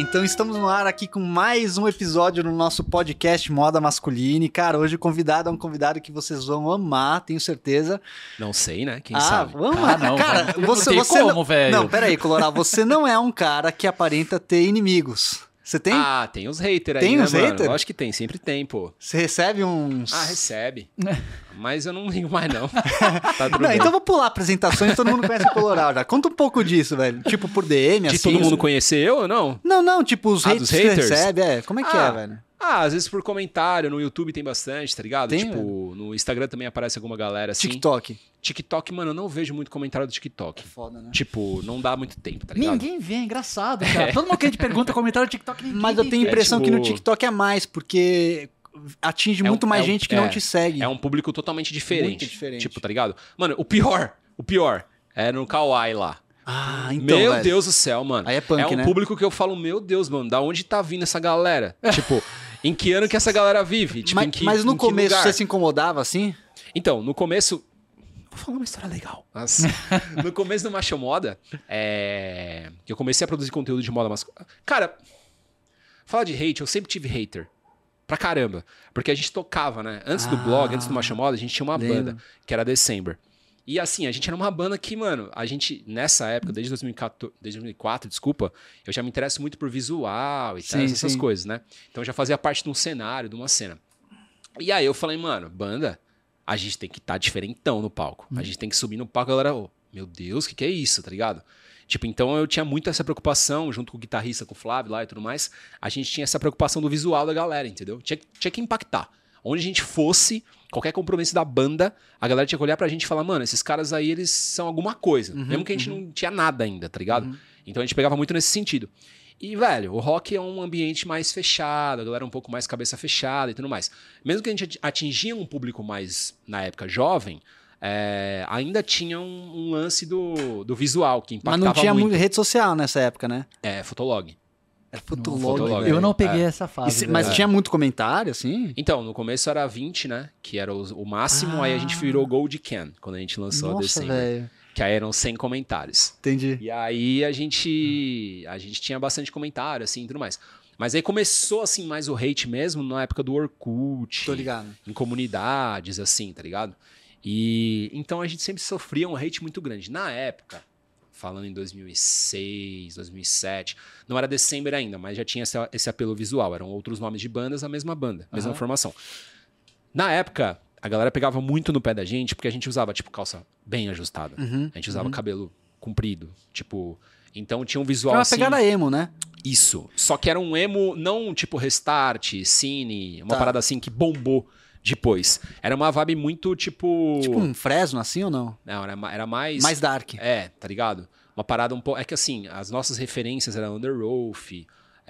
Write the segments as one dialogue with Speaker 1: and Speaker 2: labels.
Speaker 1: Então estamos no ar aqui com mais um episódio no nosso podcast Moda Masculina. E, cara, hoje o convidado é um convidado que vocês vão amar, tenho certeza.
Speaker 2: Não sei, né? Quem
Speaker 1: ah,
Speaker 2: sabe?
Speaker 1: lá.
Speaker 3: Ah, não,
Speaker 1: cara,
Speaker 3: vai-
Speaker 1: você,
Speaker 3: não
Speaker 1: você
Speaker 3: como,
Speaker 1: não...
Speaker 3: velho.
Speaker 1: Não, peraí, Colorado, você não é um cara que aparenta ter inimigos. Você tem?
Speaker 2: Ah, tem os haters aí,
Speaker 1: Tem
Speaker 2: né,
Speaker 1: haters?
Speaker 2: Lógico que tem, sempre tem, pô.
Speaker 1: Você recebe uns...
Speaker 2: Ah, recebe. Mas eu não ligo mais, não. tá tudo
Speaker 1: Não,
Speaker 2: bem.
Speaker 1: então vou pular apresentações, todo mundo conhece o Colorado já. Conta um pouco disso, velho. Tipo, por DM,
Speaker 2: De
Speaker 1: assim.
Speaker 2: todo mundo conhecer eu ou não?
Speaker 1: Não, não, tipo, os
Speaker 2: Ah,
Speaker 1: haters
Speaker 2: dos
Speaker 1: que você
Speaker 2: haters?
Speaker 1: recebe, é. Como é que é,
Speaker 2: Ah,
Speaker 1: velho?
Speaker 2: Ah, às vezes por comentário, no YouTube tem bastante, tá ligado?
Speaker 1: Tem,
Speaker 2: tipo, no Instagram também aparece alguma galera assim.
Speaker 1: TikTok.
Speaker 2: TikTok, mano, eu não vejo muito comentário do TikTok.
Speaker 1: Foda, né?
Speaker 2: Tipo, não dá muito tempo, tá ligado?
Speaker 3: Ninguém vê, é engraçado, cara. Todo mundo que a gente pergunta comentário no TikTok, ninguém
Speaker 1: Mas eu tenho a
Speaker 3: vê.
Speaker 1: impressão que no
Speaker 2: tipo-
Speaker 1: TikTok é mais, porque atinge
Speaker 2: É um-
Speaker 1: muito mais
Speaker 2: é um-
Speaker 1: gente que
Speaker 2: é,
Speaker 1: não te segue.
Speaker 2: É um público totalmente diferente.
Speaker 1: Muito diferente.
Speaker 2: Tipo, tá ligado? Mano, o pior, o pior é no Kawaii lá.
Speaker 1: Ah, então,
Speaker 2: meu
Speaker 1: velho.
Speaker 2: Deus do céu, mano.
Speaker 1: Aí é punk,
Speaker 2: um
Speaker 1: né?
Speaker 2: público que eu falo, meu Deus, mano, da onde tá vindo essa galera? tipo, em que ano que essa galera vive? Tipo,
Speaker 1: mas,
Speaker 2: que,
Speaker 1: mas no começo você se incomodava assim?
Speaker 2: Então, no começo. Vou falar uma história legal. Nossa. no começo do Macho Moda, é... que eu comecei a produzir conteúdo de moda masculina. Cara, fala de hate, eu sempre tive hater. Pra caramba. Porque a gente tocava, né? Antes do
Speaker 1: Ah,
Speaker 2: blog, antes do Macho Moda, a gente tinha uma
Speaker 1: lembro.
Speaker 2: banda, que era December. E assim, a gente era uma banda que, mano, a gente, nessa época, desde 2014, desde 2004, desculpa, eu já me interesso muito por visual e tal,
Speaker 1: Sim,
Speaker 2: essas
Speaker 1: sim.
Speaker 2: coisas, né? Então eu já fazia parte de um cenário, de uma cena. E aí eu falei, mano, banda, a gente tem que estar diferentão no palco. A gente tem que subir no palco, a galera, ô, meu Deus, o que, que é isso, tá ligado? Tipo, então eu tinha muito essa preocupação, junto com o guitarrista, com o Flávio lá e tudo mais, a gente tinha essa preocupação do visual da galera, entendeu? Tinha, tinha que impactar. Onde a gente fosse, qualquer compromisso da banda, a galera tinha que olhar pra gente e falar, mano, esses caras aí, eles são alguma coisa. mesmo que a gente não tinha nada ainda, tá ligado? Então a gente pegava muito nesse sentido. E, velho, o rock é um ambiente mais fechado, a galera um pouco mais cabeça fechada e tudo mais. Mesmo que a gente atingia um público mais, na época, jovem, é, ainda tinha um, um lance do, do visual, que
Speaker 1: Mas
Speaker 2: impactava
Speaker 1: não tinha
Speaker 2: muito.
Speaker 1: muito rede social nessa época, né?
Speaker 2: É, Fotolog.
Speaker 1: Era
Speaker 2: Fotolog,
Speaker 1: Fotolog.
Speaker 2: velho.
Speaker 3: Eu não peguei
Speaker 2: É.
Speaker 3: essa fase.
Speaker 1: se- mas tinha muito comentário, assim?
Speaker 2: Então, no começo era 20, né? Que era o, o máximo, aí a gente
Speaker 1: Ah.
Speaker 2: virou Gold Can, quando a gente lançou a
Speaker 1: Nossa,
Speaker 2: December.
Speaker 1: velho.
Speaker 2: Que aí eram 100 comentários.
Speaker 1: Entendi.
Speaker 2: E aí a gente a gente tinha bastante comentário, assim, e tudo mais. Mas aí começou, assim, mais o hate mesmo na época do Orkut.
Speaker 1: Tô ligado.
Speaker 2: Em comunidades, assim, tá ligado? E então a gente sempre sofria um hate muito grande. Na época, falando em 2006, 2007, não era December ainda, mas já tinha esse, esse apelo visual. Eram outros nomes de bandas, a mesma banda, mesma
Speaker 1: Aham.
Speaker 2: formação. Na época, a galera pegava muito no pé da gente porque a gente usava, tipo, calça bem ajustada.
Speaker 1: Uhum.
Speaker 2: A gente usava cabelo comprido, tipo. Então tinha um visual
Speaker 1: Foi uma
Speaker 2: assim.
Speaker 1: pegada emo, né?
Speaker 2: Isso. Só que era um emo, não tipo Restart, Cine, uma
Speaker 1: Tá.
Speaker 2: parada assim que bombou depois. Era uma vibe muito tipo.
Speaker 1: Tipo um Fresno, assim ou não?
Speaker 2: Não, era, era mais.
Speaker 1: Mais dark.
Speaker 2: É, tá ligado? Uma parada um pouco. É que assim, as nossas referências eram Underwolf,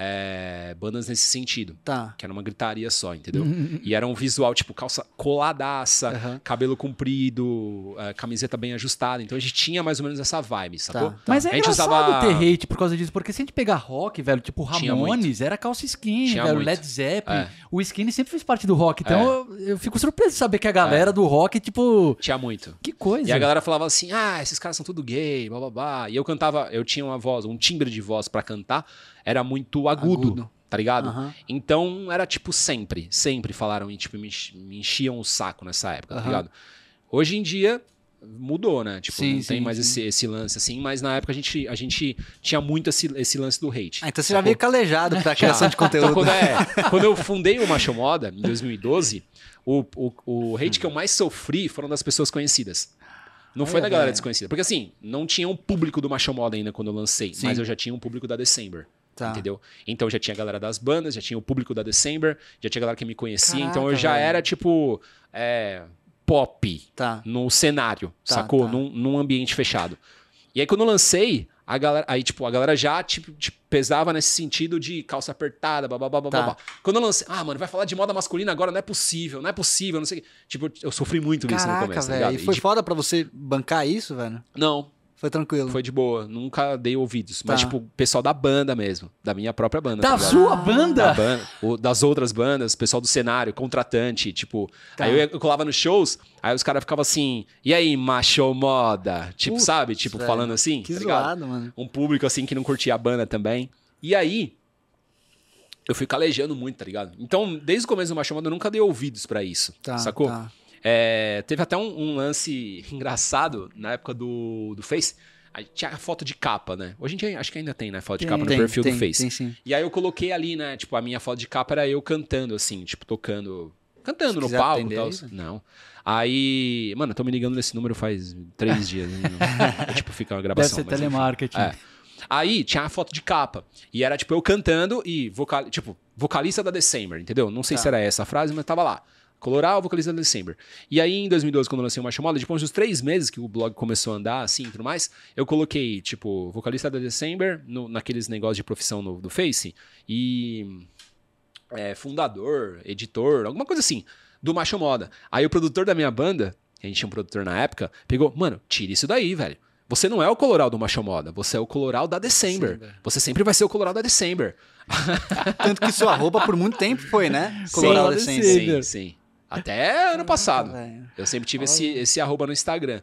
Speaker 2: é, bandas nesse sentido.
Speaker 1: Tá.
Speaker 2: Que era uma gritaria só, entendeu? E era um visual, tipo, calça coladaça,
Speaker 1: Aham.
Speaker 2: cabelo comprido, é, camiseta bem ajustada. Então a gente tinha mais ou menos essa vibe, sacou?
Speaker 1: Tá.
Speaker 3: Mas é
Speaker 2: A gente
Speaker 3: engraçado
Speaker 2: usava-
Speaker 3: ter hate por causa disso, porque se a gente pegar rock, velho, tipo Ramones, era calça skinny,
Speaker 2: Tinha
Speaker 3: velho,
Speaker 2: muito.
Speaker 3: Led Zeppelin.
Speaker 2: É.
Speaker 3: O skinny sempre fez parte do rock, então eu, eu fico surpreso de saber que a galera do rock, tipo,
Speaker 2: Tinha muito.
Speaker 3: que coisa.
Speaker 2: E a galera falava assim: ah, esses caras são tudo gay, blá blá blá. E eu cantava, eu tinha uma voz, um timbre de voz pra cantar, era muito agudo,
Speaker 1: Agudo.
Speaker 2: tá ligado?
Speaker 1: Aham.
Speaker 2: Então era tipo sempre, sempre falaram e tipo, me, enchi- me enchiam o saco nessa época, tá
Speaker 1: Aham.
Speaker 2: ligado? Hoje em dia mudou, né? Tipo,
Speaker 1: Sim,
Speaker 2: não tem
Speaker 1: sim,
Speaker 2: mais
Speaker 1: sim.
Speaker 2: esse, esse lance assim, mas na época a gente, a gente tinha muito esse, esse lance do hate.
Speaker 1: Ah, então você já
Speaker 2: sacou?
Speaker 1: veio calejado pra criação de
Speaker 2: Então,
Speaker 1: conteúdo.
Speaker 2: quando, é, quando eu fundei o Macho Moda, em 2012, o, o, o hate que eu mais sofri foram das pessoas conhecidas. Não foi
Speaker 1: Olha,
Speaker 2: da galera
Speaker 1: velho.
Speaker 2: desconhecida. Porque assim, não tinha um público do Macho Moda ainda quando eu lancei, mas eu já tinha um público da December.
Speaker 1: Tá.
Speaker 2: Entendeu? Então já tinha a galera das bandas, já tinha o público da December, já tinha a galera que me conhecia.
Speaker 1: Caraca,
Speaker 2: então eu já
Speaker 1: velho.
Speaker 2: era tipo. é, pop
Speaker 1: Tá.
Speaker 2: no cenário,
Speaker 1: Tá,
Speaker 2: sacou?
Speaker 1: tá.
Speaker 2: Num, num ambiente fechado. E aí quando eu lancei, a galera, aí tipo, a galera já tipo, tipo, pesava nesse sentido de calça apertada, babá, babá,
Speaker 1: Tá.
Speaker 2: babá. Quando eu lancei, ah, mano, vai falar de moda masculina agora, não é possível, não é possível, não sei o quê. Tipo, eu sofri muito nisso no começo, tá
Speaker 1: velho.
Speaker 2: ligado?
Speaker 1: E foi
Speaker 2: de-
Speaker 1: foda pra você bancar isso, velho?
Speaker 2: Não,
Speaker 1: Foi tranquilo.
Speaker 2: foi de boa, nunca dei ouvidos, mas
Speaker 1: Tá.
Speaker 2: tipo, o pessoal da banda mesmo, da minha própria banda,
Speaker 3: Da
Speaker 2: tá
Speaker 3: sua
Speaker 2: da
Speaker 3: banda?
Speaker 2: banda, o- das outras bandas, pessoal do cenário, contratante, tipo.
Speaker 1: Tá.
Speaker 2: Aí eu, eu colava nos shows, aí os caras ficavam assim, e aí, macho moda? Tipo,
Speaker 1: Putz,
Speaker 2: sabe? Tipo,
Speaker 1: velho.
Speaker 2: falando assim.
Speaker 1: Que
Speaker 2: tá ligado?
Speaker 1: zoado, mano.
Speaker 2: Um público assim que não curtia a banda também. E aí, eu fui calejando muito, tá ligado? Então, desde o começo do Macho Moda, eu nunca dei ouvidos pra isso,
Speaker 1: Tá,
Speaker 2: sacou?
Speaker 1: tá.
Speaker 2: É, teve até um, um lance engraçado na época do, do Face. Aí tinha a foto de capa, né? Hoje em dia acho que ainda tem, né? Foto de
Speaker 3: Tem,
Speaker 2: capa no
Speaker 1: Tem,
Speaker 2: perfil
Speaker 1: tem,
Speaker 2: do Face.
Speaker 1: Tem sim.
Speaker 2: E aí eu coloquei ali, né? Tipo, a minha foto de capa era eu cantando, assim, tipo, tocando. Cantando
Speaker 1: Se
Speaker 2: no palco e tal. Não. Aí. Mano, tô me ligando nesse número faz três dias. né? É, tipo, fica uma
Speaker 3: Deve
Speaker 2: gravação.
Speaker 3: ser
Speaker 2: mas enfim.
Speaker 3: telemarketing.
Speaker 2: É. Aí tinha a foto de capa. E era tipo eu cantando e vocal, tipo, vocalista da December, entendeu? Não sei
Speaker 1: Tá.
Speaker 2: se era essa a frase, mas tava lá. Coloral, vocalista da December. E aí, em 2012, quando eu lancei uma chamada, depois dos três meses que o blog começou a andar, assim, e tudo mais, eu coloquei, tipo, vocalista da December, no, naqueles negócios de profissão no, do Face, e é, fundador, editor, alguma coisa assim, do Macho Moda. Aí o produtor da minha banda, a gente tinha um produtor na época, pegou, mano, tira isso daí, velho. Você não é o coloral do Macho Moda, você é o coloral da December.
Speaker 1: December.
Speaker 2: Você sempre vai ser o coloral da December.
Speaker 1: Tanto que sua arroba por muito tempo foi, né?
Speaker 3: Sim, pode
Speaker 1: Essence.
Speaker 3: ser.
Speaker 2: Sim, sim. Até ano passado. Eu sempre tive esse, esse arroba no Instagram.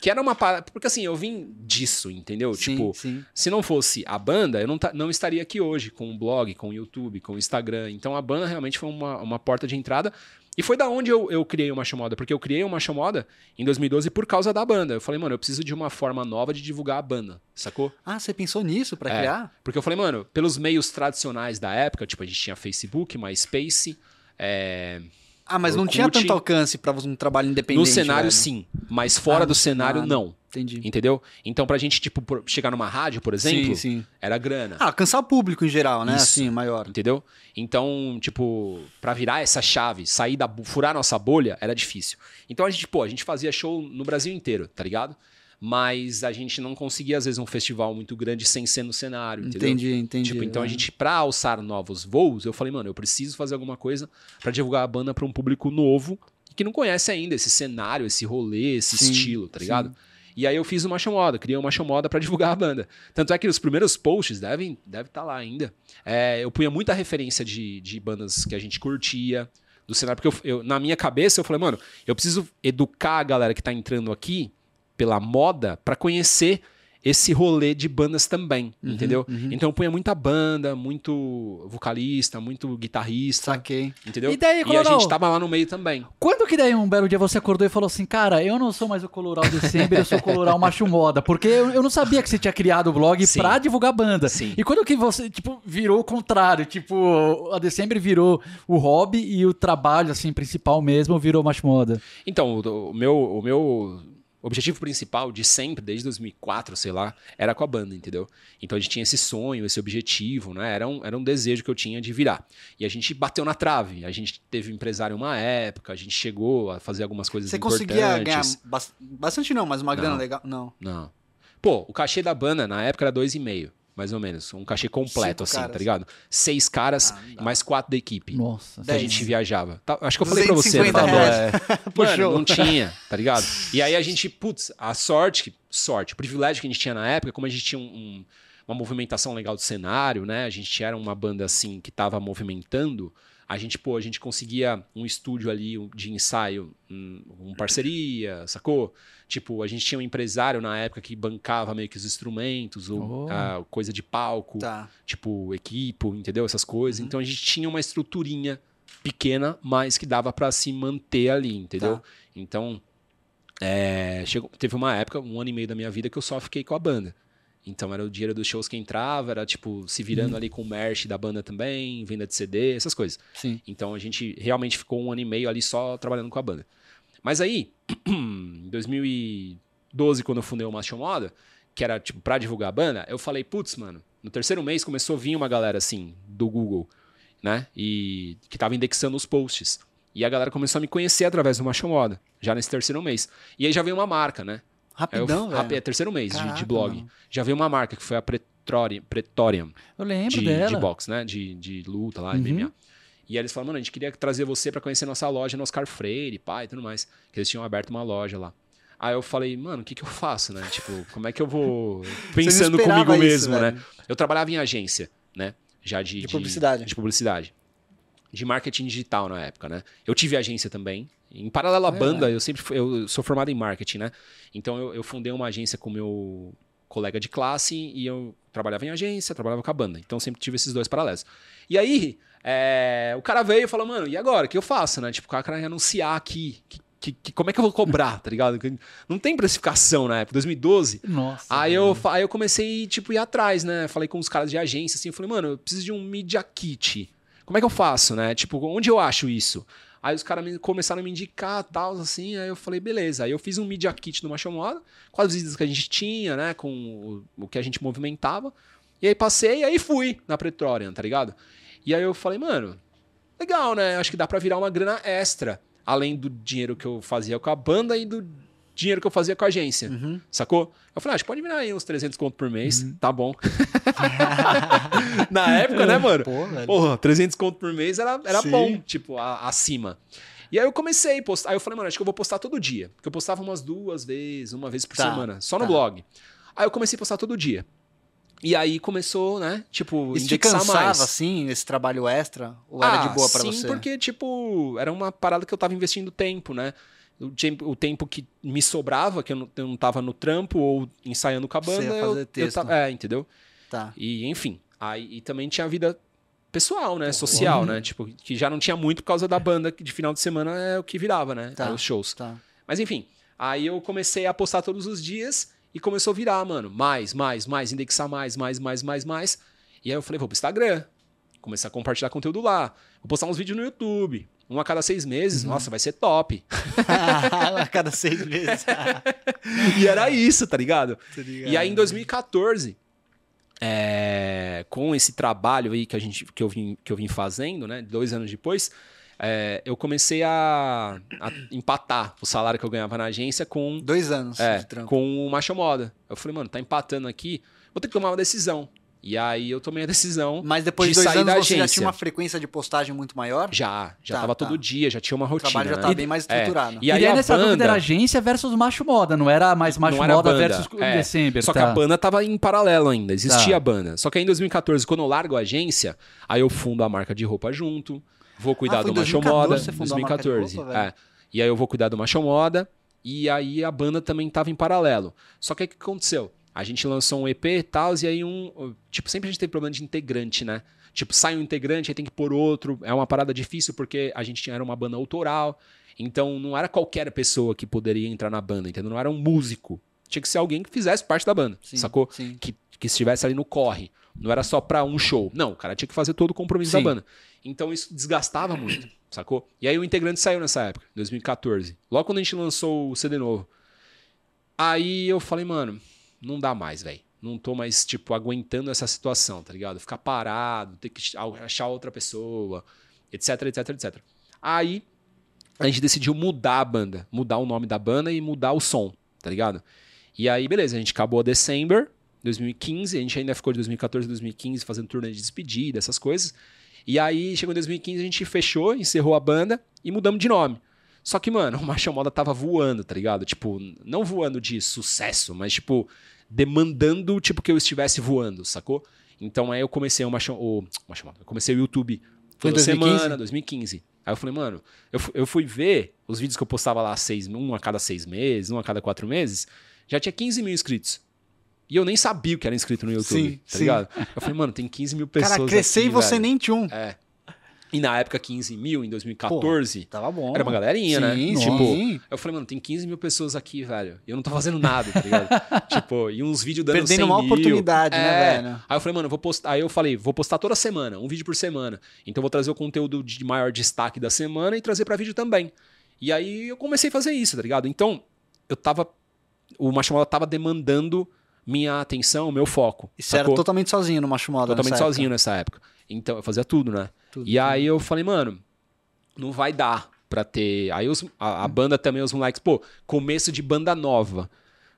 Speaker 2: Que era uma parada. Porque assim, eu vim disso, entendeu?
Speaker 1: Sim,
Speaker 2: tipo,
Speaker 1: sim.
Speaker 2: se não fosse a banda, eu não, não estaria aqui hoje com o blog, com o YouTube, com o Instagram. Então a banda realmente foi uma, uma porta de entrada. E foi da onde eu, eu criei uma chamoda. Porque eu criei uma chamoda em 2012 por causa da banda. Eu falei, mano, eu preciso de uma forma nova de divulgar a banda, sacou?
Speaker 1: Ah, você pensou nisso pra
Speaker 2: É.
Speaker 1: criar?
Speaker 2: Porque eu falei, mano, pelos meios tradicionais da época, tipo, a gente tinha Facebook, MySpace. É...
Speaker 1: Ah, mas não
Speaker 2: Orkut.
Speaker 1: tinha tanto alcance pra um trabalho independente.
Speaker 2: No cenário,
Speaker 1: velho.
Speaker 2: sim. Mas fora
Speaker 1: Ah,
Speaker 2: do cenário,
Speaker 1: cenário.
Speaker 2: não.
Speaker 1: Entendi.
Speaker 2: Entendeu? Então, pra gente, tipo, chegar numa rádio, por exemplo,
Speaker 1: Sim, sim.
Speaker 2: era grana.
Speaker 1: Ah, alcançar o público em geral, né?
Speaker 2: Isso.
Speaker 1: Assim, maior.
Speaker 2: Entendeu? Então, tipo, pra virar essa chave, sair da, furar nossa bolha, era difícil. Então a gente, pô, a gente fazia show no Brasil inteiro, tá ligado? Mas a gente não conseguia, às vezes, um festival muito grande sem ser no cenário, entendeu?
Speaker 1: Entendi, entendi.
Speaker 2: Tipo, então a
Speaker 1: É.
Speaker 2: gente, pra alçar novos voos, eu falei, mano, eu preciso fazer alguma coisa pra divulgar a banda pra um público novo que não conhece ainda esse cenário, esse rolê, esse
Speaker 1: Sim,
Speaker 2: estilo, tá ligado?
Speaker 1: sim.
Speaker 2: E aí eu fiz uma chamoda, criei uma chamoda pra divulgar a banda. Tanto é que os primeiros posts devem deve estar lá ainda. É, eu punha muita referência de, de bandas que a gente curtia, do cenário, porque eu, eu- na minha cabeça eu falei, mano, eu preciso educar a galera que tá entrando aqui pela moda pra conhecer esse rolê de bandas também,
Speaker 1: Uhum,
Speaker 2: entendeu?
Speaker 1: uhum.
Speaker 2: Então eu punha muita banda, muito vocalista, muito guitarrista,
Speaker 1: Saquei.
Speaker 2: entendeu?
Speaker 3: E daí,
Speaker 2: a
Speaker 3: Coloral?
Speaker 2: gente tava lá no meio também.
Speaker 3: Quando que daí um belo dia você acordou e falou assim, cara, eu não sou mais o Coloral December, eu sou o Coloral Macho Moda, porque eu, eu não sabia que você tinha criado o blog
Speaker 2: Sim.
Speaker 3: pra divulgar banda.
Speaker 2: Sim.
Speaker 3: E quando que você, tipo, virou o contrário, tipo, a December virou o hobby e o trabalho, assim, principal mesmo virou Macho Moda.
Speaker 2: Então, o, o meu, o objetivo principal de sempre, desde 2004, sei lá, era com a banda, entendeu? Então a gente tinha esse sonho, esse objetivo, né? Era um, era um desejo que eu tinha de virar. E a gente bateu na trave. A gente teve um empresário uma época, a gente chegou a fazer algumas coisas
Speaker 1: Você
Speaker 2: importantes.
Speaker 1: conseguia ganhar bas- bastante não, mas uma grana
Speaker 2: Não.
Speaker 1: legal. Não.
Speaker 2: Não. Pô, o cachê da banda na época era dois e meio, mais ou menos. Um cachê completo,
Speaker 1: Cinco
Speaker 2: assim,
Speaker 1: caras.
Speaker 2: tá ligado? Seis caras,
Speaker 1: Ah,
Speaker 2: mais quatro da equipe.
Speaker 3: Nossa.
Speaker 2: Que a gente viajava. Tá, acho que eu falei pra você, né?
Speaker 1: 250
Speaker 2: Falou,
Speaker 1: reais.
Speaker 2: é. Mano, não tinha, tá ligado? E aí a gente, putz, a sorte, sorte, o privilégio que a gente tinha na época, como a gente tinha um- um- uma movimentação legal do cenário, né? A gente era uma banda assim que tava movimentando. A gente, pô, a gente conseguia um estúdio ali de ensaio, um, um parceria, sacou? Tipo, a gente tinha um empresário na época que bancava meio que os instrumentos, o,
Speaker 3: Oh.
Speaker 2: a coisa de palco,
Speaker 1: Tá.
Speaker 2: tipo, equipo, entendeu? Essas coisas. Então a gente tinha uma estruturinha pequena, mas que dava pra se manter ali, entendeu?
Speaker 1: Tá.
Speaker 2: Então, é, chegou, teve uma época, um ano e meio da minha vida, que eu só fiquei com a banda. Então era o dinheiro dos shows que entrava, era tipo, se virando ali com o merch da banda também, venda de CD, essas coisas.
Speaker 1: Sim.
Speaker 2: Então a gente realmente ficou um ano e meio ali só trabalhando com a banda. Mas aí, em 2012, quando eu fundei o Macho Moda, que era tipo pra divulgar a banda, eu falei, putz, mano, no terceiro mês começou a vir uma galera assim, do Google, né? E que tava indexando os posts. E a galera começou a me conhecer através do Macho Moda, já nesse terceiro mês. E aí já veio uma marca, né?
Speaker 1: Rapidão,
Speaker 2: rap- é
Speaker 1: velho.
Speaker 2: terceiro mês de- de,
Speaker 1: Caraca,
Speaker 2: blog.
Speaker 1: mano.
Speaker 2: Já veio uma marca que foi a Pretorium, Pretorium
Speaker 3: Eu lembro
Speaker 2: de,
Speaker 3: dela.
Speaker 2: de boxe, né? De, de luta lá,
Speaker 3: Uhum.
Speaker 2: MMA. E aí eles falaram, mano, a gente queria trazer você pra conhecer nossa loja no Oscar Freire, pai, e tudo mais. Que eles tinham aberto uma loja lá. Aí eu falei, mano, o que que eu faço, né? Tipo, como é que eu vou pensando comigo
Speaker 1: isso,
Speaker 2: mesmo, né?
Speaker 1: velho.
Speaker 2: Eu trabalhava em agência, né? Já de,
Speaker 1: De publicidade.
Speaker 2: De publicidade. De marketing digital na época, né? Eu tive agência também. Em paralelo à
Speaker 1: É,
Speaker 2: banda, eu sempre fui, eu sou formado em marketing, né? Então eu, eu fundei uma agência com meu colega de classe e eu trabalhava em agência, trabalhava com a banda. Então sempre tive esses dois paralelos. E aí, é, o cara veio e falou, mano, e agora? O que eu faço, né? Tipo, o cara ia anunciar aqui. Que, que, que- como é que eu vou cobrar, tá ligado? Não tem precificação na época, 2012.
Speaker 3: Nossa.
Speaker 2: Aí eu, aí eu comecei, tipo, ir atrás, né? Falei com os caras de agência, assim, eu falei, mano, eu preciso de um Media Kit. Como é que eu faço, né? Tipo, onde eu acho isso? Aí os caras me- começaram a me indicar, tal, assim, aí eu falei, beleza. Aí eu fiz um Media Kit no Macho Moda, com as visitas que a gente tinha, né? Com o, o que a gente movimentava. E aí passei, aí fui na Pretorian, tá ligado? E aí eu falei, mano, legal, né? Acho que dá pra virar uma grana extra. Além do dinheiro que eu fazia com a banda e do dinheiro que eu fazia com a agência.
Speaker 1: Uhum.
Speaker 2: Sacou? Eu falei, ah, acho que pode virar aí uns 300 conto por mês. Tá bom. Na época, né, mano?
Speaker 1: Pô, velho.
Speaker 2: Porra, 300 conto por mês era, era
Speaker 1: Sim.
Speaker 2: bom, tipo, a- acima. E aí eu comecei a postar. Aí eu falei, mano, acho que eu vou postar todo dia. Porque eu postava umas duas vezes, uma vez por
Speaker 1: Tá,
Speaker 2: semana, só no
Speaker 1: tá.
Speaker 2: blog. Aí eu comecei a postar todo dia. E aí começou, né? Tipo,
Speaker 1: Isso te cansava,
Speaker 2: mais.
Speaker 1: assim, esse trabalho extra? Ou era de boa pra
Speaker 2: Ah, sim,
Speaker 1: você?
Speaker 2: porque, tipo, era uma parada que eu tava investindo tempo, né? O tempo, o tempo que me sobrava, que eu não, eu não tava no trampo ou ensaiando com a
Speaker 1: Você ia
Speaker 2: banda,
Speaker 1: fazer
Speaker 2: eu, eu tava. É, entendeu?
Speaker 1: Tá.
Speaker 2: E, enfim. Aí, e também tinha a vida pessoal, né? Social, né? Tipo, que já não tinha muito por causa da banda, que de final de semana é o que virava, né?
Speaker 1: Tá.
Speaker 2: Os shows.
Speaker 1: Tá.
Speaker 2: Mas enfim, aí eu comecei a postar todos os dias e começou a virar, mano. Mais, mais, mais, indexar mais, mais, mais, mais, mais. E aí eu falei, vou pro Instagram. Comecei a compartilhar conteúdo lá. Vou postar uns vídeos no YouTube. Um a cada seis meses.
Speaker 1: Uhum.
Speaker 2: Nossa, vai ser top.
Speaker 1: a cada seis meses.
Speaker 2: e era isso, tá ligado?
Speaker 1: Ligado?
Speaker 2: E aí em 2014, é, com esse trabalho aí que, a gente, que, eu, vim, que eu vim fazendo, né? Dois anos depois, é, eu comecei a, a empatar o salário que eu ganhava na agência com
Speaker 1: Dois anos
Speaker 2: É, com o Macho Moda. Eu falei, mano, tá empatando aqui, vou ter que tomar uma decisão. E aí eu tomei a decisão.
Speaker 1: Mas depois de,
Speaker 2: de
Speaker 1: dois
Speaker 2: sair
Speaker 1: anos
Speaker 2: da
Speaker 1: você já
Speaker 2: agência.
Speaker 1: tinha uma frequência de postagem muito maior?
Speaker 2: Já, já
Speaker 1: Tá,
Speaker 2: tava
Speaker 1: tá.
Speaker 2: todo dia, já tinha uma
Speaker 1: O
Speaker 2: rotina.
Speaker 1: trabalho já
Speaker 2: né?
Speaker 1: tava bem mais estruturado.
Speaker 2: E aí
Speaker 3: Queria
Speaker 2: a
Speaker 3: nessa dúvida
Speaker 2: banda-
Speaker 3: era agência versus macho moda, não era mais macho
Speaker 2: era
Speaker 3: moda versus
Speaker 2: é.
Speaker 3: December.
Speaker 2: Só que
Speaker 3: tá.
Speaker 2: a banda tava em paralelo ainda, existia
Speaker 3: Tá.
Speaker 2: a banda. Só que aí em 2014, quando eu largo a agência, aí eu fundo a marca de roupa junto, vou cuidar
Speaker 1: Ah,
Speaker 2: do Macho
Speaker 1: 2014
Speaker 2: Moda.
Speaker 1: você fundou a marca de
Speaker 2: 2014,
Speaker 1: roupa,
Speaker 2: é. E aí eu vou cuidar do Macho Moda, e aí a banda também tava em paralelo. Só que aí o que aconteceu? A gente lançou um EP e tal, e aí um. Tipo, sempre a gente tem problema de integrante, né? Tipo, sai um integrante, aí tem que pôr outro. É uma parada difícil porque a gente tinha era uma banda autoral. Então não era qualquer pessoa que poderia entrar na banda, entendeu? Não era um músico. Tinha que ser alguém que fizesse parte da banda,
Speaker 1: Sim,
Speaker 2: sacou?
Speaker 1: Sim.
Speaker 2: Que, que estivesse ali no corre. Não era só pra um show. Não, o cara tinha que fazer todo o compromisso da
Speaker 3: Sim.
Speaker 2: banda. Então isso desgastava muito, sacou? E aí o integrante saiu nessa época, 2014. Logo quando a gente lançou o CD novo. Aí eu falei, mano, não dá mais, velho. Não tô mais, tipo, aguentando essa situação, tá ligado? Ficar parado, ter que achar outra pessoa, etc, etc, etc. Aí a gente decidiu mudar a banda, mudar o nome da banda e mudar o som, tá ligado? E aí, beleza, a gente acabou a December 2015, a gente ainda ficou de 2014 a 2015 fazendo turnê de despedida, essas coisas. E aí, chegou em 2015, a gente fechou, encerrou a banda e mudamos de nome. Só que, mano, o Marcha Moda tava voando, tá ligado? Tipo, não voando de sucesso, mas, tipo, demandando, tipo, que eu estivesse voando, sacou? Então aí eu comecei o Marcha, o, Moda, eu comecei o YouTube toda
Speaker 1: 2015?
Speaker 2: semana, 2015. Aí eu falei, mano, eu, eu fui ver os vídeos que eu postava lá seis, um a cada seis meses, um a cada quatro meses, já tinha 15 mil inscritos. E eu nem sabia o que era inscrito no YouTube,
Speaker 1: Sim,
Speaker 2: tá
Speaker 1: sim.
Speaker 2: ligado? Eu falei, mano, tem 15 mil pessoas
Speaker 1: Cara, crescer e você
Speaker 2: velho.
Speaker 1: nem tinha um.
Speaker 2: É. E na época, 15 mil, em 2014,
Speaker 1: Tava bom.
Speaker 2: era uma galerinha, né?
Speaker 1: Sim,
Speaker 2: Tipo,
Speaker 1: sim.
Speaker 2: eu falei, mano, tem 15 mil pessoas aqui, velho. E eu não tô fazendo nada, tá ligado? tipo, e uns vídeos dando 100
Speaker 1: Perdendo uma
Speaker 2: mil.
Speaker 1: oportunidade,
Speaker 2: É.
Speaker 1: né, velho?
Speaker 2: Aí eu falei, mano, vou postar. Aí eu falei, vou postar toda semana, um vídeo por semana. Então eu vou trazer o conteúdo de maior destaque da semana e trazer pra vídeo também. E aí eu comecei a fazer isso, tá ligado? Então, eu tava. O Machamola tava demandando minha atenção, meu foco.
Speaker 1: E você era
Speaker 2: sacou?
Speaker 1: totalmente sozinho no Macho Moda
Speaker 2: Totalmente sozinho nessa época. Então, eu fazia tudo, né?
Speaker 1: Tudo.
Speaker 2: E aí eu falei, mano, não vai dar pra ter. Aí os- a, a banda também, os moleques, pô, começo de banda nova.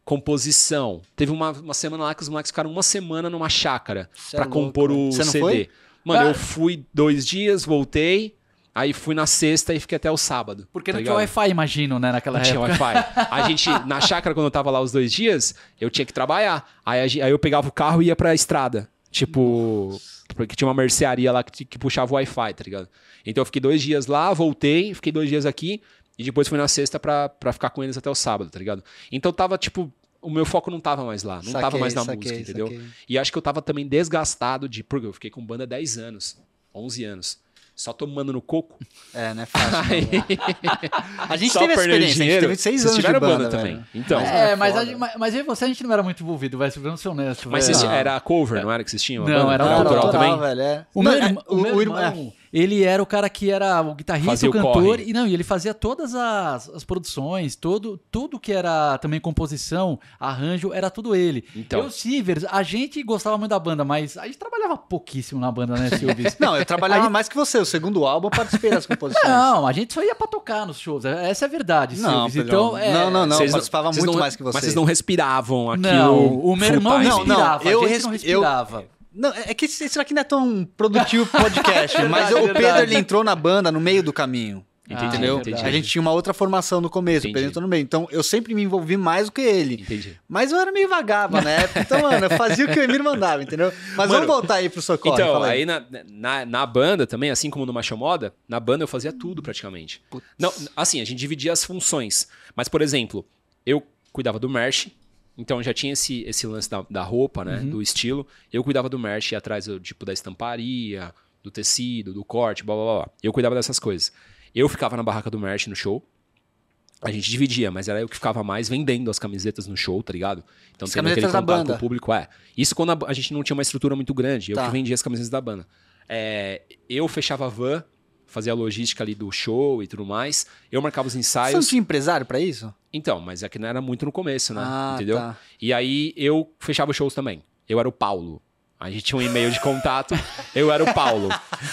Speaker 2: Composição. Teve uma, uma semana lá que os moleques ficaram uma semana numa chácara pra
Speaker 1: é
Speaker 2: compor o
Speaker 1: Você não
Speaker 2: CD. Mano,
Speaker 3: Ah.
Speaker 2: eu fui dois dias, voltei. Aí fui na sexta e fiquei até o sábado.
Speaker 3: Porque
Speaker 2: tá
Speaker 3: não tinha? Wi-Fi, imagino, né, naquela
Speaker 2: Não tinha
Speaker 3: época.
Speaker 2: Wi-Fi. A gente, na chácara, quando eu tava lá os dois dias, eu tinha que trabalhar. Aí, aí eu pegava o carro e ia pra estrada. Tipo, porque tinha uma mercearia lá que, que puxava o Wi-Fi, tá ligado? Então eu fiquei dois dias lá, voltei, fiquei dois dias aqui. E depois fui na sexta pra, pra ficar com eles até o sábado, tá ligado? Então tava, tipo, o meu foco não tava mais lá, não tava
Speaker 1: Saquei,
Speaker 2: mais na
Speaker 1: saquei,
Speaker 2: música, entendeu?
Speaker 1: saquei.
Speaker 2: E acho que eu tava também desgastado de. Porque eu fiquei com banda 10 anos, 11 anos. Só tomando no coco.
Speaker 1: É, não é fácil.
Speaker 2: Aí.
Speaker 1: A gente
Speaker 2: só
Speaker 1: teve essa experiência, a gente
Speaker 2: dinheiro.
Speaker 1: teve seis anos de
Speaker 2: tiveram
Speaker 1: banda,
Speaker 2: também.
Speaker 1: velho.
Speaker 2: Então.
Speaker 3: É,
Speaker 1: é
Speaker 3: mas, a, mas, mas eu e você a gente não era muito envolvido, vai, vamos ser honestos.
Speaker 2: Mas era cover, não era que vocês tinham? a
Speaker 3: Não,
Speaker 2: banda?
Speaker 3: era
Speaker 1: Não,
Speaker 3: autoral
Speaker 1: autoral,
Speaker 2: também?
Speaker 1: velho, é.
Speaker 3: O
Speaker 1: Não,
Speaker 3: meu,
Speaker 1: é,
Speaker 3: o meu
Speaker 1: irmão-
Speaker 3: irmão, ele era o cara que era o guitarrista,
Speaker 2: Fazia
Speaker 3: o cantor, e não, e ele fazia todas as, as produções, todo, tudo que era também composição, arranjo, era tudo ele.
Speaker 2: Então.
Speaker 3: Eu, Sivers, a gente gostava muito da banda, mas a gente trabalhava pouquíssimo na banda, né, Silvio?
Speaker 1: Não, eu trabalhava
Speaker 3: Aí-
Speaker 1: mais que você. O segundo álbum eu participei das composições.
Speaker 3: Não, a gente só ia pra tocar nos shows. Essa é a verdade,
Speaker 1: Não,
Speaker 3: Silvio. Então, é...
Speaker 1: não, não, não.
Speaker 2: Vocês
Speaker 1: eu participava
Speaker 2: vocês
Speaker 1: muito
Speaker 2: não-
Speaker 1: mais que você.
Speaker 2: Mas vocês não respiravam aquilo.
Speaker 3: Não, o meu irmão.
Speaker 1: Não, não,
Speaker 3: respirava,
Speaker 1: eu
Speaker 3: a gente não
Speaker 1: respi- eu-
Speaker 3: respirava.
Speaker 1: Não, é que esse isso aqui não é tão produtivo podcast, mas
Speaker 3: verdade,
Speaker 1: o
Speaker 3: é
Speaker 1: Pedro ele entrou na banda no meio do caminho.
Speaker 3: Ah,
Speaker 1: entendeu?
Speaker 3: entendi.
Speaker 1: A gente tinha uma outra formação no começo, o
Speaker 2: Entendi.
Speaker 1: Pedro entrou no meio. Então eu sempre me envolvi mais do que ele.
Speaker 2: Entendi.
Speaker 1: Mas eu era meio vagaba na época. Então, mano, eu fazia o que o Emir mandava, entendeu? Mas
Speaker 2: Mano,
Speaker 1: vamos voltar aí pro socorro.
Speaker 2: Então,
Speaker 1: fala
Speaker 2: aí na, na, na banda também, assim como no Machomoda, na banda eu fazia tudo praticamente. Não, assim, a gente dividia as funções. Mas, por exemplo, eu cuidava do merch, então já tinha esse, esse lance da, da roupa, né?
Speaker 1: Uhum.
Speaker 2: Do estilo. Eu cuidava do merch, ia atrás do, tipo, da estamparia, do tecido, do corte, blá blá blá, blá. Eu cuidava dessas coisas. Eu ficava na barraca do merch no show. A gente dividia, mas era eu que ficava mais vendendo as camisetas no show, tá ligado? Então
Speaker 1: As
Speaker 2: tendo aquele contato
Speaker 1: banda.
Speaker 2: com o público, é. Isso quando a, a gente não tinha uma estrutura muito grande. Eu
Speaker 1: Tá.
Speaker 2: que vendia as camisetas da banda. É, eu fechava a van, fazia a logística ali do show e tudo mais. Eu marcava os
Speaker 1: Você não
Speaker 2: ensaios.
Speaker 1: tinha empresário pra isso?
Speaker 2: Então, mas é que não era muito no começo, né?
Speaker 1: Ah,
Speaker 2: Entendeu?
Speaker 1: tá.
Speaker 2: E aí eu fechava os shows também. Eu era o Paulo. A gente tinha um e-mail de contato, eu era o Paulo.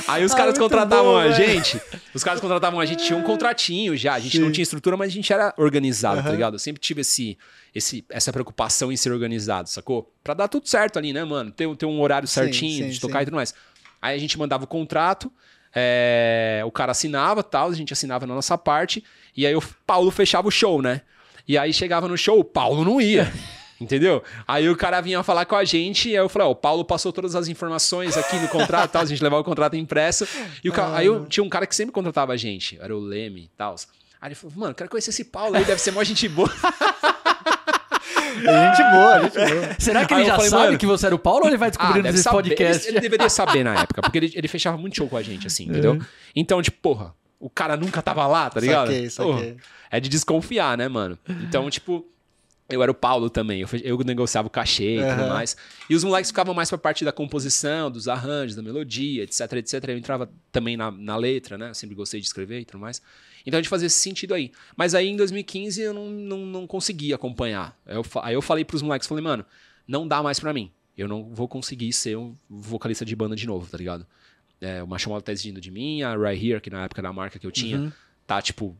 Speaker 2: Aí os
Speaker 1: Ah,
Speaker 2: caras contratavam
Speaker 1: bom,
Speaker 2: a gente. Os caras contratavam a gente, tinha um contratinho já. A gente não
Speaker 1: Sim.
Speaker 2: tinha estrutura, mas a gente era organizado, tá
Speaker 1: Aham.
Speaker 2: ligado? Eu sempre tive esse, esse, essa preocupação em ser organizado, sacou? Pra dar tudo certo ali, né, mano? Ter, ter um horário
Speaker 1: Sim,
Speaker 2: certinho
Speaker 1: sim,
Speaker 2: de tocar
Speaker 1: sim.
Speaker 2: e tudo mais. Aí a gente mandava o contrato, é, o cara assinava tal, a gente assinava na nossa parte, e aí o Paulo fechava o show, né? E aí chegava no show, o Paulo não ia. Entendeu? Aí o cara vinha falar com a gente, e aí eu falei, ó, o Paulo passou todas as informações aqui no contrato e tal, a gente levava o contrato impresso. E aí eu tinha um cara que sempre contratava a gente, era o Leme e tal. Aí ele falou, mano, quero conhecer esse Paulo aí, deve ser mó gente boa.
Speaker 1: É gente boa, gente boa.
Speaker 3: Será que
Speaker 2: Aí
Speaker 3: ele já
Speaker 2: falei,
Speaker 3: sabe
Speaker 2: mano,
Speaker 3: que você era o Paulo ou ele vai
Speaker 2: Ah,
Speaker 3: descobrindo
Speaker 2: deve
Speaker 3: nesse
Speaker 2: saber.
Speaker 3: podcast?
Speaker 2: Ele, ele deveria saber na época, porque ele, ele fechava muito show com a gente, assim, entendeu? Então, tipo, porra, o cara nunca tava lá, tá ligado?
Speaker 1: Saquei, saquei.
Speaker 2: Porra, é de desconfiar, né, mano? Então, tipo, eu era o Paulo também, eu, eu negociava o cachê e tudo
Speaker 1: Aham.
Speaker 2: mais. E os moleques ficavam mais pra parte da composição, dos arranjos, da melodia, etc, etc. Eu entrava também na, na letra, né? Eu sempre gostei de escrever e tudo mais. Então a gente fazia esse sentido aí. Mas aí em 2015 eu não, não, não consegui acompanhar. Aí eu, aí eu falei pros moleques, falei, mano, não dá mais pra mim. Eu não vou conseguir ser um vocalista de banda de novo, tá ligado? É, o Macho Mola tá exigindo de mim, a Right Here, que na época era a marca que eu tinha,
Speaker 1: Uhum.
Speaker 2: tá, tipo,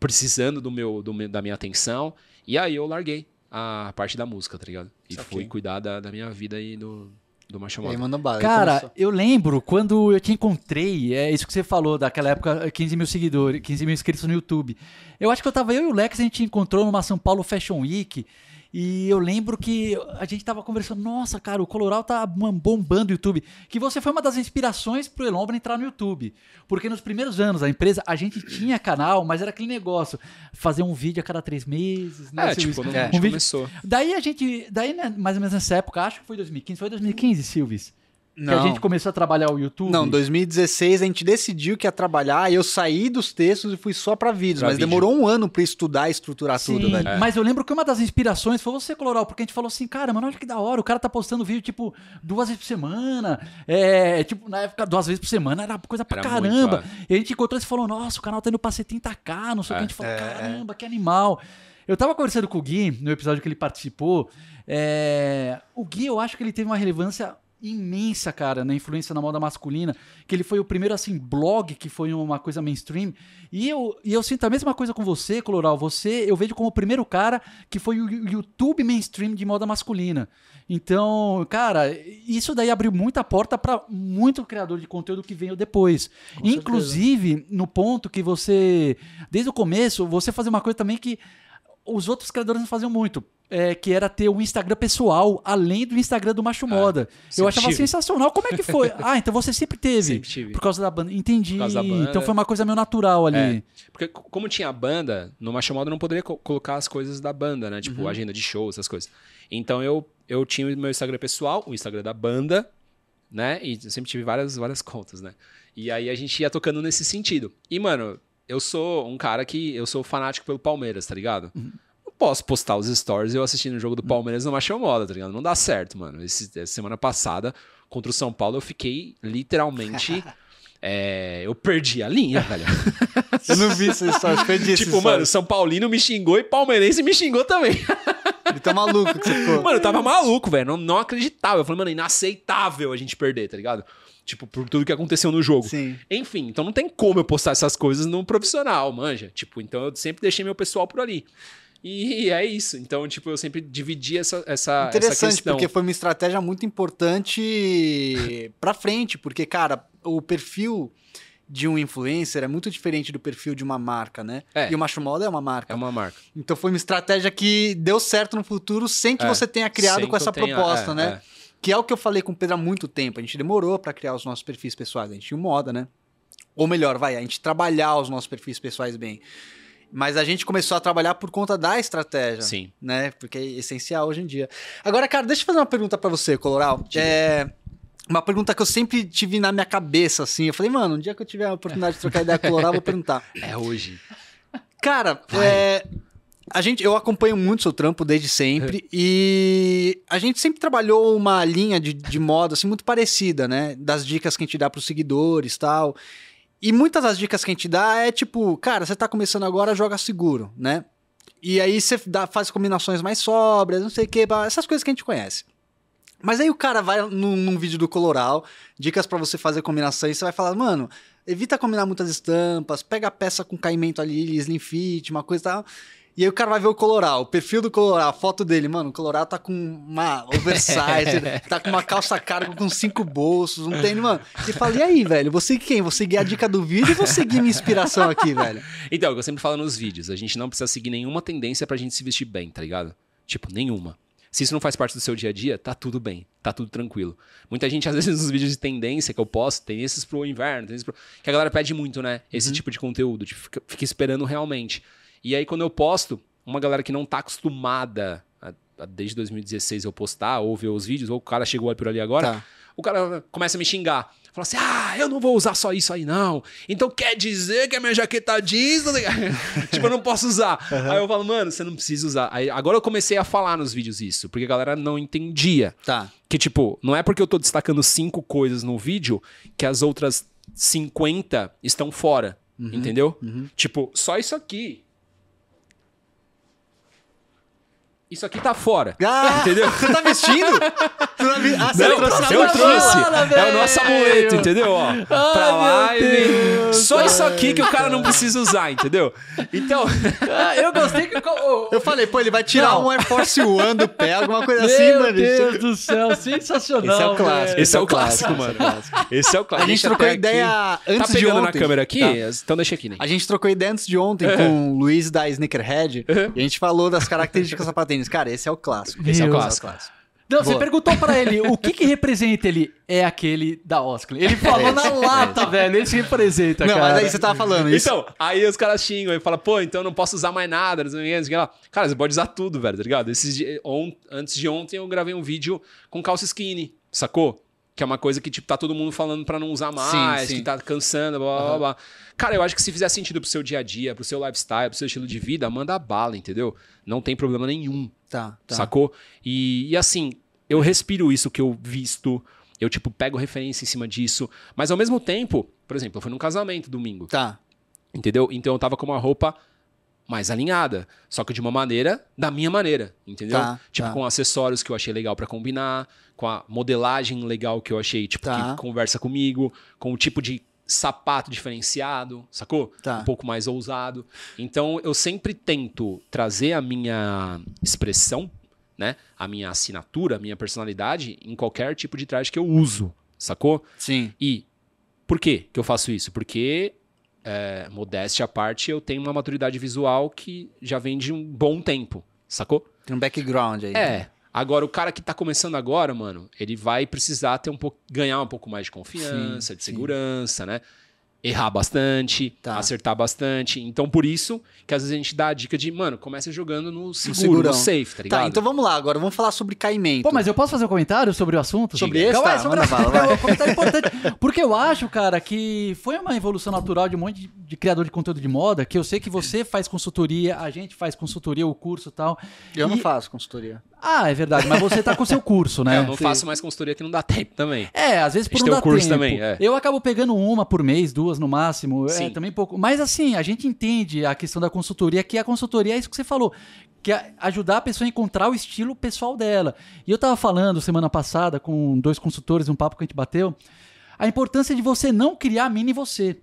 Speaker 2: precisando do meu, do meu- da minha atenção. E aí eu larguei a parte da música, tá ligado? E
Speaker 1: Saquei.
Speaker 2: fui cuidar da, da minha vida e do, do
Speaker 1: E
Speaker 2: Mola.
Speaker 1: mandou bala.
Speaker 3: Cara, eu lembro quando eu te encontrei, é isso que você falou, daquela época, 15 mil seguidores, 15 mil inscritos no YouTube. Eu acho que eu tava, eu e o Lex, a gente encontrou numa São Paulo Fashion Week. E eu lembro que a gente tava conversando, nossa, cara, o Coloral tá bombando o YouTube. Que você foi uma das inspirações pro Elombra entrar no YouTube. Porque nos primeiros anos da empresa, a gente tinha canal, mas era aquele negócio, fazer um vídeo a cada três meses, né?
Speaker 2: É, tipo, quando
Speaker 1: É.
Speaker 2: a gente
Speaker 3: Um vídeo-
Speaker 2: começou.
Speaker 3: Daí a gente, daí né, mais ou menos nessa época, acho que foi 2015, foi 2015, Silvis? Que
Speaker 1: Não.
Speaker 3: a gente começou a trabalhar o YouTube.
Speaker 1: Não, 2016 a gente decidiu que ia trabalhar e eu saí dos textos e fui só pra vídeos.
Speaker 2: Pra
Speaker 1: mas
Speaker 2: vídeo.
Speaker 1: demorou um ano pra estudar e estruturar
Speaker 3: Sim,
Speaker 1: tudo, velho.
Speaker 3: mas eu lembro que uma das inspirações foi você, Coloral, porque a gente falou assim, cara, mano, olha que da hora, o cara tá postando vídeo, tipo, duas vezes por semana, é, tipo, na época, duas vezes por semana, era coisa pra
Speaker 2: Era
Speaker 3: caramba.
Speaker 2: muito,
Speaker 3: E a gente encontrou e falou, nossa, o canal tá indo pra 70k, não sei o que, a gente falou,
Speaker 1: É,
Speaker 3: caramba, que animal. Eu tava conversando com o Gui, no episódio que ele participou, é, o Gui, eu acho que ele teve uma relevância imensa, cara, na influência na moda masculina, que ele foi o primeiro, assim, blog que foi uma coisa mainstream, e eu, e eu sinto a mesma coisa com você, Coloral, você, eu vejo como o primeiro cara que foi o YouTube mainstream de moda masculina. Então, cara, isso daí abriu muita porta para muito criador de conteúdo que veio depois.
Speaker 1: Com
Speaker 3: Inclusive, no ponto que você, desde o começo, você fazia uma coisa também que os outros criadores não faziam muito. é, que era ter um Instagram pessoal, além do Instagram do Macho Moda. Eu
Speaker 2: sempre
Speaker 3: achava
Speaker 2: tive.
Speaker 3: sensacional. Como é que foi? ah, então você sempre teve.
Speaker 2: Sempre tive.
Speaker 3: Por causa da banda. Entendi.
Speaker 2: Por causa da banda.
Speaker 3: Então foi uma coisa meio natural ali.
Speaker 2: É. Porque como tinha a banda, no Macho Moda eu não poderia co- colocar as coisas da banda, né?
Speaker 3: Uhum.
Speaker 2: Tipo, agenda de shows, essas coisas. Então eu, eu tinha o meu Instagram pessoal, o Instagram da banda, né? E eu sempre tive várias, várias contas, né? E aí a gente ia tocando nesse sentido. E, mano, eu sou um cara que... Eu sou fanático pelo Palmeiras, tá ligado?
Speaker 3: Uhum.
Speaker 2: Não posso postar os stories eu assistindo o jogo do Palmeiras no Macho Moda, tá ligado? Não dá certo, mano. Esse, semana passada, contra o São Paulo, eu fiquei literalmente... é, eu perdi a linha, velho.
Speaker 1: Eu não vi essa história, eu perdi
Speaker 2: Tipo,
Speaker 1: história.
Speaker 2: mano, São Paulino me xingou e palmeirense me xingou também.
Speaker 1: Ele tá maluco que você ficou.
Speaker 2: Mano, eu tava maluco, velho. Não, não acreditava. Eu falei, mano, inaceitável a gente perder, tá ligado? Tipo, por tudo que aconteceu no jogo.
Speaker 1: Sim.
Speaker 2: Enfim, então não tem como eu postar essas coisas no profissional, manja. Tipo, então eu sempre deixei meu pessoal por ali. E é isso. Então, tipo, eu sempre dividi essa, essa, essa
Speaker 1: Interessante,
Speaker 2: questão.
Speaker 1: porque foi uma estratégia muito importante pra frente, porque, cara, o perfil de um influencer é muito diferente do perfil de uma marca, né?
Speaker 2: É.
Speaker 1: E o Macho Moda é uma marca.
Speaker 2: É uma marca.
Speaker 1: Então foi uma estratégia que deu certo no futuro sem que
Speaker 2: É.
Speaker 1: você tenha criado
Speaker 2: Sem
Speaker 1: com essa
Speaker 2: tenha-
Speaker 1: proposta,
Speaker 2: é,
Speaker 1: né?
Speaker 2: é.
Speaker 1: Que é o que eu falei com o Pedro há muito tempo. A gente demorou pra criar os nossos perfis pessoais. A gente tinha moda, né? Ou melhor, vai, a gente trabalhar os nossos perfis pessoais bem. Mas a gente começou a trabalhar por conta da estratégia.
Speaker 2: Sim.
Speaker 1: Né? Porque é essencial hoje em dia. Agora, cara, deixa eu fazer uma pergunta pra você, Coloral. É. Uma pergunta que eu sempre tive na minha cabeça, assim. Eu falei, mano, um dia que eu tiver a oportunidade de trocar ideia com o Coloral, eu vou perguntar.
Speaker 2: É hoje.
Speaker 1: Cara, é, a gente, eu acompanho muito seu trampo desde sempre e a gente sempre trabalhou uma linha de, de moda assim muito parecida, né? Das dicas que a gente dá pros seguidores, tal. E muitas das dicas que a gente dá é tipo, cara, você tá começando agora, joga seguro, né? E aí você dá- faz combinações mais sóbrias, não sei o que, essas coisas que a gente conhece. Mas aí o cara vai num, num vídeo do Coloral, dicas pra você fazer combinações, você vai falar, mano, evita combinar muitas estampas, pega a peça com caimento ali, slim fit, uma coisa e tal. E aí o cara vai ver o Coloral, o perfil do Coloral, a foto dele, mano, o Coloral tá com uma oversize, tá com uma calça cargo com cinco bolsos, um tênis, mano. E fala, e aí, velho, você quem? Vou seguir a dica do vídeo ou vou seguir minha inspiração aqui, velho?
Speaker 2: Então, é o que eu sempre falo nos vídeos, a gente não precisa seguir nenhuma tendência pra gente se vestir bem, tá ligado? Tipo, nenhuma. Se isso não faz parte do seu dia a dia, tá tudo bem, tá tudo tranquilo. Muita gente, às vezes, nos vídeos de tendência que eu posto, tem esses pro inverno, tem esses pro... que a galera pede muito, né? Esse tipo de conteúdo, tipo, fica, fica esperando realmente. E aí, quando eu posto, uma galera que não tá acostumada, a- a- desde 2016 eu postar, ou ver os vídeos, ou o cara chegou por ali agora,
Speaker 1: Tá.
Speaker 2: o cara começa a me xingar. Fala assim, ah, eu não vou usar só isso aí, não. Então quer dizer que a minha jaqueta jeans... tipo, eu não posso usar. Aí eu falo, mano, você não precisa usar. Aí, agora eu comecei a falar nos vídeos isso, porque a galera não entendia.
Speaker 1: Tá.
Speaker 2: Que, tipo, não é porque eu tô destacando cinco coisas no vídeo que as outras 50 estão fora. Entendeu? Tipo, só isso aqui. Isso aqui tá fora.
Speaker 1: Ah,
Speaker 2: Entendeu?
Speaker 1: Você tá vestindo? Você tá vi- Ah, você
Speaker 2: Não,
Speaker 1: trouxe
Speaker 2: eu
Speaker 1: a
Speaker 2: trouxe. É o nosso amuleto, entendeu? Ó, pra
Speaker 3: meu
Speaker 2: live.
Speaker 3: Deus,
Speaker 2: Só isso aqui que o cara não precisa usar, entendeu? Então,
Speaker 3: Ah, eu gostei que.
Speaker 1: Eu falei, pô, ele vai tirar
Speaker 3: Não.
Speaker 1: um Air Force One do pé, alguma coisa assim,
Speaker 3: Meu
Speaker 1: mano.
Speaker 3: Deus do céu, sensacional.
Speaker 1: Esse é o clássico.
Speaker 2: esse é o clássico, mano. Esse é o clássico.
Speaker 1: A gente trocou ideia
Speaker 2: aqui-
Speaker 1: antes
Speaker 2: Tá
Speaker 1: de
Speaker 2: pegando
Speaker 1: ontem.
Speaker 2: na câmera aqui?
Speaker 1: Tá.
Speaker 2: Então deixa aqui, né?
Speaker 1: A gente trocou ideia antes de ontem com o Luiz da Sneakerhead e a gente falou das características da sapatênis. Cara, esse é o clássico.
Speaker 2: Esse é o
Speaker 3: Meu
Speaker 2: clássico.
Speaker 3: Não, você
Speaker 1: Boa.
Speaker 3: perguntou pra ele o que que representa ele. É aquele da Oscar. Ele falou na lata, velho. Ele se representa,
Speaker 1: Não,
Speaker 3: cara.
Speaker 1: mas aí você tava falando isso.
Speaker 2: Então, aí os caras xingam e falam, pô, então eu não posso usar mais nada, não sei o que, não lá. Cara, você pode usar tudo, velho, tá ligado? Esses on- Antes de ontem eu gravei um vídeo com calça skinny, sacou? Que é uma coisa que, tipo, tá todo mundo falando pra não usar mais,
Speaker 1: sim.
Speaker 2: que tá cansando, blá, blá, blá, blá. Cara, eu acho que se fizer sentido pro seu dia a dia, pro seu lifestyle, pro seu estilo de vida, manda bala, entendeu? Não tem problema nenhum.
Speaker 1: Tá, tá.
Speaker 2: Sacou? E, e assim, eu respiro isso que eu visto. Eu, tipo, pego referência em cima disso. Mas ao mesmo tempo, por exemplo, eu fui num casamento domingo.
Speaker 1: Tá.
Speaker 2: Entendeu? Então eu tava com uma roupa mais alinhada. Só que de uma maneira, da minha maneira. Entendeu?
Speaker 1: Tá,
Speaker 2: tipo,
Speaker 1: tá.
Speaker 2: com acessórios que eu achei legal pra combinar, com a modelagem legal que eu achei, tipo,
Speaker 1: Tá.
Speaker 2: que conversa comigo, com o tipo de sapato diferenciado, sacou?
Speaker 1: Tá.
Speaker 2: Um pouco mais ousado. Então eu sempre tento trazer a minha expressão, né? A minha assinatura, a minha personalidade em qualquer tipo de traje que eu uso, sacou?
Speaker 1: Sim.
Speaker 2: E por quê que eu faço isso? Porque é, modéstia à parte, eu tenho uma maturidade visual que já vem de um bom tempo, sacou?
Speaker 1: Tem um background aí.
Speaker 2: É. Agora, o cara que tá começando agora, mano, ele vai precisar ter um pouco, ganhar um pouco mais de confiança,
Speaker 1: Sim,
Speaker 2: de
Speaker 1: sim.
Speaker 2: segurança, né? Errar bastante,
Speaker 1: Tá.
Speaker 2: acertar bastante. Então, por isso que às vezes a gente dá a dica de, mano, comece jogando no seguro,
Speaker 1: segurão.
Speaker 2: no safe, tá ligado?
Speaker 1: Tá, então vamos lá, agora vamos falar sobre caimento.
Speaker 3: Pô, mas eu posso fazer um comentário sobre o assunto?
Speaker 1: Sobre esse?
Speaker 3: Calma
Speaker 1: Tá,
Speaker 3: sobre
Speaker 1: manda
Speaker 3: a-
Speaker 1: bala, vai.
Speaker 3: É um comentário importante. Porque eu acho, cara, que foi uma evolução natural de um monte de, de criador de conteúdo de moda, que eu sei que você faz consultoria, a gente faz consultoria, o curso e tal.
Speaker 1: eu não
Speaker 3: E-
Speaker 1: faço consultoria.
Speaker 3: Ah, é verdade, mas você tá com o seu curso, né?
Speaker 2: É, eu não
Speaker 3: Sim.
Speaker 2: faço mais consultoria que não dá tempo também.
Speaker 3: É, às vezes por não
Speaker 2: tem
Speaker 3: dar
Speaker 2: curso
Speaker 3: tempo.
Speaker 2: também, é.
Speaker 3: Eu acabo pegando uma por mês, duas no máximo, é
Speaker 2: Sim.
Speaker 3: também pouco. Mas assim, a gente entende a questão da consultoria, que a consultoria é isso que você falou, que é ajudar a pessoa a encontrar o estilo pessoal dela. E eu tava falando semana passada com dois consultores, um papo que a gente bateu, a importância de você não criar mini você.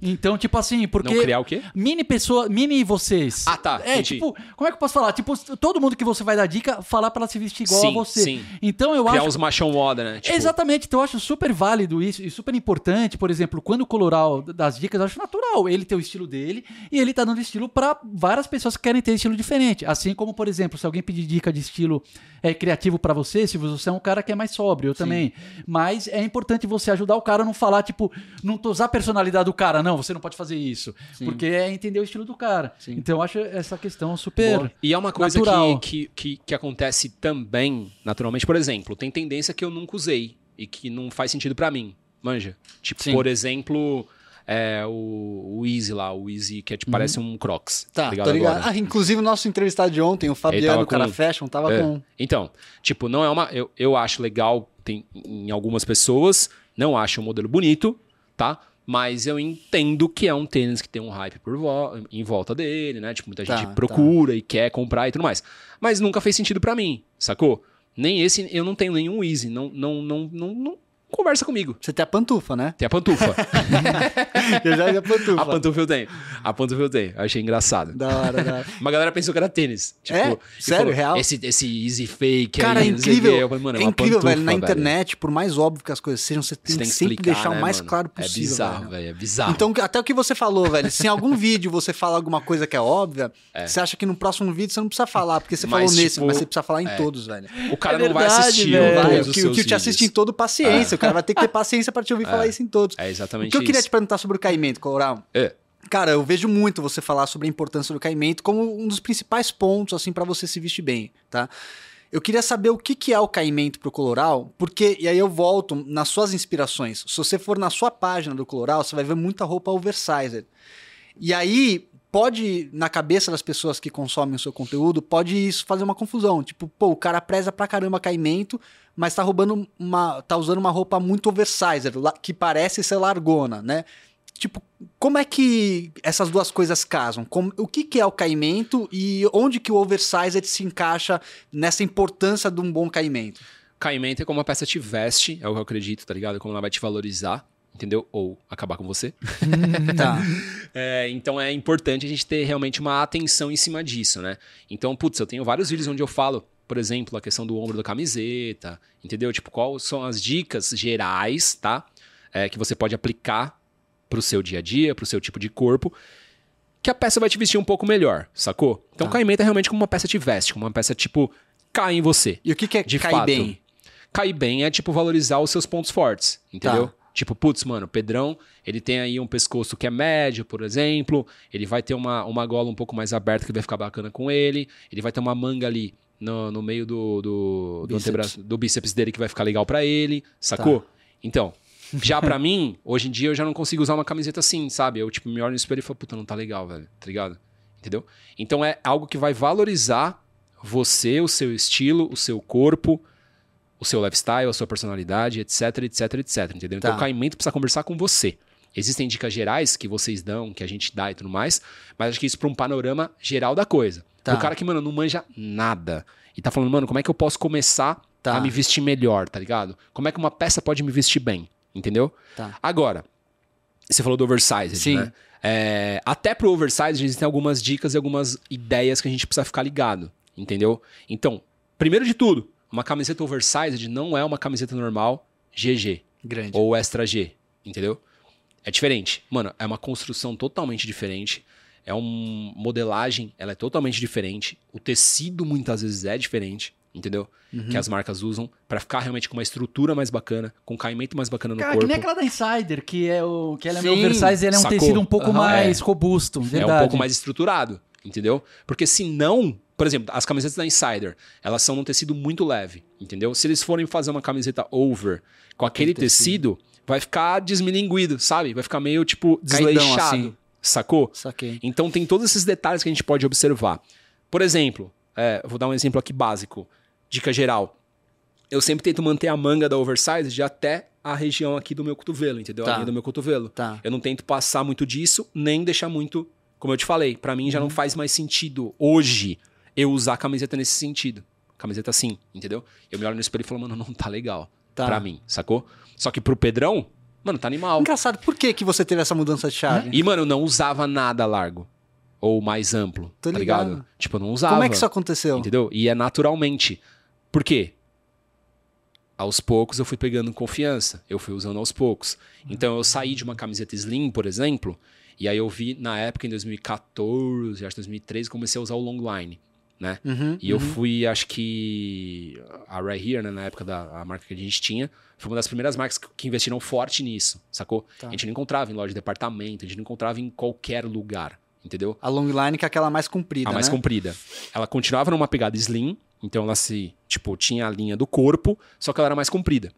Speaker 3: Então, tipo assim, porque
Speaker 2: Não criar o quê?
Speaker 3: mini pessoa, mini vocês.
Speaker 2: Ah, tá,
Speaker 3: É,
Speaker 2: entendi.
Speaker 3: tipo, como é que eu posso falar? Tipo, todo mundo que você vai dar dica, falar pra ela se vestir igual
Speaker 2: Sim,
Speaker 3: a você.
Speaker 2: sim.
Speaker 3: Então eu
Speaker 2: Criar
Speaker 3: acho
Speaker 2: os machão moda, né? Tipo,
Speaker 3: Exatamente, então eu acho super válido isso e super importante, por exemplo, quando o Coloral das dicas, eu acho natural ele ter o estilo dele e ele tá dando estilo pra várias pessoas que querem ter estilo diferente. Assim como, por exemplo, se alguém pedir dica de estilo é, criativo pra você, se você é um cara que é mais sóbrio, eu também. Mas é importante você ajudar o cara não falar, tipo, não tô usar a personalidade do cara, não, você não pode fazer isso. Porque é entender o estilo do cara.
Speaker 1: Sim.
Speaker 3: Então eu acho essa questão super.
Speaker 1: Boa.
Speaker 2: E é uma coisa
Speaker 3: Natural.
Speaker 2: que, que, que, que acontece também, naturalmente. Por exemplo, tem tendência que eu nunca usei e que não faz sentido pra mim. Manja? Tipo,
Speaker 1: Sim.
Speaker 2: por exemplo, é, o, o Easy lá, o Easy, que é, tipo, parece um Crocs.
Speaker 1: Tá,
Speaker 2: ligado
Speaker 1: tô ligado.
Speaker 2: agora?
Speaker 1: Ah, inclusive o nosso entrevistado de ontem, o Fabiano, o cara
Speaker 2: com-
Speaker 1: fashion, tava
Speaker 2: É.
Speaker 1: com...
Speaker 2: Então, tipo, não é uma. Eu, eu acho legal tem, em algumas pessoas, não acho um modelo bonito, tá? Mas eu entendo que é um tênis que tem um hype por vo- em volta dele, né? Tipo, muita
Speaker 1: Tá,
Speaker 2: gente procura e quer comprar e tudo mais. Mas nunca fez sentido pra mim, sacou? Nem esse, eu não tenho nenhum Easy, não, não, não, não, não conversa comigo.
Speaker 1: Você tem a pantufa, né?
Speaker 2: Tem a pantufa.
Speaker 1: Eu já vi a pantufa.
Speaker 2: a pantufa eu tenho. A pantufa eu tenho. Eu achei engraçado.
Speaker 1: Da hora, da hora.
Speaker 2: Uma galera pensou que era tênis. Tipo,
Speaker 1: É? Sério? Real?
Speaker 2: Esse, esse Easy fake
Speaker 1: Cara, é
Speaker 2: aí, o
Speaker 1: incrível.
Speaker 2: Eu falei, mano,
Speaker 1: é
Speaker 2: uma
Speaker 1: incrível, velho. Na
Speaker 2: pantufa,
Speaker 1: internet, por mais óbvio que as coisas sejam, você tem,
Speaker 2: Você tem
Speaker 1: que sempre
Speaker 2: explicar,
Speaker 1: deixar
Speaker 2: né,
Speaker 1: o mais
Speaker 2: mano?
Speaker 1: claro
Speaker 2: É
Speaker 1: possível.
Speaker 2: bizarro,
Speaker 1: velho.
Speaker 2: velho. É bizarro.
Speaker 1: Então, até o que você falou, velho. Se em algum vídeo você fala alguma coisa que é óbvia, você acha que no próximo vídeo você não precisa falar, porque você
Speaker 2: Mas,
Speaker 1: falou nesse,
Speaker 2: tipo,
Speaker 1: mas você precisa falar em
Speaker 2: é.
Speaker 1: todos, velho.
Speaker 2: o cara
Speaker 3: É
Speaker 2: não vai assistir
Speaker 3: velho.
Speaker 1: o que, te assiste em todo, paciência. O cara vai ter que ter paciência pra te ouvir falar isso em todos.
Speaker 2: É
Speaker 1: O
Speaker 2: exatamente
Speaker 1: que eu queria
Speaker 2: isso.
Speaker 1: te perguntar sobre o caimento, Coral?
Speaker 2: É.
Speaker 1: Cara, eu vejo muito você falar sobre a importância do caimento como um dos principais pontos, assim, para você se vestir bem, tá? Eu queria saber o que, que é o caimento pro Coloral, porque, e aí eu volto nas suas inspirações. Se você for na sua página do Coloral, você vai ver muita roupa oversized. E aí, pode, na cabeça das pessoas que consomem o seu conteúdo, pode isso fazer uma confusão. Tipo, pô, o cara preza pra caramba caimento, mas tá roubando uma. tá usando uma roupa muito oversized, la- que parece ser largona, né? Tipo, como é que essas duas coisas casam? Como- o que, que é o caimento e onde que o oversized se encaixa nessa importância de um bom caimento?
Speaker 2: Caimento é como a peça te veste, é o que eu acredito, tá ligado? Como ela vai te valorizar, entendeu? Ou acabar com você.
Speaker 1: Tá.
Speaker 2: É, então é importante a gente ter realmente uma atenção em cima disso, né? Então, putz, eu tenho vários vídeos onde eu falo, por exemplo, a questão do ombro da camiseta, entendeu? Tipo, quais são as dicas gerais, tá? É, que você pode aplicar pro seu dia a dia, pro seu tipo de corpo, que a peça vai te vestir um pouco melhor, sacou? Então,
Speaker 1: Tá.
Speaker 2: caimento é realmente como uma peça te veste, como uma peça, tipo, cai em você.
Speaker 1: E o que, que é
Speaker 2: De
Speaker 1: cair
Speaker 2: fato.
Speaker 1: bem?
Speaker 2: Cair bem é, tipo, valorizar os seus pontos fortes, entendeu?
Speaker 1: Tá.
Speaker 2: Tipo, putz, mano, o Pedrão, ele tem aí um pescoço que é médio, por exemplo. Ele vai ter uma, uma gola um pouco mais aberta que vai ficar bacana com ele. Ele vai ter uma manga ali no, no meio do, do, do, antebraço- do bíceps dele que vai ficar legal pra ele, sacou?
Speaker 1: Tá.
Speaker 2: Então, já pra mim, hoje em dia eu já não consigo usar uma camiseta assim, sabe? Eu, tipo, me olho no espelho e falo, puta, não tá legal, velho, tá ligado? Entendeu? Então é algo que vai valorizar você, o seu estilo, o seu corpo, o seu lifestyle, a sua personalidade, etc, etc, etc, entendeu? Então
Speaker 1: Tá.
Speaker 2: o caimento precisa conversar com você. Existem dicas gerais que vocês dão, que a gente dá e tudo mais, mas acho que isso para um panorama geral da coisa.
Speaker 1: Tá.
Speaker 2: O cara que, mano, não manja nada e tá falando, mano, como é que eu posso começar
Speaker 1: Tá.
Speaker 2: a me vestir melhor, tá ligado? Como é que uma peça pode me vestir bem, entendeu?
Speaker 1: Tá.
Speaker 2: Agora, você falou do oversized,
Speaker 1: Sim.
Speaker 2: né? É, até pro oversized existem algumas dicas e algumas ideias que a gente precisa ficar ligado, entendeu? Então, primeiro de tudo, uma camiseta oversized não é uma camiseta normal GG
Speaker 1: Grande.
Speaker 2: ou extra G, entendeu? É diferente. Mano, é uma construção totalmente diferente. É uma modelagem, ela é totalmente diferente. O tecido muitas vezes é diferente, entendeu?
Speaker 1: Uhum.
Speaker 2: Que as marcas usam pra ficar realmente com uma estrutura mais bacana, com um caimento mais bacana no
Speaker 3: Cara,
Speaker 2: corpo.
Speaker 3: que nem aquela da Insider, que é o que ela é
Speaker 1: Sim,
Speaker 3: meio oversize, ele é um
Speaker 2: sacou?
Speaker 3: tecido um pouco
Speaker 1: Aham.
Speaker 3: mais robusto,
Speaker 2: É
Speaker 3: verdade.
Speaker 2: um pouco mais estruturado, entendeu? Porque senão, por exemplo, as camisetas da Insider, elas são num tecido muito leve, entendeu? Se eles forem fazer uma camiseta over com aquele
Speaker 1: Aquele
Speaker 2: tecido, vai ficar desmilinguido, sabe? Vai ficar meio tipo desleixado,
Speaker 1: assim.
Speaker 2: Sacou?
Speaker 1: Saquei.
Speaker 2: Então tem todos esses detalhes que a gente pode observar. Por exemplo, é, vou dar um exemplo aqui básico, dica geral. Eu sempre tento manter a manga da oversize de até a região aqui do meu cotovelo, entendeu?
Speaker 1: Tá.
Speaker 2: A linha do meu cotovelo.
Speaker 1: Tá.
Speaker 2: Eu não tento passar muito disso, nem deixar muito, como eu te falei, pra mim
Speaker 1: Uhum.
Speaker 2: já não faz mais sentido hoje eu usar camiseta nesse sentido. Camiseta assim, entendeu? Eu me olho no espelho e falo, mano, não tá legal
Speaker 1: Tá.
Speaker 2: pra mim, sacou? Só que pro Pedrão, mano, tá animal.
Speaker 1: Engraçado, por que, que você teve essa mudança de chave?
Speaker 2: E, mano, eu não usava nada largo ou mais amplo,
Speaker 1: Tô
Speaker 2: tá
Speaker 1: ligado.
Speaker 2: ligado? Tipo, eu não usava.
Speaker 1: Como é que isso aconteceu?
Speaker 2: Entendeu? E é naturalmente. Por quê? Aos poucos eu fui pegando confiança, eu fui usando aos poucos. Então eu saí de uma camiseta slim, por exemplo, e aí eu vi na época, em 2014, acho que 2013, comecei a usar o long line, né?
Speaker 1: Uhum,
Speaker 2: E eu
Speaker 1: uhum.
Speaker 2: fui, acho que a Right Here, né, na época da marca que a gente tinha, foi uma das primeiras marcas que- investiram forte nisso, sacou?
Speaker 1: Tá.
Speaker 2: A gente não encontrava em loja de departamento, a gente não encontrava em qualquer lugar, entendeu?
Speaker 1: A long line que é aquela mais comprida,
Speaker 2: a mais
Speaker 1: né?
Speaker 2: comprida. Ela continuava numa pegada slim, então ela se, tipo, tinha a linha do corpo, só que ela era mais comprida.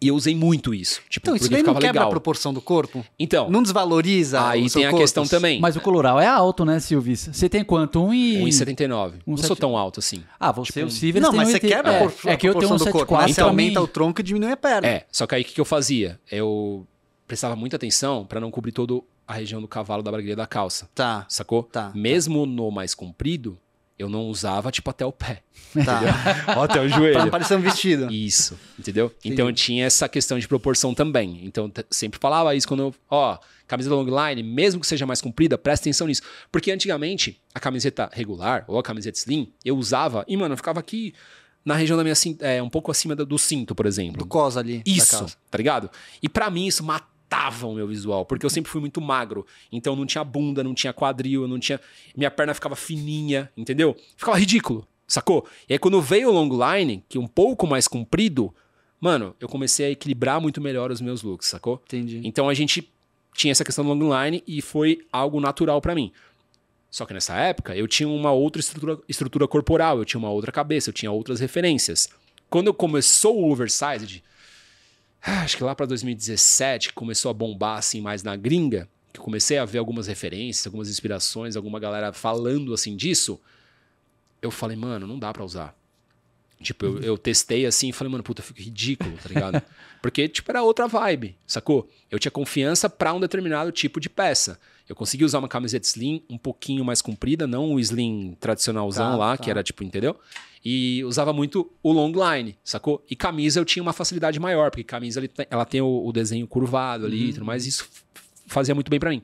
Speaker 2: E eu usei muito isso, tipo,
Speaker 1: Então, isso daí não quebra a
Speaker 2: legal.
Speaker 1: proporção do corpo?
Speaker 2: Então,
Speaker 1: Não desvaloriza
Speaker 2: aí
Speaker 1: o seu
Speaker 2: tem a
Speaker 1: corpo?
Speaker 2: questão também.
Speaker 3: Mas o coloral é alto, né, Silvis? Você tem quanto? Um e...
Speaker 2: 1,79. não sou
Speaker 3: 1,70.
Speaker 2: tão alto assim.
Speaker 3: Ah, você,
Speaker 2: Tipo,
Speaker 3: o Silvers
Speaker 1: Não,
Speaker 3: tem
Speaker 1: mas você
Speaker 3: 80.
Speaker 1: quebra
Speaker 3: é,
Speaker 1: a por-
Speaker 3: é que eu tenho
Speaker 1: proporção
Speaker 3: um
Speaker 1: do corpo,
Speaker 3: 74.
Speaker 1: né? Você
Speaker 2: Então,
Speaker 1: aumenta
Speaker 3: mim-
Speaker 1: o tronco e diminui a perna.
Speaker 2: É, só que aí o que, eu fazia? Eu prestava muita atenção pra não cobrir toda a região do cavalo da braguilha da calça,
Speaker 1: Tá,
Speaker 2: sacou?
Speaker 1: Tá.
Speaker 2: Mesmo no mais comprido, eu não usava, tipo, até o pé.
Speaker 1: tá.
Speaker 2: até o
Speaker 1: pra
Speaker 2: joelho.
Speaker 1: não parecer um vestido.
Speaker 2: Isso, entendeu? Então tinha essa questão de proporção também. Então sempre falava isso quando eu, ó, camiseta long line, mesmo que seja mais comprida, presta atenção nisso. Porque antigamente, a camiseta regular ou a camiseta slim, eu usava e, mano, eu ficava aqui na região da minha cinta, é, um pouco acima do, cinto, por exemplo.
Speaker 1: Do cos ali.
Speaker 2: Isso, tá ligado? E pra mim isso matava o meu visual, porque eu sempre fui muito magro. Então não tinha bunda, não tinha quadril, eu não tinha. Minha perna ficava fininha, entendeu? Ficava ridículo, sacou? E aí quando veio o long line, que é um pouco mais comprido, mano, eu comecei a equilibrar muito melhor os meus looks, sacou?
Speaker 1: Entendi.
Speaker 2: Então a gente tinha essa questão do long line e foi algo natural pra mim. Só que nessa época eu tinha uma outra estrutura, estrutura corporal, eu tinha uma outra cabeça, eu tinha outras referências. Quando eu começou o oversized, acho que lá pra 2017 que começou a bombar assim mais na gringa, que eu comecei a ver algumas referências, algumas inspirações, alguma galera falando assim disso, eu falei, mano, não dá pra usar. Tipo, eu, eu testei assim e falei, mano, puta, fica ridículo, tá ligado? Porque, tipo, era outra vibe, sacou? Eu tinha confiança pra um determinado tipo de peça. Eu consegui usar uma camiseta slim um pouquinho mais comprida, não o slim tradicionalzão
Speaker 1: Tá,
Speaker 2: lá,
Speaker 1: tá.
Speaker 2: que era tipo, entendeu? E usava muito o long line, sacou? E camisa eu tinha uma facilidade maior, porque camisa ela tem o, o desenho curvado ali
Speaker 1: Uhum.
Speaker 2: e tudo mais, e isso fazia muito bem pra mim.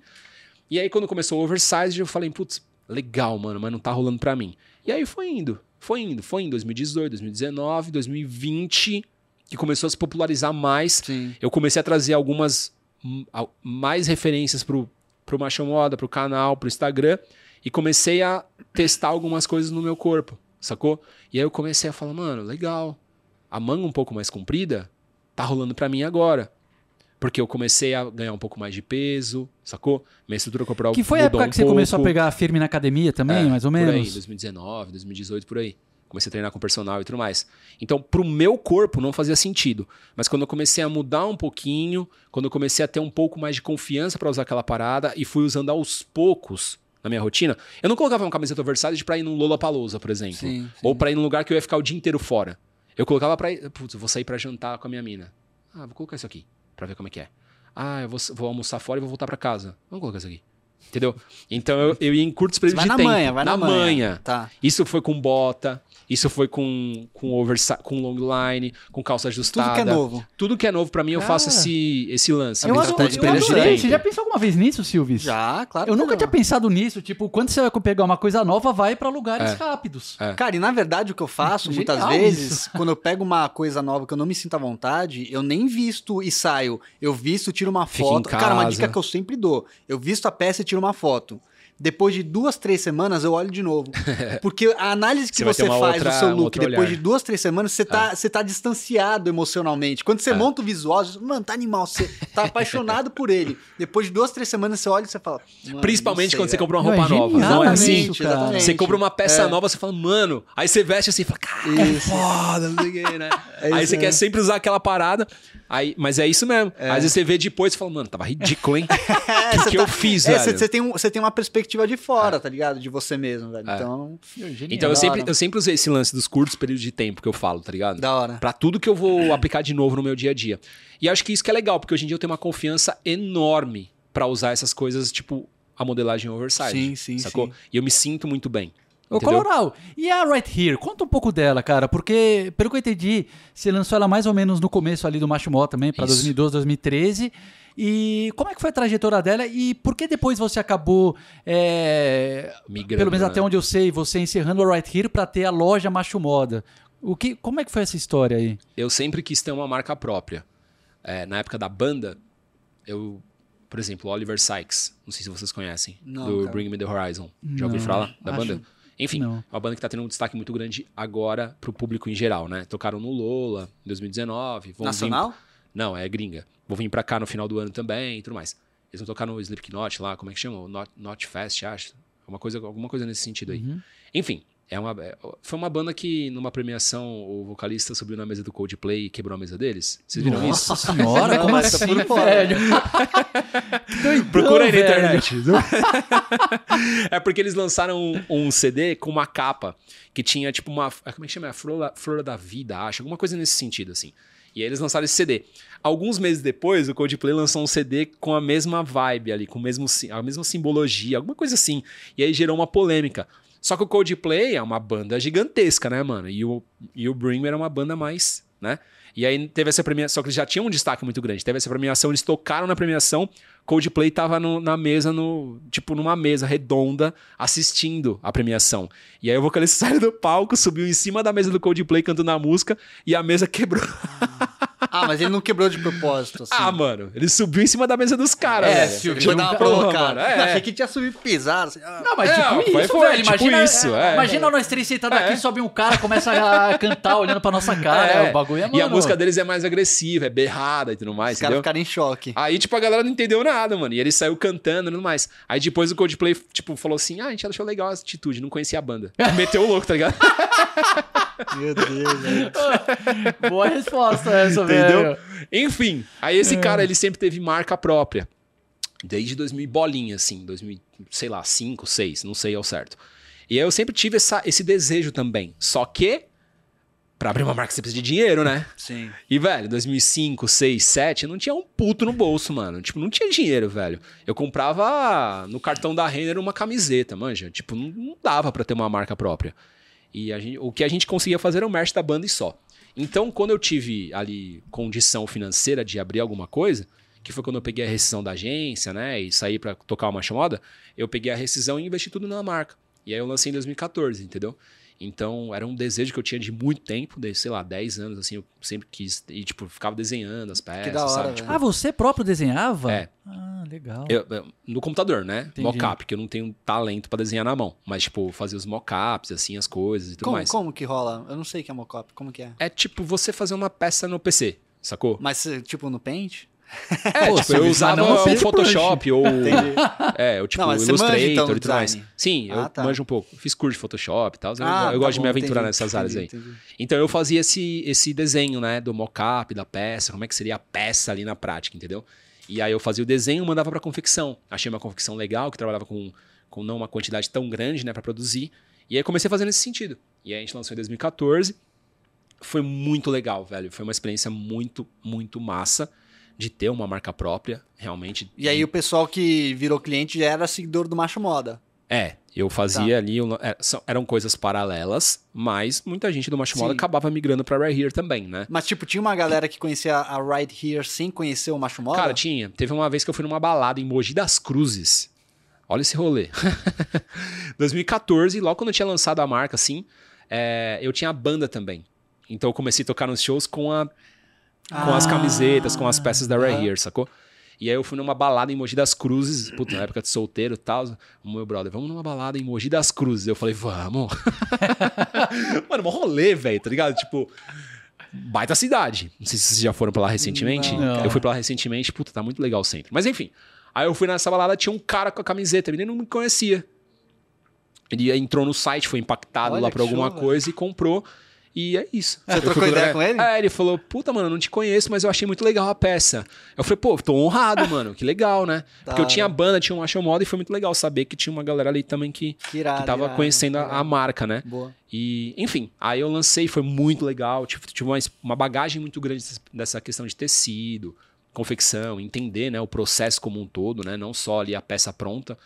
Speaker 2: E aí, quando começou o oversize, eu falei, putz, legal, mano, mas não tá rolando pra mim. E aí foi indo, foi indo, foi em 2018, 2019, 2020, que começou a se popularizar mais.
Speaker 1: Sim.
Speaker 2: Eu comecei a trazer algumas al- mais referências pro, pro Macho Moda, pro canal, pro Instagram, e comecei a testar algumas coisas no meu corpo, sacou? E aí eu comecei a falar, mano, legal, a manga um pouco mais comprida tá rolando pra mim agora. Porque eu comecei a ganhar um pouco mais de peso, sacou? Minha estrutura corporal
Speaker 3: Que foi a época
Speaker 2: um
Speaker 3: que você começou a
Speaker 2: pouco.
Speaker 3: pegar firme na academia também,
Speaker 2: É,
Speaker 3: mais ou
Speaker 2: Por aí,
Speaker 3: menos?
Speaker 2: 2019, 2018, por aí. Comecei a treinar com personal e tudo mais. Então, pro meu corpo não fazia sentido. Mas quando eu comecei a mudar um pouquinho, quando eu comecei a ter um pouco mais de confiança pra usar aquela parada e fui usando aos poucos na minha rotina, eu não colocava uma camiseta oversized pra ir num Lollapalooza, por exemplo.
Speaker 1: Sim, sim.
Speaker 2: Ou pra ir num lugar que eu ia ficar o dia inteiro fora. Eu colocava pra ir, putz, eu vou sair pra jantar com a minha mina. Ah, vou colocar isso aqui pra ver como é que é. Ah, eu vou, vou almoçar fora e vou voltar pra casa. Vamos colocar isso aqui. Entendeu? Então eu, eu ia em curtos períodos
Speaker 1: vai
Speaker 2: de
Speaker 1: na
Speaker 2: tempo.
Speaker 1: manha, vai na,
Speaker 2: manha.
Speaker 1: Tá.
Speaker 2: Isso foi com bota, isso foi com, com, com long line, com calça ajustada.
Speaker 1: Tudo que é novo.
Speaker 2: Tudo que é novo pra mim, eu
Speaker 3: Cara.
Speaker 2: faço esse, esse lance.
Speaker 3: Eu,
Speaker 2: Uma
Speaker 3: ado-
Speaker 2: estratégia
Speaker 3: eu adorei. Você já pensou alguma vez nisso, Silvis?
Speaker 1: Já, claro.
Speaker 3: Eu nunca
Speaker 1: não.
Speaker 3: tinha pensado nisso. Tipo, quando você vai pegar uma coisa nova, vai pra lugares
Speaker 2: É.
Speaker 3: rápidos.
Speaker 2: É.
Speaker 1: Cara, e na verdade o que eu faço muitas
Speaker 3: Genial
Speaker 1: vezes,
Speaker 3: isso.
Speaker 1: quando eu pego uma coisa nova que eu não me sinto à vontade, eu nem visto e saio. Eu visto, tiro uma
Speaker 2: Fica
Speaker 1: foto. Cara, uma dica que eu sempre dou. Eu visto a peça e tiro uma foto. Depois de duas, três semanas, eu olho de novo. Porque a análise que
Speaker 2: Você
Speaker 1: você, faz
Speaker 2: outra-
Speaker 1: do seu look depois
Speaker 2: olhar.
Speaker 1: de duas, três semanas, você tá, você tá distanciado emocionalmente. Quando você
Speaker 2: É.
Speaker 1: monta o visual, você, mano, tá animal, você tá apaixonado por ele. Depois de duas, três semanas, você olha e você fala. "Mano,
Speaker 2: Principalmente
Speaker 1: não sei,
Speaker 2: quando você
Speaker 1: velho."
Speaker 2: compra uma
Speaker 3: Não, é
Speaker 2: roupa nova.
Speaker 3: genial
Speaker 2: Não é
Speaker 3: isso,
Speaker 2: assim?
Speaker 1: exatamente.
Speaker 2: Você compra uma peça
Speaker 1: É.
Speaker 2: nova, você fala, mano. Aí você veste assim e fala, cara, é
Speaker 1: Isso.
Speaker 2: foda, não sei o né?
Speaker 1: É
Speaker 2: aí você quer sempre usar aquela parada. Aí, mas é isso mesmo. Às vezes você vê depois e fala, mano, tava ridículo, hein?
Speaker 1: É,
Speaker 2: O
Speaker 1: você
Speaker 2: que
Speaker 1: tá-
Speaker 2: eu fiz,
Speaker 1: É,
Speaker 2: velho?
Speaker 1: você tem, um, você tem uma perspectiva de fora, tá ligado? De você mesmo, velho.
Speaker 2: É.
Speaker 1: Então,
Speaker 2: Então eu sempre, eu sempre usei esse lance dos curtos períodos de tempo que eu falo, tá ligado?
Speaker 1: da hora.
Speaker 2: Pra tudo que eu vou aplicar de novo no meu dia a dia. E acho que isso que é legal, porque hoje em dia eu tenho uma confiança enorme pra usar essas coisas, tipo a modelagem oversize.
Speaker 1: Sim, sim,
Speaker 2: sacou?
Speaker 1: sim.
Speaker 2: E eu me sinto muito bem.
Speaker 3: Ô,
Speaker 2: entendeu?
Speaker 3: Coloral, e a Right Here? Conta um pouco dela, cara, porque, pelo que eu entendi, você lançou ela mais ou menos no começo ali do Macho Mó também, pra
Speaker 2: Isso.
Speaker 3: 2012, 2013. E como é que foi a trajetória dela e por que depois você acabou, é,
Speaker 2: Migrando,
Speaker 3: pelo menos
Speaker 2: né?
Speaker 3: até onde eu sei, você encerrando a Right Here pra ter a loja Macho Moda? O que, como é que foi essa história aí?
Speaker 2: eu sempre quis ter uma marca própria. É, na época da banda, eu, por exemplo, Oliver Sykes, não sei se vocês conhecem,
Speaker 1: Não,
Speaker 2: do
Speaker 1: cara.
Speaker 2: Bring Me the Horizon. Já ouviu falar da
Speaker 3: acho-
Speaker 2: banda? Enfim,
Speaker 3: não.
Speaker 2: é uma banda que tá tendo um destaque muito grande agora pro público em geral, né? Tocaram no Lola em 2019. vão vir-
Speaker 1: Nacional?
Speaker 2: Não, é gringa. Vou vir pra cá no final do ano também e tudo mais. Eles vão tocar no Slipknot lá, como é que chama? O Not, Not Fest, acho. Alguma coisa, alguma coisa nesse sentido aí.
Speaker 3: Uhum.
Speaker 2: Enfim, é uma, é- foi uma banda que numa premiação o vocalista subiu na mesa do Coldplay e quebrou a mesa deles. Vocês viram isso?
Speaker 3: Nossa senhora,
Speaker 1: Não,
Speaker 3: como assim,
Speaker 1: por
Speaker 3: velho? Doidão,
Speaker 2: Procura aí na internet. é porque eles lançaram um, um CD com uma capa que tinha tipo uma. Como é que chama? A Flor, Flor da Vida, acho. Alguma coisa nesse sentido, assim. E aí eles lançaram esse CD. Alguns meses depois, o Coldplay lançou um CD com a mesma vibe ali, com mesmo, a mesma simbologia, alguma coisa assim. E aí gerou uma polêmica. Só que o Coldplay é uma banda gigantesca, né, mano? E o, e o Bring era uma banda mais, né? E aí teve essa premiação, só que eles já tinham um destaque muito grande. Teve essa premiação, eles tocaram na premiação, Coldplay tava no- na mesa, no, tipo numa mesa redonda, assistindo a premiação. E aí o vocalista saiu do palco, subiu em cima da mesa do Coldplay cantando a música e a mesa quebrou.
Speaker 1: Ah, mas ele não quebrou de propósito, assim.
Speaker 2: Ah, mano, ele subiu em cima da mesa dos caras,
Speaker 1: é,
Speaker 2: velho.
Speaker 1: Foi dar
Speaker 3: um
Speaker 1: uma
Speaker 3: cara-
Speaker 1: provocada.
Speaker 2: Mano, é.
Speaker 1: Achei que tinha subido pisar. Assim, ah.
Speaker 3: Não, mas
Speaker 2: É,
Speaker 3: tipo
Speaker 2: foi-
Speaker 3: isso,
Speaker 2: foi
Speaker 3: velho.
Speaker 2: tipo
Speaker 3: Imagina,
Speaker 2: isso, é.
Speaker 3: imagina nós três sentados
Speaker 2: É.
Speaker 3: aqui, sobe um cara, começa a cantar olhando pra nossa cara.
Speaker 2: É.
Speaker 3: O bagulho é
Speaker 2: E a
Speaker 3: mano.
Speaker 2: Música deles é mais agressiva, é berrada e tudo mais,
Speaker 1: Os caras ficaram em choque.
Speaker 2: Aí, tipo, a galera não entendeu nada, mano. E ele saiu cantando e tudo mais. Aí depois o Coldplay, tipo, falou assim: ah, a gente achou legal essa atitude, não conhecia a banda. Meteu o louco, tá ligado?
Speaker 1: Meu Deus, velho.
Speaker 3: Boa resposta essa,
Speaker 2: Entendeu?
Speaker 3: velho.
Speaker 2: Enfim, aí esse cara, ele sempre teve marca própria. Desde 2000 e bolinha, assim, 2000, sei lá, 5, 6, não sei ao certo. E aí eu sempre tive essa, esse desejo também. Só que, pra abrir uma marca você precisa de dinheiro, né?
Speaker 1: Sim.
Speaker 2: E, velho, 2005, 6, 7, eu não tinha um puto no bolso, mano. Tipo, não tinha dinheiro, velho. Eu comprava no cartão da Renner uma camiseta, manja. Tipo, não, não dava pra ter uma marca própria. E gente- o que a gente conseguia fazer era o merch da banda e só. Então, quando eu tive ali condição financeira de abrir alguma coisa, que foi quando eu peguei a rescisão da agência, né, e saí pra tocar uma chamada, eu peguei a rescisão e investi tudo na marca. E aí eu lancei em 2014, entendeu? Então, era um desejo que eu tinha de muito tempo, de, sei lá, 10 anos, assim, eu sempre quis, e tipo, ficava desenhando as peças,
Speaker 1: da hora,
Speaker 2: sabe? Tipo,
Speaker 3: Ah, você próprio desenhava?
Speaker 2: É.
Speaker 3: Ah, legal.
Speaker 2: eu- eu- no computador, né?
Speaker 3: Entendi.
Speaker 2: Mockup, que eu não tenho talento pra desenhar na mão. Mas, tipo, fazer os mockups, assim, as coisas e tudo
Speaker 1: Como,
Speaker 2: mais.
Speaker 1: como que rola? Eu não sei o que é mockup. Como que é?
Speaker 2: É tipo você fazer uma peça no PC, sacou?
Speaker 1: Mas, tipo, no Paint?
Speaker 2: É,
Speaker 3: Pô,
Speaker 2: tipo, eu usava
Speaker 3: não
Speaker 2: o. Photoshop ou.
Speaker 1: Entendi.
Speaker 2: É, eu tipo,
Speaker 1: Não, você manja,
Speaker 2: Illustrator
Speaker 1: então,
Speaker 2: e tudo mais. Sim, eu
Speaker 1: Ah, tá.
Speaker 2: manjo um pouco. Fiz curso de Photoshop e tal. Eu,
Speaker 1: Ah,
Speaker 2: eu
Speaker 1: tá
Speaker 2: gosto de me
Speaker 1: bom,
Speaker 2: aventurar
Speaker 1: entendi,
Speaker 2: nessas áreas aí.
Speaker 1: entendi, entendi.
Speaker 2: Então eu fazia esse, esse desenho, né, do mockup, da peça, como é que seria a peça ali na prática, entendeu? E aí eu fazia o desenho e mandava pra confecção. Achei uma confecção legal, que trabalhava com, com não uma quantidade tão grande, né, pra produzir. E aí comecei a fazer nesse sentido. E aí a gente lançou em 2014. Foi muito legal, velho. Foi uma experiência muito, muito massa. De ter uma marca própria, realmente.
Speaker 1: E aí o pessoal que virou cliente já era seguidor do Macho Moda.
Speaker 2: É, eu fazia ali, é, são- eram coisas paralelas, mas muita gente do Macho Moda
Speaker 1: Sim.
Speaker 2: acabava migrando pra Right Here também, né?
Speaker 1: Mas, tipo, tinha uma galera que conhecia a Right Here sem conhecer o Macho Moda?
Speaker 2: Cara, tinha. Teve uma vez que eu fui numa balada em Mogi das Cruzes. Olha esse rolê. 2014, logo quando eu tinha lançado a marca, assim, é, eu tinha a banda também. Então eu comecei a tocar nos shows com, a, com as
Speaker 1: Ah,
Speaker 2: camisetas, com as peças da
Speaker 1: aham.
Speaker 2: Here, sacou? E aí eu fui numa balada em Mogi das Cruzes, puta, na época de solteiro e tal, o meu brother, vamos numa balada em Mogi das Cruzes. Eu falei, vamos. Mano, um rolê, velho, tá ligado? Tipo, baita cidade. Não sei se vocês já foram pra lá recentemente.
Speaker 3: Não.
Speaker 2: Eu fui pra lá recentemente, puta, tá muito legal o centro. Mas enfim, aí eu fui nessa balada, tinha um cara com a camiseta, ele nem me conhecia. Ele entrou no site, foi impactado
Speaker 1: Olha
Speaker 2: lá por alguma
Speaker 1: show,
Speaker 2: coisa e comprou. E é isso.
Speaker 1: Você
Speaker 2: Eu
Speaker 1: trocou ideia com ele?
Speaker 2: É, ele falou, puta, mano, eu não te conheço, mas eu achei muito legal a peça. Eu falei, pô, tô honrado, mano, que legal, né? Porque eu tinha banda, tinha um Acho Moda e foi muito legal saber que tinha uma galera ali também que,
Speaker 1: Que irado,
Speaker 2: que tava
Speaker 1: irado,
Speaker 2: conhecendo a,
Speaker 1: irado.
Speaker 2: a marca, né?
Speaker 1: Boa.
Speaker 2: E, enfim, aí eu lancei, foi muito legal. Tive, tive uma, uma bagagem muito grande dessa- dessa questão de tecido, confecção, entender né, o processo como um todo, né? Não só ali a peça pronta,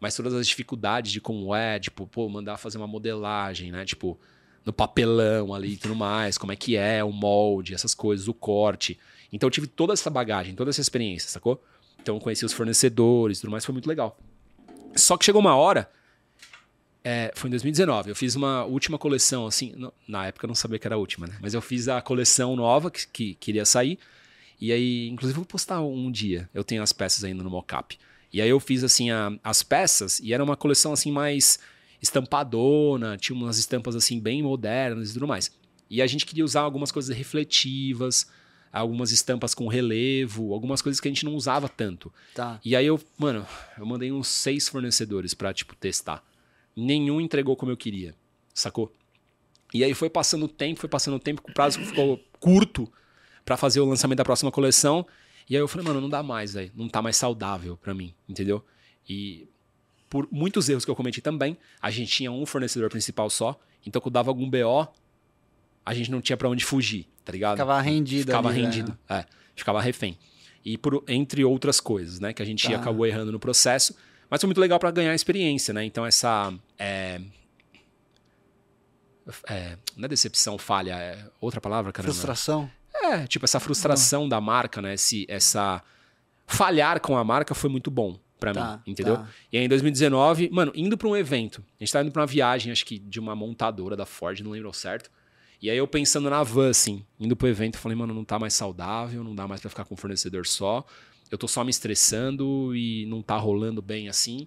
Speaker 2: mas todas as dificuldades de como é, tipo, pô, mandar fazer uma modelagem, né? Tipo, no papelão ali e tudo mais, como é que é, o molde, essas coisas, o corte. Então eu tive toda essa bagagem, toda essa experiência, sacou? Então eu conheci os fornecedores e tudo mais, foi muito legal. Só que chegou uma hora é, foi em 2019. Eu fiz uma última coleção, assim. Na época eu não sabia que era a última, né? Mas eu fiz a coleção nova que, que queria sair. E aí, inclusive, vou postar um dia. Eu tenho as peças ainda no mockup. E aí eu fiz, assim, a- as peças. E era uma coleção, assim, mais estampadona. Tinha umas estampas, assim, bem modernas e tudo mais. E a gente queria usar algumas coisas refletivas. Algumas estampas com relevo. Algumas coisas que a gente não usava tanto.
Speaker 1: Tá.
Speaker 2: E aí eu, mano, eu mandei uns seis fornecedores pra, tipo, testar. Nenhum entregou como eu queria, sacou? E aí foi passando o tempo, foi passando o tempo, o prazo ficou curto pra fazer o lançamento da próxima coleção. E aí eu falei, mano, não dá mais, velho. Não tá mais saudável pra mim, entendeu? E por muitos erros que eu cometi também, a gente tinha um fornecedor principal só. Então quando dava algum BO, a gente não tinha pra onde fugir, tá ligado?
Speaker 1: Ficava rendido
Speaker 2: Ficava
Speaker 1: ali, né?
Speaker 2: rendido, é. Ficava refém. E por, entre outras coisas, né? Que a gente
Speaker 1: Tá.
Speaker 2: acabou errando no processo. Mas foi muito legal pra ganhar experiência, né? Então essa... É, é, não é decepção, falha, é outra palavra, caramba.
Speaker 1: Frustração?
Speaker 2: É, tipo, essa frustração da marca, né? Esse, essa... Falhar com a marca foi muito bom pra
Speaker 1: Tá,
Speaker 2: mim, entendeu?
Speaker 1: tá.
Speaker 2: E aí em 2019, mano, indo pra um evento. A gente tava indo pra uma viagem, acho que de uma montadora da Ford, não lembro ao certo. E aí eu pensando na van, assim, indo pro evento, eu falei, mano, não tá mais saudável, não dá mais pra ficar com um fornecedor só. Eu tô só me estressando e não tá rolando bem assim.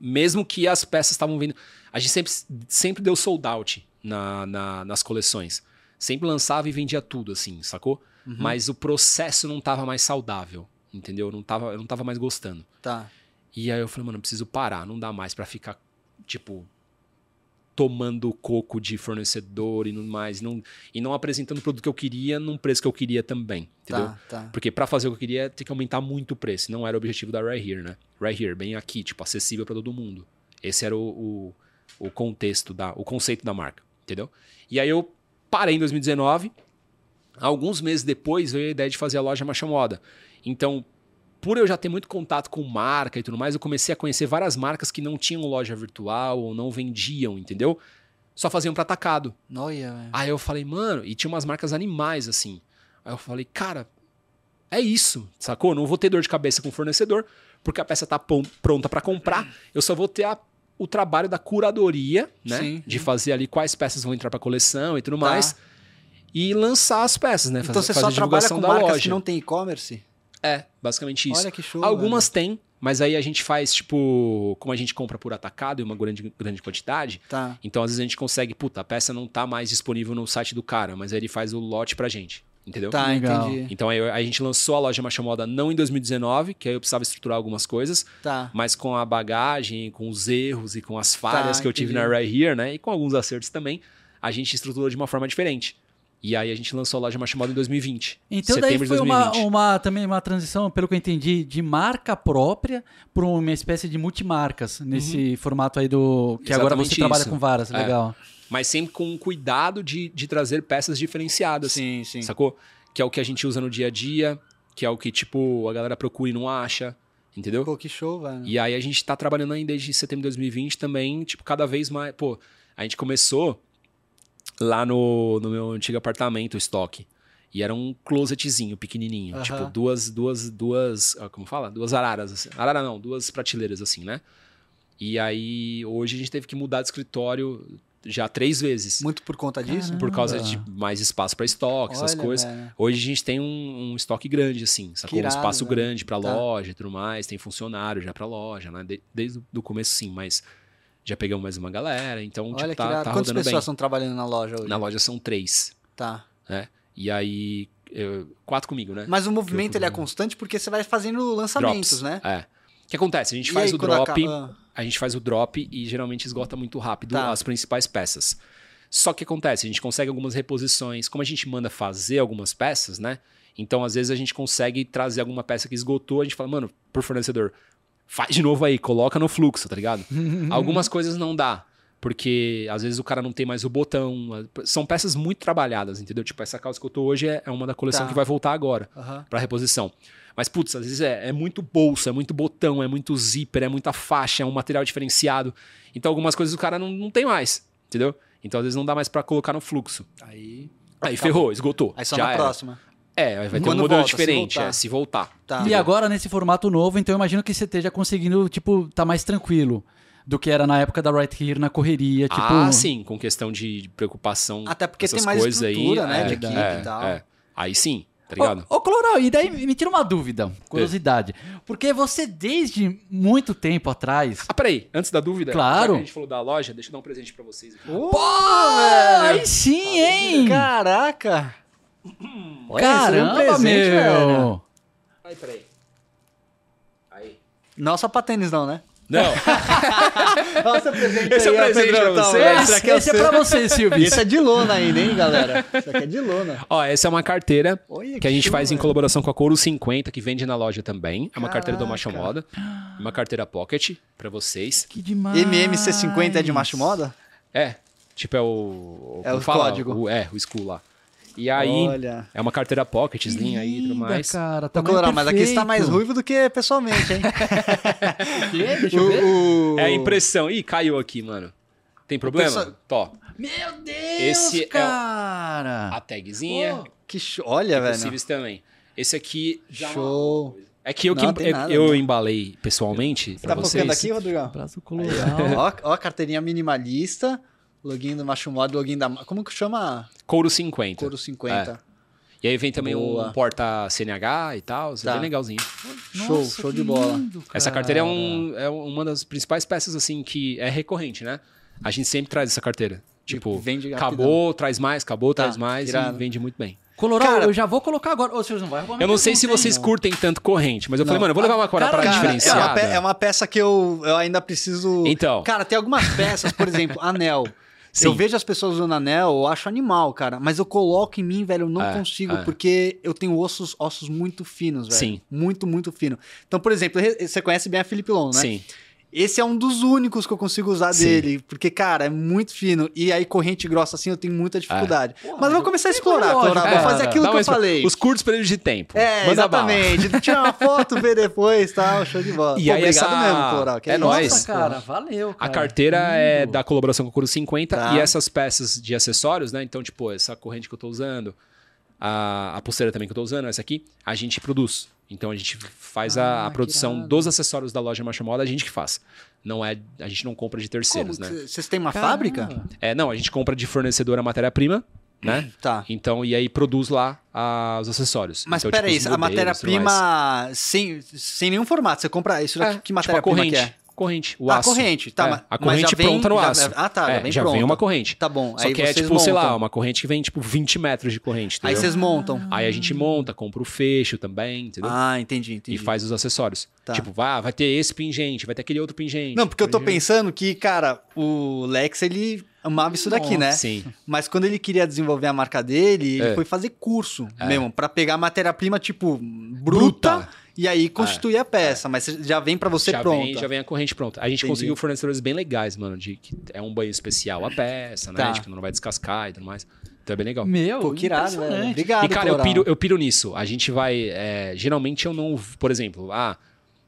Speaker 2: Mesmo que as peças estavam vindo. A gente sempre, sempre deu sold out na, na- nas coleções. Sempre lançava e vendia tudo, assim, sacou? Mas o processo não tava mais saudável, entendeu? Eu não tava, eu não tava mais gostando.
Speaker 1: Tá.
Speaker 2: E aí eu falei, mano, eu preciso parar, não dá mais pra ficar, tipo, tomando coco de fornecedor e não mais, não, e não apresentando o produto que eu queria num preço que eu queria também, entendeu?
Speaker 1: Tá, tá.
Speaker 2: Porque pra fazer o que eu queria, tem que aumentar muito o preço. Não era o objetivo da Right Here, né? Right Here, bem aqui, tipo, acessível pra todo mundo. Esse era o, o, o contexto, da, o conceito da marca, entendeu? E aí eu parei em 2019. Alguns meses depois veio a ideia de fazer a loja Macha Moda. Então, por eu já ter muito contato com marca e tudo mais, eu comecei a conhecer várias marcas que não tinham loja virtual ou não vendiam, entendeu? Só faziam para atacado.
Speaker 1: Noia.
Speaker 2: Aí eu falei, mano, e tinha umas marcas animais assim. Aí eu falei, cara, é isso, sacou? Não vou ter dor de cabeça com o fornecedor, porque a peça tá pronta para comprar. Eu só vou ter a- o trabalho da curadoria, né?
Speaker 1: Sim.
Speaker 2: De fazer ali quais peças vão entrar para coleção e tudo
Speaker 1: Tá.
Speaker 2: mais. E lançar as peças, né?
Speaker 1: Então
Speaker 2: fazer,
Speaker 1: você só
Speaker 2: fazer
Speaker 1: trabalha
Speaker 2: divulgação
Speaker 1: com marcas
Speaker 2: loja.
Speaker 1: que não tem e-commerce?
Speaker 2: É, basicamente isso.
Speaker 1: Olha que show.
Speaker 2: Algumas tem, mas aí a gente faz, tipo, como a gente compra por atacado em uma grande, grande quantidade.
Speaker 1: Tá.
Speaker 2: então às vezes a gente consegue, puta, a peça não tá mais disponível no site do cara, mas aí ele faz o lote pra gente, entendeu?
Speaker 1: Tá,
Speaker 3: Legal.
Speaker 1: entendi.
Speaker 2: Então aí a gente lançou a loja Macha Moda não em 2019, que aí eu precisava estruturar algumas coisas,
Speaker 1: Tá.
Speaker 2: mas com a bagagem, com os erros e com as falhas
Speaker 1: Tá,
Speaker 2: que eu tive
Speaker 1: entendi.
Speaker 2: na Right Here, né? E com alguns acertos também, a gente estruturou de uma forma diferente. E aí a gente lançou a loja Moda em 2020.
Speaker 3: Então daí foi uma,
Speaker 2: 2020.
Speaker 3: uma- também uma transição, pelo que eu entendi, de marca própria para uma espécie de multimarcas nesse formato aí do que agora você
Speaker 2: Uhum. Exatamente
Speaker 3: trabalha
Speaker 2: isso.
Speaker 3: com várias,
Speaker 2: É.
Speaker 3: legal.
Speaker 2: Mas sempre com um cuidado de, de trazer peças diferenciadas.
Speaker 1: Sim, sim.
Speaker 2: Sacou? Que é o que a gente usa no dia a dia, que é o que, tipo, a galera procura e não acha, entendeu?
Speaker 1: Pô, que show, velho.
Speaker 2: E aí a gente tá trabalhando aí desde setembro de 2020 também, tipo, cada vez mais. Pô, a gente começou lá no, no meu antigo apartamento, o estoque. E era um closetzinho pequenininho. Tipo, duas, duas, duas. ah, Como fala? Duas araras. Assim. Arara não, duas prateleiras assim, né? E aí, hoje a gente teve que mudar de escritório já três vezes.
Speaker 1: Muito por conta disso?
Speaker 2: Por causa
Speaker 3: Caramba.
Speaker 2: de mais espaço para estoque, essas
Speaker 1: Olha,
Speaker 2: coisas.
Speaker 1: velho.
Speaker 2: Hoje a gente tem um, um estoque grande, assim, sacou?
Speaker 1: irado,
Speaker 2: um espaço
Speaker 1: velho.
Speaker 2: grande pra
Speaker 1: Tá.
Speaker 2: loja e tudo mais. Tem funcionário já pra loja, né? De- desde o começo, sim, mas já pegamos mais uma galera. Então,
Speaker 1: Olha
Speaker 2: tipo,
Speaker 1: que
Speaker 2: tá, tá
Speaker 1: Quantas pessoas
Speaker 2: bem.
Speaker 1: estão trabalhando na loja hoje?
Speaker 2: Na loja são três,
Speaker 1: Tá.
Speaker 2: né? E aí, eu- quatro comigo, né?
Speaker 1: Mas o movimento
Speaker 2: Eu-
Speaker 1: ele é constante porque você vai fazendo lançamentos,
Speaker 2: Drops.
Speaker 1: né?
Speaker 2: É. O que acontece? A gente
Speaker 1: E
Speaker 2: faz
Speaker 1: aí,
Speaker 2: o drop,
Speaker 1: acaba-
Speaker 2: a gente faz o drop e geralmente esgota muito rápido
Speaker 1: Tá.
Speaker 2: as principais peças. Só que acontece, a gente consegue algumas reposições, como a gente manda fazer algumas peças, né? Então, às vezes, a gente consegue trazer alguma peça que esgotou, a gente fala, mano, por fornecedor, faz de novo aí, coloca no fluxo, tá ligado? Algumas coisas não dá. Porque às vezes o cara não tem mais o botão. São peças muito trabalhadas, entendeu? Tipo, essa calça que eu tô hoje é uma da coleção
Speaker 1: Tá.
Speaker 2: que vai voltar agora
Speaker 1: Aham.
Speaker 2: para reposição. Mas, putz, às vezes é, é muito bolsa, é muito botão, é muito zíper, é muita faixa, é um material diferenciado. Então, algumas coisas o cara não, não tem mais, entendeu? Então, às vezes não dá mais para colocar no fluxo.
Speaker 1: Aí.
Speaker 2: Aí ferrou, esgotou.
Speaker 1: Aí só
Speaker 2: já
Speaker 1: na
Speaker 2: era.
Speaker 1: próxima.
Speaker 2: É, vai ter
Speaker 1: Quando
Speaker 2: um modelo
Speaker 1: volta, se
Speaker 2: diferente,
Speaker 1: voltar.
Speaker 2: é, se voltar.
Speaker 1: Tá.
Speaker 3: E agora, nesse formato novo, então eu imagino que você esteja conseguindo, tipo, tá mais tranquilo do que era na época da Right Here, na correria, tipo...
Speaker 2: ah, sim, com questão de preocupação.
Speaker 1: Até porque
Speaker 2: essas
Speaker 1: tem mais
Speaker 2: coisas
Speaker 1: estrutura,
Speaker 2: aí,
Speaker 1: né,
Speaker 2: é,
Speaker 1: de equipe
Speaker 2: é,
Speaker 1: e tal.
Speaker 2: é. Aí sim, tá ligado?
Speaker 3: Ô, ô Coloral, e daí me tira uma dúvida, curiosidade. Porque você, desde muito tempo atrás...
Speaker 2: Ah, peraí, antes da dúvida,
Speaker 3: Claro.
Speaker 2: já que a gente falou da loja, deixa eu dar um presente pra vocês aqui.
Speaker 3: Pô,
Speaker 1: velho.
Speaker 3: aí sim, hein?
Speaker 1: Caraca! Olha,
Speaker 3: Caramba,
Speaker 1: é um presente, velho.
Speaker 3: meu!
Speaker 2: Aí, peraí. Aí.
Speaker 1: Não só pra tênis, não, né?
Speaker 2: Não,
Speaker 1: Nossa, presente
Speaker 2: Esse é
Speaker 1: aí,
Speaker 2: o presente pra
Speaker 1: tá,
Speaker 2: você.
Speaker 3: Esse,
Speaker 1: é,
Speaker 3: esse é pra você, Silvio.
Speaker 1: Esse é de lona ainda, hein, galera? Esse aqui é de lona.
Speaker 2: Ó, essa é uma carteira
Speaker 1: Olha
Speaker 2: que a gente faz em colaboração com a Couro 50, que vende na loja também. É uma carteira do
Speaker 1: Caraca.
Speaker 2: Macho Moda. Uma carteira pocket pra vocês.
Speaker 3: Que demais.
Speaker 1: MMC50 é de macho moda?
Speaker 2: É, tipo é o...
Speaker 1: É
Speaker 2: como
Speaker 1: o
Speaker 2: fala?
Speaker 1: código.
Speaker 2: O- é, o school lá. E aí,
Speaker 1: Olha.
Speaker 2: é uma carteira pocket,
Speaker 3: Que
Speaker 2: slim aí e tudo
Speaker 3: linda,
Speaker 2: mais.
Speaker 3: cara. Tamanho
Speaker 1: Colorado, mas aqui você tá mais ruivo do que pessoalmente, hein?
Speaker 3: O quê? Deixa eu ver.
Speaker 2: É a impressão. Ih, caiu aqui, mano. Tem problema?
Speaker 1: pessoal-
Speaker 2: Tó.
Speaker 3: Meu Deus,
Speaker 2: Esse é o-
Speaker 3: cara.
Speaker 2: A tagzinha.
Speaker 1: Que show. Olha, velho.
Speaker 2: possíveis também. Esse aqui já é uma
Speaker 1: Show.
Speaker 2: É que eu,
Speaker 1: Não,
Speaker 2: que,
Speaker 1: tem
Speaker 2: eu,
Speaker 1: nada,
Speaker 2: eu
Speaker 1: não.
Speaker 2: embalei pessoalmente
Speaker 1: Você
Speaker 2: pra
Speaker 1: tá
Speaker 2: vocês.
Speaker 1: focando aqui, Rodrigão?
Speaker 3: Braço colorado.
Speaker 1: ó, ó a carteirinha minimalista, login do Macho Mod, login da... Como que chama?
Speaker 2: Couro 50.
Speaker 1: Couro 50.
Speaker 2: E aí vem também
Speaker 1: Boa.
Speaker 2: um porta CNH e tal, isso é
Speaker 1: Tá.
Speaker 2: bem legalzinho.
Speaker 1: Show,
Speaker 3: Nossa,
Speaker 1: show
Speaker 3: que
Speaker 1: de bola.
Speaker 3: lindo,
Speaker 2: Essa carteira é, um, é uma das principais peças, assim, que é recorrente, né? A gente sempre traz essa carteira. Tipo,
Speaker 1: vende
Speaker 2: acabou, traz mais, acabou,
Speaker 1: Tá,
Speaker 2: traz mais
Speaker 1: irado.
Speaker 2: e vende muito bem.
Speaker 3: Colorado,
Speaker 1: Cara-
Speaker 3: eu já vou colocar agora. Ô, senhor não vai roubar
Speaker 2: Eu não sei se vocês curtem tanto corrente, mas eu falei,
Speaker 1: Não.
Speaker 2: mano, eu vou levar uma
Speaker 3: Cara,
Speaker 2: parada
Speaker 3: cara,
Speaker 1: Cara, é uma,
Speaker 2: diferenciada.
Speaker 1: pe- é uma peça que eu, eu ainda preciso...
Speaker 2: Então.
Speaker 1: Cara, tem algumas peças, por exemplo, anel.
Speaker 2: Sim.
Speaker 1: Eu vejo as pessoas usando anel, eu acho animal, cara. Mas eu coloco em mim, velho, eu não
Speaker 2: É,
Speaker 1: consigo,
Speaker 2: é.
Speaker 1: porque eu tenho ossos, ossos muito finos, velho.
Speaker 2: Sim.
Speaker 1: Muito, muito fino. Então, por exemplo, você conhece bem a Felipe Long, né?
Speaker 2: Sim.
Speaker 1: Esse é um dos únicos que eu consigo usar
Speaker 2: Sim.
Speaker 1: dele, porque, cara, é muito fino. E aí, corrente grossa assim, eu tenho muita dificuldade.
Speaker 3: Porra,
Speaker 1: mas eu vou começar a explorar,
Speaker 3: cara.
Speaker 1: Vou fazer aquilo que eu falei.
Speaker 2: Os curtos períodos de tempo.
Speaker 1: É,
Speaker 2: Manda
Speaker 1: exatamente. Tirar uma foto, ver depois tal, show de bola.
Speaker 2: E
Speaker 1: Pô,
Speaker 2: aí
Speaker 1: obrigado
Speaker 2: essa-
Speaker 1: mesmo, que
Speaker 2: é
Speaker 1: isso.
Speaker 2: nóis.
Speaker 3: Nossa, cara, valeu.
Speaker 2: A
Speaker 3: cara.
Speaker 2: carteira é
Speaker 3: Lindo.
Speaker 2: da colaboração com o Couro 50
Speaker 1: Tá.
Speaker 2: e essas peças de acessórios, né? Então, tipo, essa corrente que eu tô usando, a, a pulseira também que eu tô usando, essa aqui, a gente produz. Então a gente faz a-
Speaker 3: Ah,
Speaker 2: a,
Speaker 3: que
Speaker 2: produção
Speaker 3: irado.
Speaker 2: dos acessórios da loja Marcha Moda, a gente que faz. Não é, a gente não compra de
Speaker 1: Como?
Speaker 2: terceiros, né?
Speaker 1: c- Vocês têm uma
Speaker 3: Caramba.
Speaker 1: fábrica?
Speaker 2: É, não, a gente compra de fornecedora matéria-prima, né?
Speaker 1: Tá.
Speaker 2: Então, e aí produz lá ah, os acessórios.
Speaker 1: Mas
Speaker 2: então,
Speaker 1: peraí,
Speaker 2: tipo,
Speaker 1: a matéria-prima sem, sem nenhum formato. Você compra isso daqui,
Speaker 2: É, tipo, a
Speaker 1: matéria-prima
Speaker 2: corrente,
Speaker 1: que é?
Speaker 2: Corrente, o
Speaker 1: Ah,
Speaker 2: aço.
Speaker 1: corrente, tá,
Speaker 2: É,
Speaker 1: mas-
Speaker 2: a corrente
Speaker 1: já vem-
Speaker 2: pronta no
Speaker 1: já-
Speaker 2: aço.
Speaker 1: ah, tá, já
Speaker 2: É,
Speaker 1: vem
Speaker 2: já vem
Speaker 1: pronta.
Speaker 2: uma corrente.
Speaker 1: Tá bom,
Speaker 2: Só
Speaker 1: aí
Speaker 2: que é tipo, sei lá,
Speaker 1: montam.
Speaker 2: uma corrente que vem tipo 20 metros de corrente,
Speaker 1: Aí
Speaker 2: entendeu?
Speaker 1: vocês montam.
Speaker 2: Aí a gente monta, compra o fecho também, entendeu?
Speaker 1: Ah, entendi, entendi.
Speaker 2: e faz os acessórios.
Speaker 1: Tá.
Speaker 2: Tipo, vai, vai ter esse pingente, vai ter aquele outro pingente.
Speaker 1: Não, porque eu tô pensando que, cara, o Lex, ele amava isso daqui, né?
Speaker 2: Sim.
Speaker 1: Mas quando ele queria desenvolver a marca dele, ele
Speaker 2: É.
Speaker 1: foi fazer curso
Speaker 2: É.
Speaker 1: mesmo, pra pegar matéria-prima, tipo, bruta,
Speaker 2: Bruta.
Speaker 1: E aí constituir a peça. Mas já vem pra você
Speaker 2: já
Speaker 1: pronta.
Speaker 2: vem, já vem a corrente pronta. A gente
Speaker 1: Entendi.
Speaker 2: conseguiu fornecedores bem legais, mano, de que é um banho especial a peça, né?
Speaker 1: Tá.
Speaker 2: Tipo, não vai descascar e tudo mais. Então é bem legal.
Speaker 3: Meu,
Speaker 1: Pô, que irado,
Speaker 3: impressionante.
Speaker 1: Obrigado,
Speaker 2: E, cara, eu piro, eu piro nisso. A gente vai. é, geralmente eu não. Por exemplo, ah,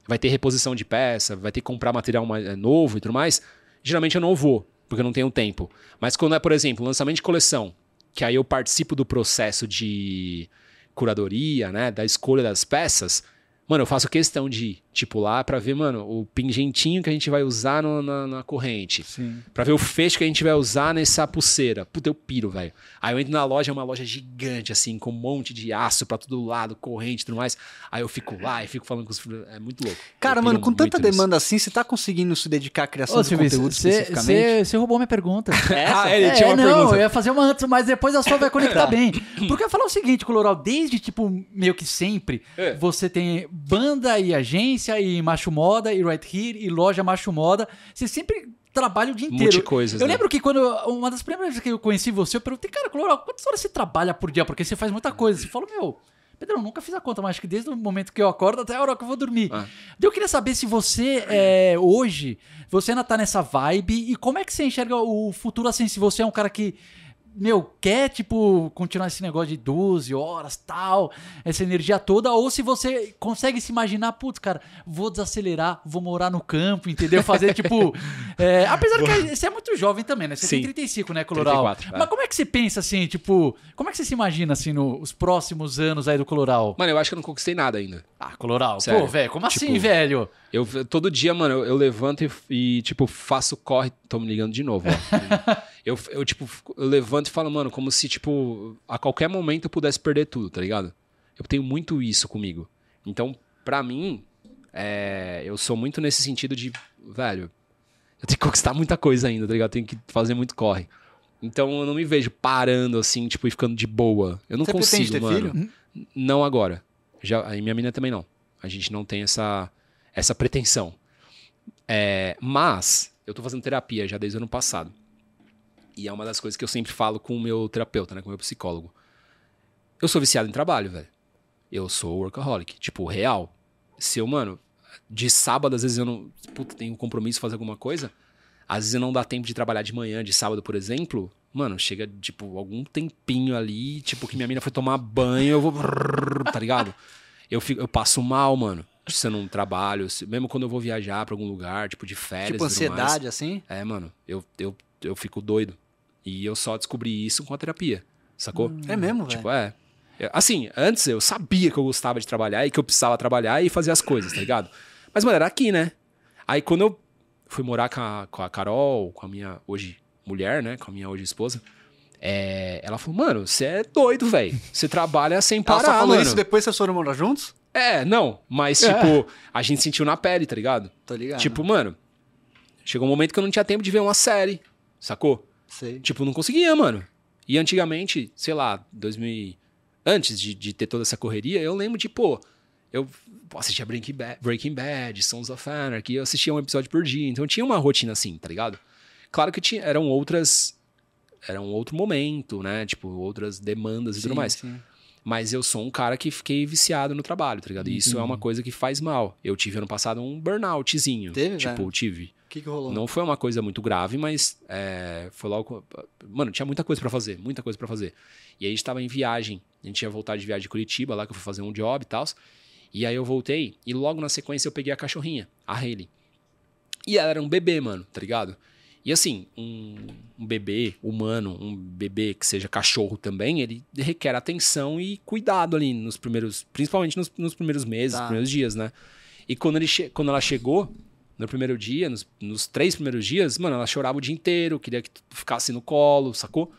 Speaker 2: vai ter reposição de peça, vai ter que comprar material mais, é, novo e tudo mais. Geralmente eu não vou, porque eu não tenho tempo. Mas quando é, por exemplo, lançamento de coleção, que aí eu participo do processo de curadoria, né? Da escolha das peças. Mano, eu faço questão de tipo, lá pra ver, mano, o pingentinho que a gente vai usar no- na, na corrente.
Speaker 3: Sim.
Speaker 2: Pra ver o fecho que a gente vai usar nessa pulseira. Puta, eu piro, velho. Aí eu entro na loja, é uma loja gigante, assim, com um monte de aço pra todo lado, corrente e tudo mais. Aí eu fico lá e fico falando com os. É muito louco.
Speaker 1: Cara,
Speaker 2: Eu
Speaker 1: mano, com tanta
Speaker 2: muito nisso.
Speaker 1: demanda assim, você tá conseguindo se dedicar à criação
Speaker 3: Ô,
Speaker 1: de
Speaker 3: Silvio,
Speaker 1: conteúdo
Speaker 3: você
Speaker 1: especificamente?
Speaker 3: você roubou minha pergunta.
Speaker 2: Ah, ele tinha
Speaker 3: É,
Speaker 2: uma
Speaker 3: não,
Speaker 2: pergunta.
Speaker 3: eu ia fazer uma antes, mas depois a sua vai conectar bem. Porque eu ia falar o seguinte, Coloral, desde, tipo, meio que sempre,
Speaker 2: É.
Speaker 3: você tem banda e agência e macho moda e right here e loja macho moda. Você sempre trabalha o dia inteiro.
Speaker 2: Multicoisas,
Speaker 3: Eu
Speaker 2: né?
Speaker 3: lembro que quando, uma das primeiras vezes que eu conheci você, eu perguntei, cara, Coloral, quantas horas você trabalha por dia? Porque você faz muita coisa. Você falou, meu... Pedro, eu nunca fiz a conta, mas acho que desde o momento que eu acordo até a hora que eu vou dormir.
Speaker 2: Ah.
Speaker 3: Eu queria saber se você, é, hoje, você ainda tá nessa vibe e como é que você enxerga o futuro assim? Se você é um cara que, meu, quer, tipo, continuar esse negócio de 12 horas, tal, essa energia toda, ou se você consegue se imaginar, putz, cara, vou desacelerar, vou morar no campo, entendeu? Fazer, tipo. é, apesar que você é muito jovem também, né? Você
Speaker 2: Sim.
Speaker 3: tem 35, né, Coloral?
Speaker 2: 34, é.
Speaker 3: Mas como é que você pensa assim, tipo, como é que você se imagina, assim, nos próximos anos aí do Coloral?
Speaker 2: Mano, eu acho que eu não conquistei nada ainda.
Speaker 3: Ah, Coloral,
Speaker 2: Sério.
Speaker 3: pô, velho, como assim,
Speaker 2: Tipo,
Speaker 3: velho?
Speaker 2: Eu, todo dia, mano, eu, eu levanto e, e, tipo, faço corre. Tô me ligando de novo, ó. eu, eu, tipo, eu levanto e falo, mano, como se, tipo, a qualquer momento eu pudesse perder tudo, tá ligado? Eu tenho muito isso comigo. Então, pra mim, é, eu sou muito nesse sentido de, velho, eu tenho que conquistar muita coisa ainda, tá ligado? Eu tenho que fazer muito corre. Então eu não me vejo parando assim, tipo, e ficando de boa. Eu não
Speaker 1: Você
Speaker 2: consigo,
Speaker 1: ter
Speaker 2: mano.
Speaker 1: filho?
Speaker 2: Não agora. Já, e minha menina também não. A gente não tem essa, essa pretensão. É, mas, eu tô fazendo terapia já desde o ano passado. E é uma das coisas que eu sempre falo com o meu terapeuta, né? Com o meu psicólogo. Eu sou viciado em trabalho, velho. Eu sou workaholic. Tipo, real. Se eu, mano, de sábado, às vezes eu não. Puta, tenho um compromisso fazer alguma coisa. Às vezes não dá tempo de trabalhar de manhã, de sábado, por exemplo. Mano, chega, tipo, algum tempinho ali, tipo, que minha mina foi tomar banho, eu vou. Tá ligado? Eu, fico, eu passo mal, mano. Se eu não trabalho, se- mesmo quando eu vou viajar pra algum lugar, tipo, de férias.
Speaker 1: Tipo
Speaker 2: e tudo mais.
Speaker 1: ansiedade, assim?
Speaker 2: É, mano, eu, eu, eu fico doido. E eu só descobri isso com a terapia, sacou?
Speaker 1: É mesmo, velho?
Speaker 2: Tipo, é. Eu- Assim, antes eu sabia que eu gostava de trabalhar e que eu precisava trabalhar e fazer as coisas, tá ligado? Mas, mano, era aqui, né? Aí quando eu fui morar com a, com a Carol, com a minha hoje mulher, né? Com a minha hoje esposa, é, ela falou, mano, você é doido, velho. Você trabalha sem
Speaker 1: Ela
Speaker 2: parar,
Speaker 1: só falou
Speaker 2: mano.
Speaker 1: isso depois que vocês foram morar juntos?
Speaker 2: É, não, mas,
Speaker 3: É.
Speaker 2: tipo, a gente sentiu na pele, tá ligado?
Speaker 1: Tô ligado.
Speaker 2: Tipo, mano, chegou um momento que eu não tinha tempo de ver uma série, sacou?
Speaker 1: Sei.
Speaker 2: Tipo, não conseguia, mano. E antigamente, sei lá, 2000. Antes de, de ter toda essa correria, eu lembro de, pô, eu assistia Breaking Bad, Breaking Bad, Sons of Anarchy, eu assistia um episódio por dia. Então eu tinha uma rotina assim, tá ligado? Claro que tinha, eram outras. Era um outro momento, né? Tipo, outras demandas e tudo
Speaker 1: Sim,
Speaker 2: mais.
Speaker 1: sim.
Speaker 2: Mas eu sou um cara que fiquei viciado no trabalho, tá ligado? E isso é uma coisa que faz mal. Eu tive ano passado um burnoutzinho.
Speaker 1: Teve,
Speaker 2: Tipo,
Speaker 1: velho?
Speaker 2: tive.
Speaker 1: O que que rolou?
Speaker 2: Não foi uma coisa muito grave, mas é, foi logo. Mano, tinha muita coisa pra fazer, muita coisa pra fazer. E aí a gente tava em viagem. A gente ia voltar de viagem de Curitiba, lá que eu fui fazer um job e tal. E aí eu voltei, e logo na sequência eu peguei a cachorrinha, a Hayley. E ela era um bebê, mano, tá ligado? E assim, um, um bebê humano, um bebê que seja cachorro também, ele requer atenção e cuidado ali nos primeiros. Principalmente nos, nos primeiros meses,
Speaker 1: Tá.
Speaker 2: nos primeiros dias, né? E quando, ele quando ela chegou, no primeiro dia, nos, nos três primeiros dias, mano, ela chorava o dia inteiro, queria que tu ficasse no colo, sacou?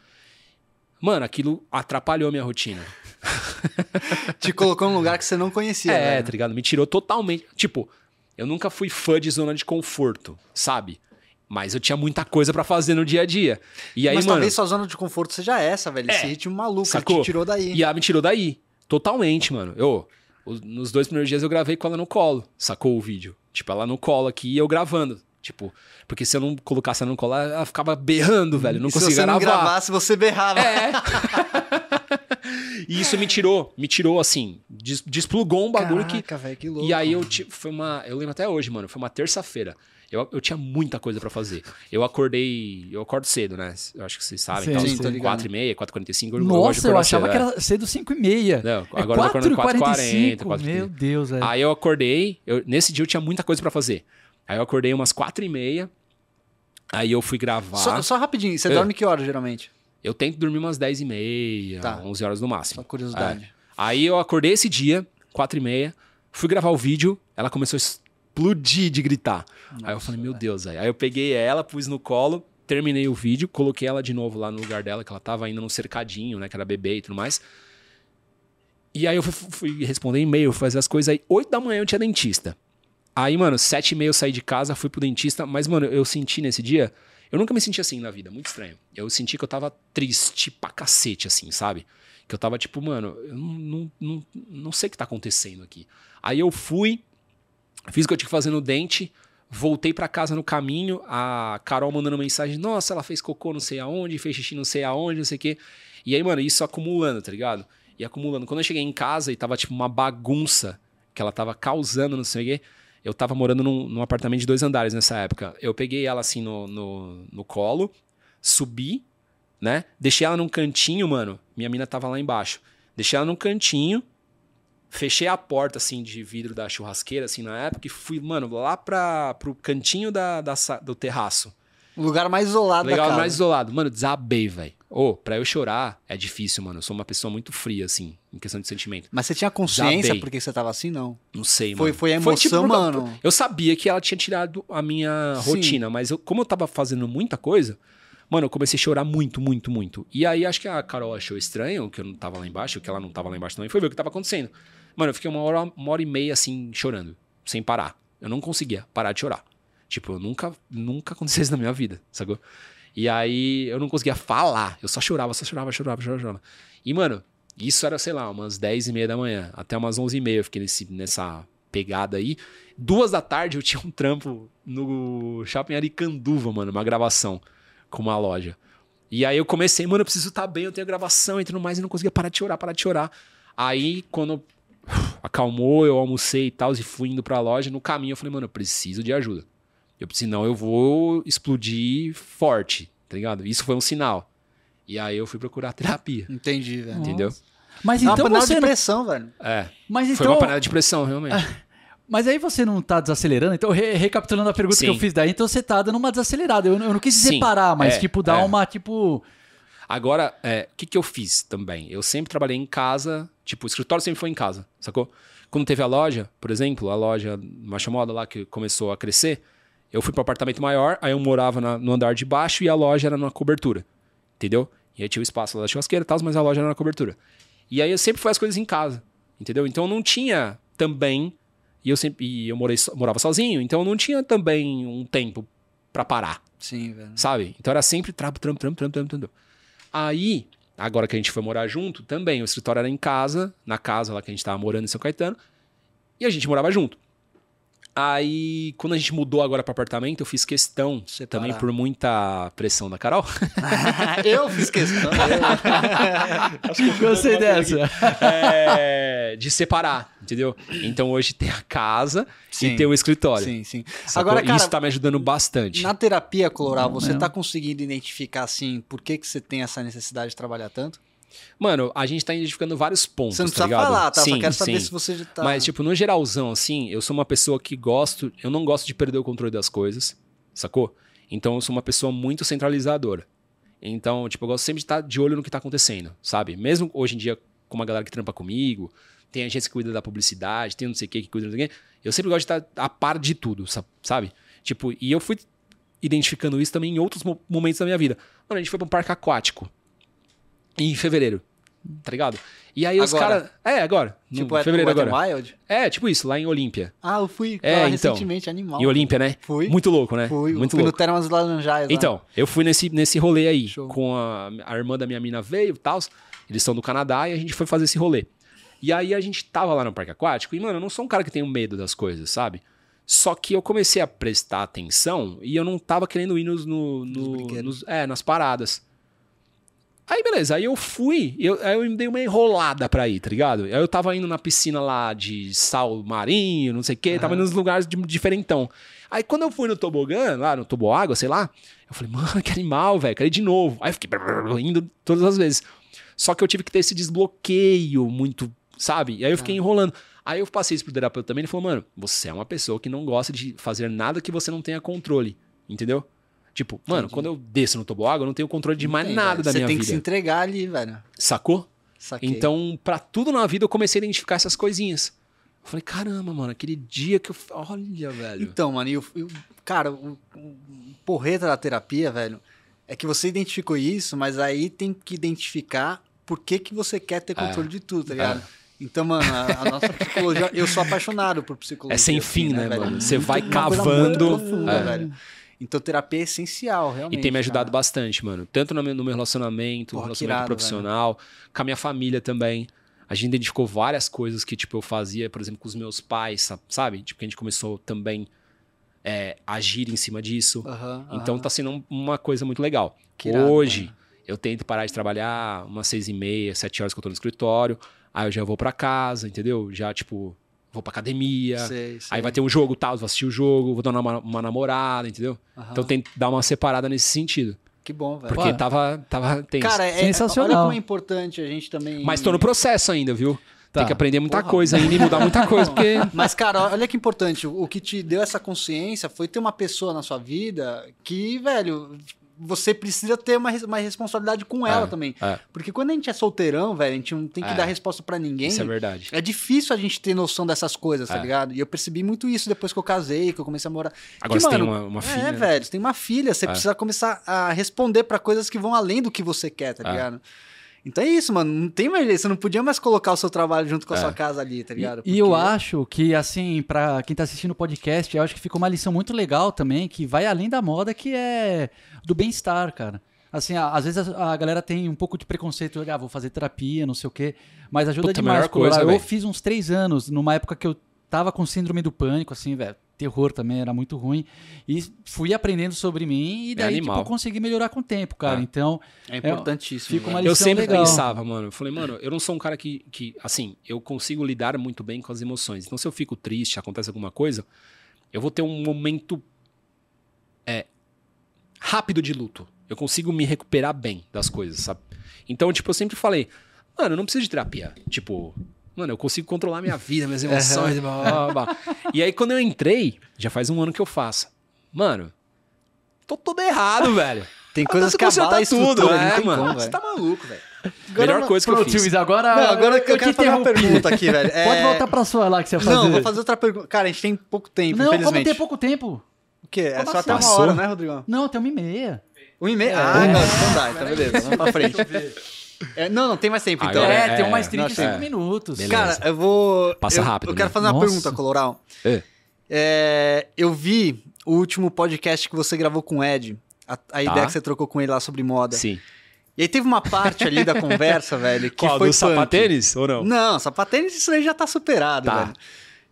Speaker 2: Mano, aquilo atrapalhou minha rotina.
Speaker 1: Te colocou num lugar que você não conhecia,
Speaker 2: é,
Speaker 1: velho.
Speaker 2: tá ligado? Me tirou totalmente. Tipo, eu nunca fui fã de zona de conforto, sabe? Mas eu tinha muita coisa pra fazer no dia a dia. E aí,
Speaker 1: Mas
Speaker 2: mano.
Speaker 1: talvez sua zona de conforto seja essa, velho. Esse
Speaker 2: É.
Speaker 1: ritmo maluco,
Speaker 2: Sacou?
Speaker 1: ele te tirou daí.
Speaker 2: E ela me tirou daí. Totalmente, mano. Eu, os- nos dois primeiros dias eu gravei com ela no colo. Sacou o vídeo? Tipo, ela no colo aqui e eu gravando. Tipo, porque se eu não colocasse ela no colo, ela ficava berrando, velho. Não
Speaker 1: e se
Speaker 2: conseguia
Speaker 1: você não
Speaker 2: gravar.
Speaker 1: gravasse, você berrava.
Speaker 2: É. e isso me tirou, me tirou assim, des- desplugou um bagulho que
Speaker 1: Caraca, velho, que louco.
Speaker 2: E aí eu ti- foi uma, eu lembro até hoje, mano, foi uma terça-feira. Eu, eu tinha muita coisa pra fazer. Eu acordei. Eu acordo cedo, né? Eu acho que vocês sabem.
Speaker 3: Sim,
Speaker 2: então,
Speaker 3: sim,
Speaker 1: tô ligado.
Speaker 2: 4 e meia, 4 h 45 eu gosto de
Speaker 3: Nossa, eu
Speaker 2: acordar
Speaker 3: achava
Speaker 2: cedo,
Speaker 3: que
Speaker 2: é.
Speaker 3: era cedo 5 e meia.
Speaker 2: Não,
Speaker 3: É
Speaker 2: agora eu tô acordando 4
Speaker 3: 4h45.
Speaker 2: 4
Speaker 3: Meu Deus, velho.
Speaker 2: Aí eu acordei, eu- nesse dia eu tinha muita coisa pra fazer. Aí eu acordei umas 4 e meia. Aí eu fui gravar.
Speaker 1: Só, só rapidinho, você
Speaker 2: É.
Speaker 1: dorme que hora, geralmente?
Speaker 2: Eu tento dormir umas 10 e meia,
Speaker 1: Tá.
Speaker 2: 11 horas no
Speaker 1: Só
Speaker 2: máximo.
Speaker 1: curiosidade.
Speaker 2: É. Aí eu acordei esse dia, 4 e meia, fui gravar o vídeo, ela começou a explodir de gritar. aí eu falei, meu Deus, aí. Aí eu peguei ela, pus no colo, terminei o vídeo, coloquei ela de novo lá no lugar dela, que ela tava ainda no cercadinho, né, que era bebê e tudo mais. E aí eu fui, fui responder e-mail, fazer as coisas aí. 8 da manhã eu tinha dentista. Aí, mano, 7 e meia eu saí de casa, fui pro dentista, mas, mano, eu senti nesse dia, eu nunca me senti assim na vida, muito estranho. Eu senti que eu tava triste pra cacete, assim, sabe? Que eu tava tipo, mano, eu não, não, não, não sei o que tá acontecendo aqui. Aí eu fui, fiz o que eu tinha que fazer no dente, voltei pra casa no caminho, a Carol mandando mensagem, nossa, ela fez cocô não sei aonde, fez xixi não sei aonde, não sei o quê. E aí, mano, isso acumulando, tá ligado? E acumulando. Quando eu cheguei em casa e tava tipo uma bagunça que ela tava causando, não sei o quê, eu tava morando num, num apartamento de dois andares nessa época. Eu peguei ela assim no, no, no colo, subi, né? Deixei ela num cantinho, mano. Minha mina tava lá embaixo. Deixei ela num cantinho, fechei a porta, assim, de vidro da churrasqueira, assim, na época, e fui, mano, lá pra, pro cantinho da, da do terraço.
Speaker 1: O lugar mais isolado
Speaker 2: Legal,
Speaker 1: da casa.
Speaker 2: mais isolado. Mano, desabei, velho. Ô, pra eu chorar é difícil, mano. Eu sou uma pessoa muito fria, assim, em questão de sentimento.
Speaker 1: Mas você tinha consciência
Speaker 2: Desabei.
Speaker 1: por que você tava assim, não?
Speaker 2: Não sei,
Speaker 1: Foi-
Speaker 2: mano.
Speaker 1: foi a emoção,
Speaker 2: por-
Speaker 1: mano.
Speaker 2: Eu sabia que ela tinha tirado a minha
Speaker 1: Sim.
Speaker 2: rotina, mas eu- como eu tava fazendo muita coisa, mano, eu comecei a chorar muito, muito, muito. E aí acho que a Carol achou estranho que eu não tava lá embaixo, que ela não tava lá embaixo também, foi ver o que tava acontecendo. Mano, eu fiquei uma hora, uma hora e meia assim, chorando, sem parar. Eu não conseguia parar de chorar. Tipo, eu nunca, nunca aconteceu isso na minha vida, sacou? E aí eu não conseguia falar. Eu só chorava, só chorava, chorava, chorava, chorava. E, mano, isso era, sei lá, umas 10 e meia da manhã. Até umas 11 e meia eu fiquei nesse, nessa pegada aí. Duas da tarde eu tinha um trampo no Shopping Aricanduva, mano, uma gravação com uma loja. E aí eu comecei, mano, eu preciso estar bem, eu tenho gravação e tudo mais, e não conseguia parar de chorar, parar de chorar. Aí, quando acalmou, eu almocei e tal, e fui indo pra loja, no caminho eu falei, mano, eu preciso de ajuda. Eu preciso, não, eu vou explodir forte, tá ligado? Isso foi um sinal. E aí eu fui procurar terapia,
Speaker 1: Entendi, velho.
Speaker 2: entendeu?
Speaker 3: Mas
Speaker 1: É uma
Speaker 3: então
Speaker 1: panela
Speaker 3: você.
Speaker 1: de
Speaker 3: não-
Speaker 1: pressão, velho.
Speaker 2: É,
Speaker 3: Mas
Speaker 2: foi
Speaker 3: então.
Speaker 2: uma panela de pressão, realmente.
Speaker 3: Mas aí você não tá desacelerando? Então, re- recapitulando a pergunta
Speaker 2: Sim.
Speaker 3: que eu fiz daí, então você tá dando uma desacelerada. Eu, eu não quis dizer
Speaker 2: Sim,
Speaker 3: parar, mas
Speaker 2: é,
Speaker 3: tipo, dar
Speaker 2: é.
Speaker 3: uma, tipo.
Speaker 2: Agora, é, o que, que eu fiz também? Eu sempre trabalhei em casa, tipo, o escritório sempre foi em casa, sacou? Quando teve a loja, por exemplo, a loja Marcha Moda lá que começou a crescer, eu fui para apartamento maior, aí eu morava na- no andar de baixo e a loja era na cobertura, entendeu? E aí tinha o espaço lá da churrasqueira e tal, mas a loja era na cobertura. E aí eu sempre fui as coisas em casa, entendeu? Então não tinha também, e eu sempre, e eu morei, morava sozinho, então não tinha também um tempo para parar
Speaker 1: Sim, velho.
Speaker 2: sabe? Então era sempre trampo, trampo, trampo, trampo, trampo. Aí, agora que a gente foi morar junto, também o escritório era em casa, na casa lá que a gente tava morando em São Caetano, e a gente morava junto. Aí, quando a gente mudou agora para apartamento, eu fiz questão,
Speaker 1: Separar.
Speaker 2: também por muita pressão da Carol,
Speaker 1: eu fiz questão.
Speaker 3: Gostei dessa.
Speaker 2: é, de separar, entendeu? Então hoje tem a casa
Speaker 1: Sim.
Speaker 2: e tem o escritório.
Speaker 1: sim, sim.
Speaker 2: sacou?
Speaker 1: Agora, cara,
Speaker 2: Isso tá me ajudando bastante.
Speaker 1: na terapia, Coloral, você
Speaker 3: Não.
Speaker 1: tá conseguindo identificar, assim, por que, que você tem essa necessidade de trabalhar tanto?
Speaker 2: Mano, a gente tá identificando vários pontos,
Speaker 1: Você não
Speaker 2: tá
Speaker 1: precisa
Speaker 2: ligado?
Speaker 1: falar, tá? Só
Speaker 2: Sim,
Speaker 1: quero saber
Speaker 2: sim.
Speaker 1: se você já tá...
Speaker 2: Mas, tipo, no geralzão, assim, eu sou uma pessoa que gosto. Eu não gosto de perder o controle das coisas, sacou? Então eu sou uma pessoa muito centralizadora. Então, tipo, eu gosto sempre de estar de olho no que tá acontecendo, sabe? Mesmo hoje em dia, com uma galera que trampa comigo, tem a gente que cuida da publicidade, tem não sei o que que cuida não sei o quê. Eu sempre gosto de estar a par de tudo, sa- sabe? Tipo, e eu fui identificando isso também em outros mo- momentos da minha vida. Mano, a gente foi pra um parque aquático em fevereiro, tá ligado? E aí os caras. É, agora.
Speaker 1: tipo,
Speaker 2: no
Speaker 1: é
Speaker 2: fevereiro agora.
Speaker 1: Wild?
Speaker 2: É, tipo isso, lá em Olímpia.
Speaker 1: Ah, eu fui
Speaker 2: É,
Speaker 1: lá
Speaker 2: então.
Speaker 1: recentemente, animal.
Speaker 2: Em Olímpia, né?
Speaker 1: Fui.
Speaker 2: Muito louco, né?
Speaker 1: Fui,
Speaker 2: Muito
Speaker 1: fui no
Speaker 2: louco.
Speaker 1: Termas Laranjais lá.
Speaker 2: Então, eu fui nesse, nesse rolê aí.
Speaker 1: Show.
Speaker 2: Com a, a irmã da minha mina veio e tal. Eles são do Canadá e a gente foi fazer esse rolê. E aí a gente tava lá no parque aquático e, mano, eu não sou um cara que tem medo das coisas, sabe? Só que eu comecei a prestar atenção e eu não tava querendo ir nos, no, no-
Speaker 1: brinquedos.
Speaker 2: nos- é, nas paradas. Aí, beleza, aí eu fui, eu, aí eu me dei uma enrolada pra ir, tá ligado? Aí eu tava indo na piscina lá de sal marinho, não sei o quê, tava indo nos lugares de, diferentão. Aí quando eu fui no tobogã, lá no toboágua, sei lá, eu falei, mano, que animal, velho, quero ir de novo. Aí eu fiquei indo todas as vezes. Só que eu tive que ter esse desbloqueio muito, sabe? E aí eu fiquei enrolando. Aí eu passei isso pro terapeuta também, ele falou, mano, você é uma pessoa que não gosta de fazer nada que você não tenha controle, entendeu? Tipo, mano, quando eu desço no toboágua, eu não tenho controle de mais
Speaker 1: Tem,
Speaker 2: nada
Speaker 1: velho.
Speaker 2: da minha
Speaker 1: Você tem
Speaker 2: vida.
Speaker 1: que se entregar ali, velho.
Speaker 2: Sacou?
Speaker 1: Saquei.
Speaker 2: Então, pra tudo na vida, eu comecei a identificar essas coisinhas. Eu falei, caramba, mano, aquele dia que eu. Olha, velho.
Speaker 1: Então, mano, e o, e o- cara, o, o porreta da terapia, velho, é que você identificou isso, mas aí tem que identificar por que, que você quer ter controle de tudo, tá ligado? Então, mano, a, a nossa psicologia, eu sou apaixonado por psicologia.
Speaker 2: É sem
Speaker 1: assim,
Speaker 2: fim, né,
Speaker 1: velho?
Speaker 2: mano? Você
Speaker 1: Muito-
Speaker 2: vai
Speaker 1: coisa
Speaker 2: cavando.
Speaker 1: muito profunda,
Speaker 2: É.
Speaker 1: velho. Então, terapia é essencial, realmente.
Speaker 2: E tem me ajudado
Speaker 1: cara.
Speaker 2: bastante, mano. Tanto no meu, no meu relacionamento,
Speaker 1: Porra,
Speaker 2: relacionamento
Speaker 1: irado,
Speaker 2: profissional, com a minha família também. A gente identificou várias coisas que, tipo, eu fazia, por exemplo, com os meus pais, sa- sabe? Tipo, que a gente começou também é, a agir em cima disso. Então tá sendo um- uma coisa muito legal.
Speaker 1: Que
Speaker 2: Hoje, eu tento parar de trabalhar umas seis e meia, sete horas que eu tô no escritório. Aí eu já vou pra casa, entendeu? Já, tipo, vou pra academia.
Speaker 1: Sei, sei.
Speaker 2: Aí vai ter um jogo tal, vou assistir o jogo, vou dar uma, uma namorada, entendeu? Então tem que dar uma separada nesse sentido.
Speaker 1: Que bom, velho.
Speaker 2: Porque
Speaker 3: Pô,
Speaker 2: tava, tava tenso.
Speaker 1: Cara, é,
Speaker 3: Sensacional.
Speaker 1: olha como é importante a gente também...
Speaker 2: Mas tô no processo ainda, viu?
Speaker 3: Tá.
Speaker 2: Tem que aprender muita
Speaker 1: Porra.
Speaker 2: coisa ainda e mudar muita coisa, porque.
Speaker 1: Mas, cara, olha que importante. O que te deu essa consciência foi ter uma pessoa na sua vida que, velho, você precisa ter uma, uma responsabilidade com ela
Speaker 2: É,
Speaker 1: também.
Speaker 2: é.
Speaker 1: Porque quando a gente é solteirão, velho, a gente não tem que
Speaker 2: É.
Speaker 1: dar resposta pra ninguém.
Speaker 2: Isso é verdade.
Speaker 1: É difícil a gente ter noção dessas coisas, tá
Speaker 2: É.
Speaker 1: ligado? E eu percebi muito isso depois que eu casei, que eu comecei a morar.
Speaker 2: Agora
Speaker 1: Que,
Speaker 2: você tem
Speaker 1: mano,
Speaker 2: uma, uma filha.
Speaker 1: É,
Speaker 2: né?
Speaker 1: velho, você tem uma filha, você
Speaker 2: É.
Speaker 1: precisa começar a responder pra coisas que vão além do que você quer, tá
Speaker 2: É.
Speaker 1: ligado? Então é isso, mano. Não tem mais jeito. Você não podia mais colocar o seu trabalho junto com a
Speaker 2: É.
Speaker 1: sua casa ali, tá ligado?
Speaker 3: E, e eu
Speaker 1: Porque-
Speaker 3: acho que, assim, pra quem tá assistindo o podcast, eu acho que fica uma lição muito legal também, que vai além da moda, que é do bem-estar, cara. Assim, a- às vezes a, a galera tem um pouco de preconceito, ah, vou fazer terapia, não sei o quê, mas ajuda
Speaker 2: Puta,
Speaker 3: demais.
Speaker 2: melhor coisa,
Speaker 3: eu
Speaker 2: velho.
Speaker 3: fiz uns três anos, numa época que eu tava com síndrome do pânico, assim, velho, terror também, era muito ruim, e fui aprendendo sobre mim, e daí, tipo,
Speaker 2: É animal.
Speaker 3: eu consegui melhorar com o tempo, cara.
Speaker 2: É.
Speaker 3: Então,
Speaker 1: É importantíssimo.
Speaker 3: Fica uma
Speaker 1: velho.
Speaker 2: Eu
Speaker 3: lição
Speaker 2: sempre
Speaker 3: legal.
Speaker 2: pensava, mano. Eu falei, mano, eu não sou um cara que, que, assim, eu consigo lidar muito bem com as emoções. Então, se eu fico triste, acontece alguma coisa, eu vou ter um momento é, rápido de luto. Eu consigo me recuperar bem das coisas, sabe? Então, tipo, eu sempre falei, mano, eu não preciso de terapia. Tipo, mano, eu consigo controlar minha vida, minhas emoções. blá, blá, blá. E aí, quando eu entrei, já faz um ano que eu faço. Mano, tô todo errado, velho.
Speaker 1: Tem coisas que abala
Speaker 2: tudo, é,
Speaker 1: não tem
Speaker 2: mano.
Speaker 1: como,
Speaker 2: Você tá maluco, velho.
Speaker 1: Agora
Speaker 2: Melhor
Speaker 1: não-
Speaker 2: coisa que eu fiz.
Speaker 3: Agora,
Speaker 1: Não, agora eu,
Speaker 3: te
Speaker 1: quero fazer uma pergunta aqui, velho. É-
Speaker 3: Pode voltar pra sua lá que você ia fazer.
Speaker 1: Não, vou fazer outra pergunta. Cara, a gente tem pouco tempo,
Speaker 3: Não, como
Speaker 1: infelizmente.
Speaker 3: tem pouco tempo?
Speaker 1: O quê? É
Speaker 3: Como
Speaker 1: só até
Speaker 3: assim?
Speaker 1: uma
Speaker 2: Passou?
Speaker 1: hora, né, Rodrigão?
Speaker 3: Não, tem uma e meia.
Speaker 1: Um e meio? Ah, não, então dá, então beleza, vamos pra frente. É, não, não tem mais tempo, então.
Speaker 3: É,
Speaker 2: é-
Speaker 3: tem
Speaker 2: é,
Speaker 3: 35
Speaker 2: é.
Speaker 3: minutos.
Speaker 2: Beleza.
Speaker 1: Cara, eu vou.
Speaker 2: Passa
Speaker 1: eu,
Speaker 2: rápido,
Speaker 1: Eu quero
Speaker 2: né?
Speaker 1: fazer uma
Speaker 3: Nossa.
Speaker 1: pergunta, Coloral.
Speaker 2: É.
Speaker 1: É, eu vi o último podcast que você gravou com o Ed. A, a ideia que você trocou com ele lá sobre moda.
Speaker 2: Sim.
Speaker 1: E aí teve uma parte ali da conversa, velho, que
Speaker 2: Qual,
Speaker 1: foi
Speaker 2: do
Speaker 1: punk.
Speaker 2: sapatênis ou não?
Speaker 1: Não, sapatênis isso aí já tá superado,
Speaker 2: Tá.
Speaker 1: velho.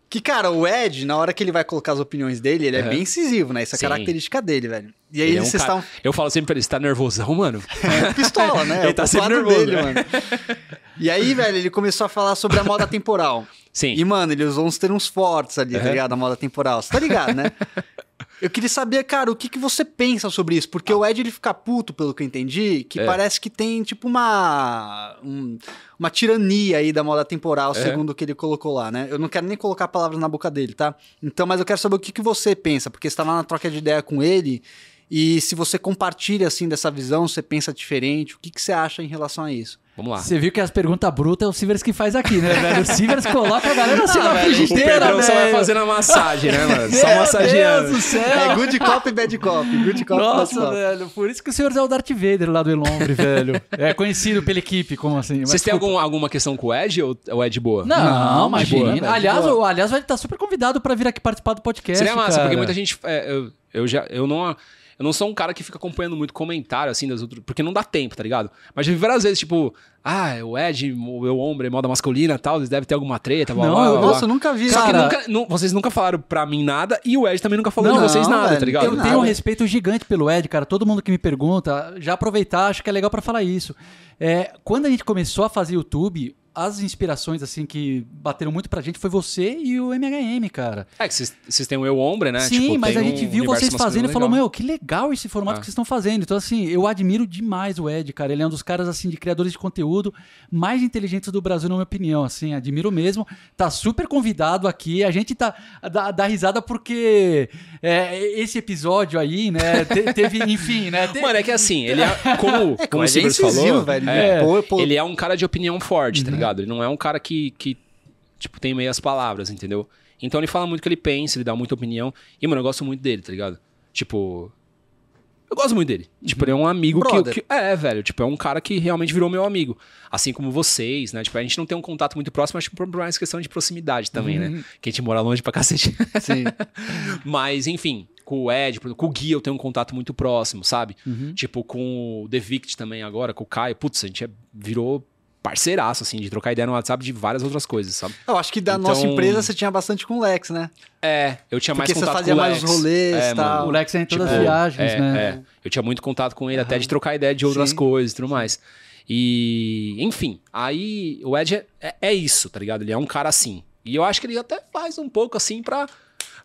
Speaker 1: Que, cara, o Ed, na hora que ele vai colocar as opiniões dele, ele é
Speaker 2: Aham.
Speaker 1: bem incisivo, né? Isso é
Speaker 2: Sim.
Speaker 1: característica dele, velho. E aí
Speaker 2: Ele é um
Speaker 1: vocês
Speaker 2: cara-
Speaker 1: estavam.
Speaker 2: Eu falo sempre pra ele, você tá nervosão, mano?
Speaker 1: É pistola, né?
Speaker 2: Ele
Speaker 1: É o
Speaker 2: tá sempre nervoso,
Speaker 1: dele,
Speaker 2: né?
Speaker 1: mano. E aí, velho, ele começou a falar sobre a moda temporal.
Speaker 2: Sim.
Speaker 1: E, mano, ele usou uns termos fortes ali, tá
Speaker 2: Aham.
Speaker 1: ligado? A moda temporal. Você tá ligado, né? Eu queria saber, cara, o que, que você pensa sobre isso? Porque o Ed, ele fica puto, pelo que eu entendi, que
Speaker 2: É.
Speaker 1: parece que tem, tipo, uma... um- uma tirania aí da moda temporal,
Speaker 2: É.
Speaker 1: segundo o que ele colocou lá, né? Eu não quero nem colocar palavras na boca dele, tá? Então, mas eu quero saber o que, que você pensa, porque você tá lá na troca de ideia com ele, e se você compartilha, assim, dessa visão, você pensa diferente, o que, que você acha em relação a isso?
Speaker 2: Vamos lá.
Speaker 3: Você viu que as perguntas brutas é o Sivers que faz aqui, né, velho? O Sivers coloca a galera assim
Speaker 1: Ah,
Speaker 3: na
Speaker 1: velho, o
Speaker 2: O Pedrão só vai fazendo a massagem, né, mano? Só
Speaker 3: Meu
Speaker 2: massageando.
Speaker 3: Deus do céu.
Speaker 1: É good cop e bad cop, good cop e
Speaker 3: Nossa,
Speaker 1: cop.
Speaker 3: velho, por isso que o senhor é o Darth Vader lá do Elombre, velho. É conhecido pela equipe, como assim?
Speaker 2: Vocês têm algum, alguma questão com o Ed ou ou é de boa?
Speaker 3: Não,
Speaker 1: Não,
Speaker 3: imagina.
Speaker 1: boa, velho,
Speaker 3: aliás,
Speaker 1: boa.
Speaker 3: o, aliás, vai estar super convidado pra vir aqui participar do podcast.
Speaker 2: Seria massa,
Speaker 3: cara.
Speaker 2: porque muita gente. é, eu, eu já. Eu não. Eu não sou um cara que fica acompanhando muito comentário, assim, das outras. Porque não dá tempo, tá ligado? Mas já vi várias vezes, tipo, ah, o Ed, o meu homem, moda masculina e tal, eles devem ter alguma treta, blá,
Speaker 3: Não,
Speaker 2: blá, blá.
Speaker 1: Nossa, eu nunca vi.
Speaker 2: Só que
Speaker 3: Cara-
Speaker 2: nunca- nu- vocês nunca falaram pra mim nada e o Ed também nunca falou
Speaker 3: Não,
Speaker 2: de vocês nada,
Speaker 1: velho,
Speaker 2: tá ligado?
Speaker 3: Eu
Speaker 1: nada.
Speaker 3: tenho um respeito gigante pelo Ed, cara. Todo mundo que me pergunta, já aproveitar, acho que é legal pra falar isso. É, quando a gente começou a fazer YouTube, as inspirações assim que bateram muito pra gente foi você e o MHM, cara.
Speaker 2: É que vocês- têm o Eu Ombre, né?
Speaker 3: Sim,
Speaker 2: Tipo,
Speaker 3: mas
Speaker 2: tem
Speaker 3: a gente
Speaker 2: um
Speaker 3: viu vocês fazendo e falou, meu, que legal esse formato
Speaker 2: Ah.
Speaker 3: que vocês estão fazendo. Então, assim, eu admiro demais o Ed, cara. Ele é um dos caras, assim, de criadores de conteúdo mais inteligentes do Brasil, na minha opinião, assim, admiro mesmo. Tá super convidado aqui. A gente tá dá, dá risada porque é, esse episódio aí, né, te- teve, enfim, né? te-
Speaker 2: Mano, é que assim, ele é. Como,
Speaker 1: É,
Speaker 2: como o
Speaker 1: é
Speaker 2: Sivers
Speaker 1: incisivo,
Speaker 2: falou.
Speaker 1: velho.
Speaker 2: é,
Speaker 1: Pô, pô.
Speaker 2: Ele é um cara de opinião forte,
Speaker 3: Uhum.
Speaker 2: tá ligado? Ele não é um cara que, que, tipo, tem meias palavras, entendeu? Então ele fala muito o que ele pensa, ele dá muita opinião. E, mano, eu gosto muito dele, tá ligado? Tipo. Eu gosto muito dele. Tipo, ele é um amigo que, que- É, velho. Tipo, é um cara que realmente virou meu amigo. Assim como vocês, né? Tipo, a gente não tem um contato muito próximo, acho que por mais questão de proximidade também,
Speaker 3: Uhum.
Speaker 2: né? Que a gente mora longe pra cacete.
Speaker 1: Sim.
Speaker 2: Mas, enfim, com o Ed, com o Gui eu tenho um contato muito próximo, sabe?
Speaker 3: Uhum.
Speaker 2: Tipo, com o The Vict também agora, com o Caio. Putz, a gente é- virou parceiraço, assim, de trocar ideia no WhatsApp de várias outras coisas, sabe?
Speaker 1: Eu acho que da
Speaker 2: Então-
Speaker 1: nossa empresa você tinha bastante com o Lex, né?
Speaker 2: É, eu tinha mais
Speaker 1: Porque você
Speaker 2: contato
Speaker 1: fazia
Speaker 2: com o
Speaker 1: mais
Speaker 2: Lex.
Speaker 1: os rolês
Speaker 2: é,
Speaker 1: e tal.
Speaker 2: mano.
Speaker 3: O Lex é em todas
Speaker 2: Tipo,
Speaker 3: as viagens,
Speaker 2: é,
Speaker 3: né?
Speaker 2: é. Eu tinha muito contato com ele, até de trocar ideia de outras
Speaker 1: Sim.
Speaker 2: coisas e tudo mais. E, enfim, aí o Ed é, é, é isso, tá ligado? Ele é um cara assim. E eu acho que ele até faz um pouco assim pra.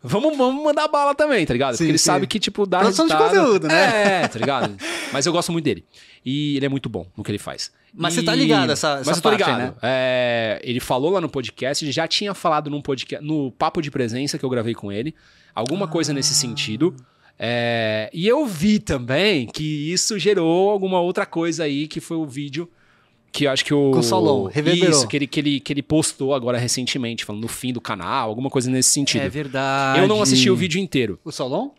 Speaker 2: Vamos, vamos mandar bala também, tá ligado?
Speaker 1: Sim,
Speaker 2: Porque ele
Speaker 1: sim.
Speaker 2: sabe que, tipo, dá
Speaker 1: Produção de
Speaker 2: resultado.
Speaker 1: conteúdo, né?
Speaker 2: É, tá ligado? Mas eu gosto muito dele. E ele é muito bom no que ele faz.
Speaker 1: Mas
Speaker 2: E-
Speaker 1: você tá ligado essa- essa
Speaker 2: Mas eu tô
Speaker 1: parte
Speaker 2: ligado.
Speaker 1: né?
Speaker 2: É, ele falou lá no podcast, ele já tinha falado num podcast, no Papo de Presença que eu gravei com ele, alguma coisa
Speaker 1: Ah.
Speaker 2: nesse sentido. É, e eu vi também que isso gerou alguma outra coisa aí, que foi o vídeo que eu acho que o.
Speaker 1: Com o Solon, reverberou.
Speaker 2: Isso, que ele, que, ele, que ele postou agora recentemente, falando no fim do canal, alguma coisa nesse sentido.
Speaker 3: É verdade.
Speaker 2: eu não assisti o vídeo inteiro.
Speaker 1: O Solon?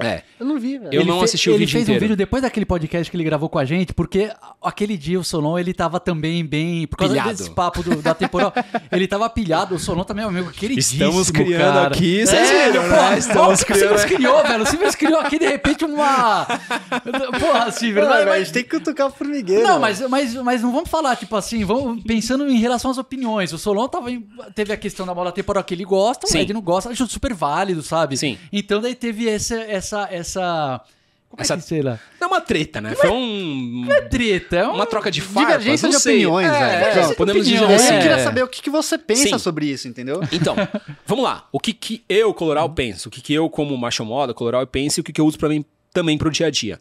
Speaker 2: É.
Speaker 1: Eu não vi, velho.
Speaker 2: Eu
Speaker 3: Ele
Speaker 2: não assisti o
Speaker 3: ele
Speaker 2: vídeo
Speaker 3: fez
Speaker 2: inteiro.
Speaker 3: um vídeo depois daquele podcast que ele gravou com a gente, porque aquele dia o Solon, ele tava também bem... Por causa
Speaker 2: Pilhado.
Speaker 3: desse papo do- da temporal, ele tava pilhado. O Solon também é um amigo queridíssimo,
Speaker 2: Estamos criando
Speaker 3: cara.
Speaker 2: aqui,
Speaker 3: É,
Speaker 2: vocês viram, né?
Speaker 3: porra,
Speaker 2: Estamos
Speaker 3: O Silvers
Speaker 2: criando-
Speaker 3: criou, velho. O Silvers criou aqui, de repente, uma... Porra, Silvers.
Speaker 1: Não,
Speaker 3: mas-
Speaker 1: tem que cutucar o formigueiro.
Speaker 3: Não,
Speaker 1: velho.
Speaker 3: mas, mas, mas não vamos falar, tipo assim, vamos pensando em relação às opiniões. O Solon tava em- teve a questão da bola temporal que ele gosta,
Speaker 2: Sim.
Speaker 3: o Ed não gosta, acho super válido, sabe?
Speaker 2: Sim.
Speaker 3: Então daí teve essa. essa, essa como
Speaker 2: Essa-
Speaker 3: é que sei lá?
Speaker 2: Não é uma treta, né? Foi um.
Speaker 3: É treta, é um-
Speaker 2: Uma troca de farpas,
Speaker 1: Divergência
Speaker 2: não
Speaker 1: de
Speaker 2: sei.
Speaker 1: opiniões,
Speaker 2: é,
Speaker 1: velho.
Speaker 2: é, podemos dizer
Speaker 3: opiniões.
Speaker 2: assim.
Speaker 1: Eu queria
Speaker 3: É.
Speaker 1: saber o que, que você pensa
Speaker 2: Sim.
Speaker 1: sobre isso, entendeu?
Speaker 2: Então, vamos lá. O que, que eu, Coloral, penso? O que, que eu, como macho moda, Coloral, penso e o que, que eu uso pra mim também pro dia a dia?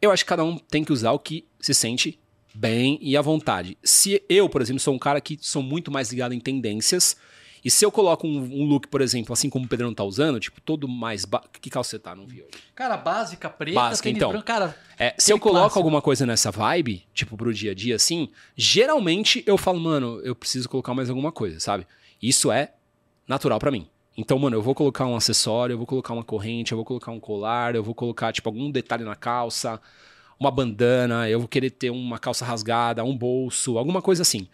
Speaker 2: Eu acho que cada um tem que usar o que se sente bem e à vontade. Se eu, por exemplo, sou um cara que sou muito mais ligado em tendências, e se eu coloco um, um look, por exemplo, assim como o Pedrão tá usando, tipo, todo mais. Ba... Que calça você tá? Não vi hoje.
Speaker 3: Cara, básica, preta,
Speaker 2: Básica, então.
Speaker 3: branco, cara.
Speaker 2: É, se eu coloco
Speaker 3: clássico.
Speaker 2: alguma coisa nessa vibe, tipo, pro dia a dia, assim, geralmente eu falo, mano, eu preciso colocar mais alguma coisa, sabe? Isso é natural pra mim. Então, mano, eu vou colocar um acessório, eu vou colocar uma corrente, eu vou colocar um colar, eu vou colocar, tipo, algum detalhe na calça, uma bandana, eu vou querer ter uma calça rasgada, um bolso, alguma coisa assim.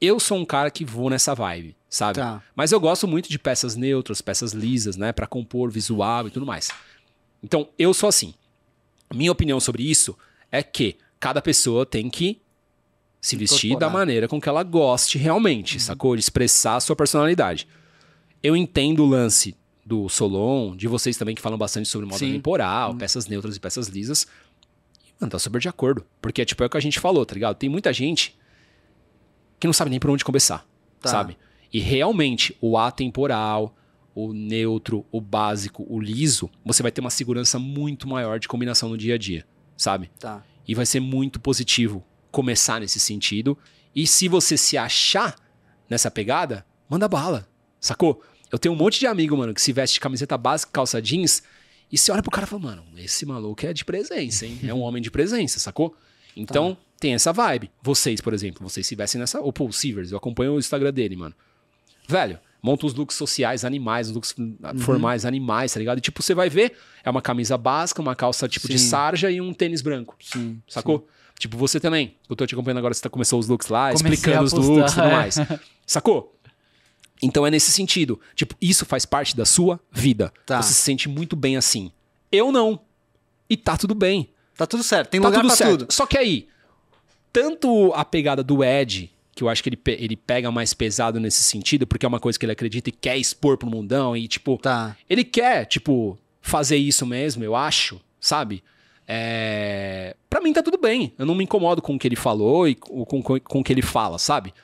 Speaker 2: Eu sou um cara que vou nessa vibe, sabe?
Speaker 1: Tá.
Speaker 2: Mas eu gosto muito de peças neutras, peças lisas, né? Pra compor visual e tudo mais. Então, eu sou assim. Minha opinião sobre isso é que cada pessoa tem que se vestir
Speaker 1: Incorporar.
Speaker 2: da maneira com que ela goste realmente, sacou? De expressar a sua personalidade. Eu entendo o lance do Solon, de vocês também que falam bastante sobre moda
Speaker 1: Sim.
Speaker 2: temporal, peças neutras e peças lisas. E, mano, tá super de acordo. Porque, tipo, é o que a gente falou, tá ligado? Tem muita gente que não sabe nem por onde começar,
Speaker 1: Tá.
Speaker 2: sabe? E realmente, o atemporal, o neutro, o básico, o liso, você vai ter uma segurança muito maior de combinação no dia a dia, sabe?
Speaker 1: Tá.
Speaker 2: E vai ser muito positivo começar nesse sentido. E se você se achar nessa pegada, manda bala, sacou? Eu tenho um monte de amigo, mano, que se veste de camiseta básica, calça jeans, e você olha pro cara e fala, mano, esse maluco é de presença, hein? É um homem de presença, sacou? Então, tem essa vibe. Vocês, por exemplo, vocês se vestem nessa. O Paul Sivers, eu acompanho o Instagram dele, mano. Velho, monta uns looks sociais animais, uns looks formais animais, tá ligado? E tipo, você vai ver, é uma camisa básica, uma calça tipo de
Speaker 1: Sim.
Speaker 2: sarja e um tênis branco.
Speaker 1: Sim.
Speaker 2: Sacou? Tipo, você também. Eu tô te acompanhando agora, você tá, começou os looks lá,
Speaker 3: Comecei
Speaker 2: explicando
Speaker 3: a
Speaker 2: os
Speaker 3: postar,
Speaker 2: looks e tudo
Speaker 3: é.
Speaker 2: mais. Sacou? Então é nesse sentido. Tipo, isso faz parte da sua vida.
Speaker 1: Tá.
Speaker 2: Você se sente muito bem assim. Eu não. E tá tudo bem.
Speaker 1: Tá tudo certo, tem
Speaker 2: tá
Speaker 1: lugar
Speaker 2: tudo
Speaker 1: pra
Speaker 2: certo.
Speaker 1: tudo.
Speaker 2: Só que aí, tanto a pegada do Ed, que eu acho que ele, pe- ele pega mais pesado nesse sentido, porque é uma coisa que ele acredita e quer expor pro mundão, e tipo,
Speaker 1: Tá.
Speaker 2: ele quer, tipo, fazer isso mesmo, eu acho, sabe? É... Pra mim tá tudo bem. Eu não me incomodo com o que ele falou e com, com, com o que ele fala, sabe?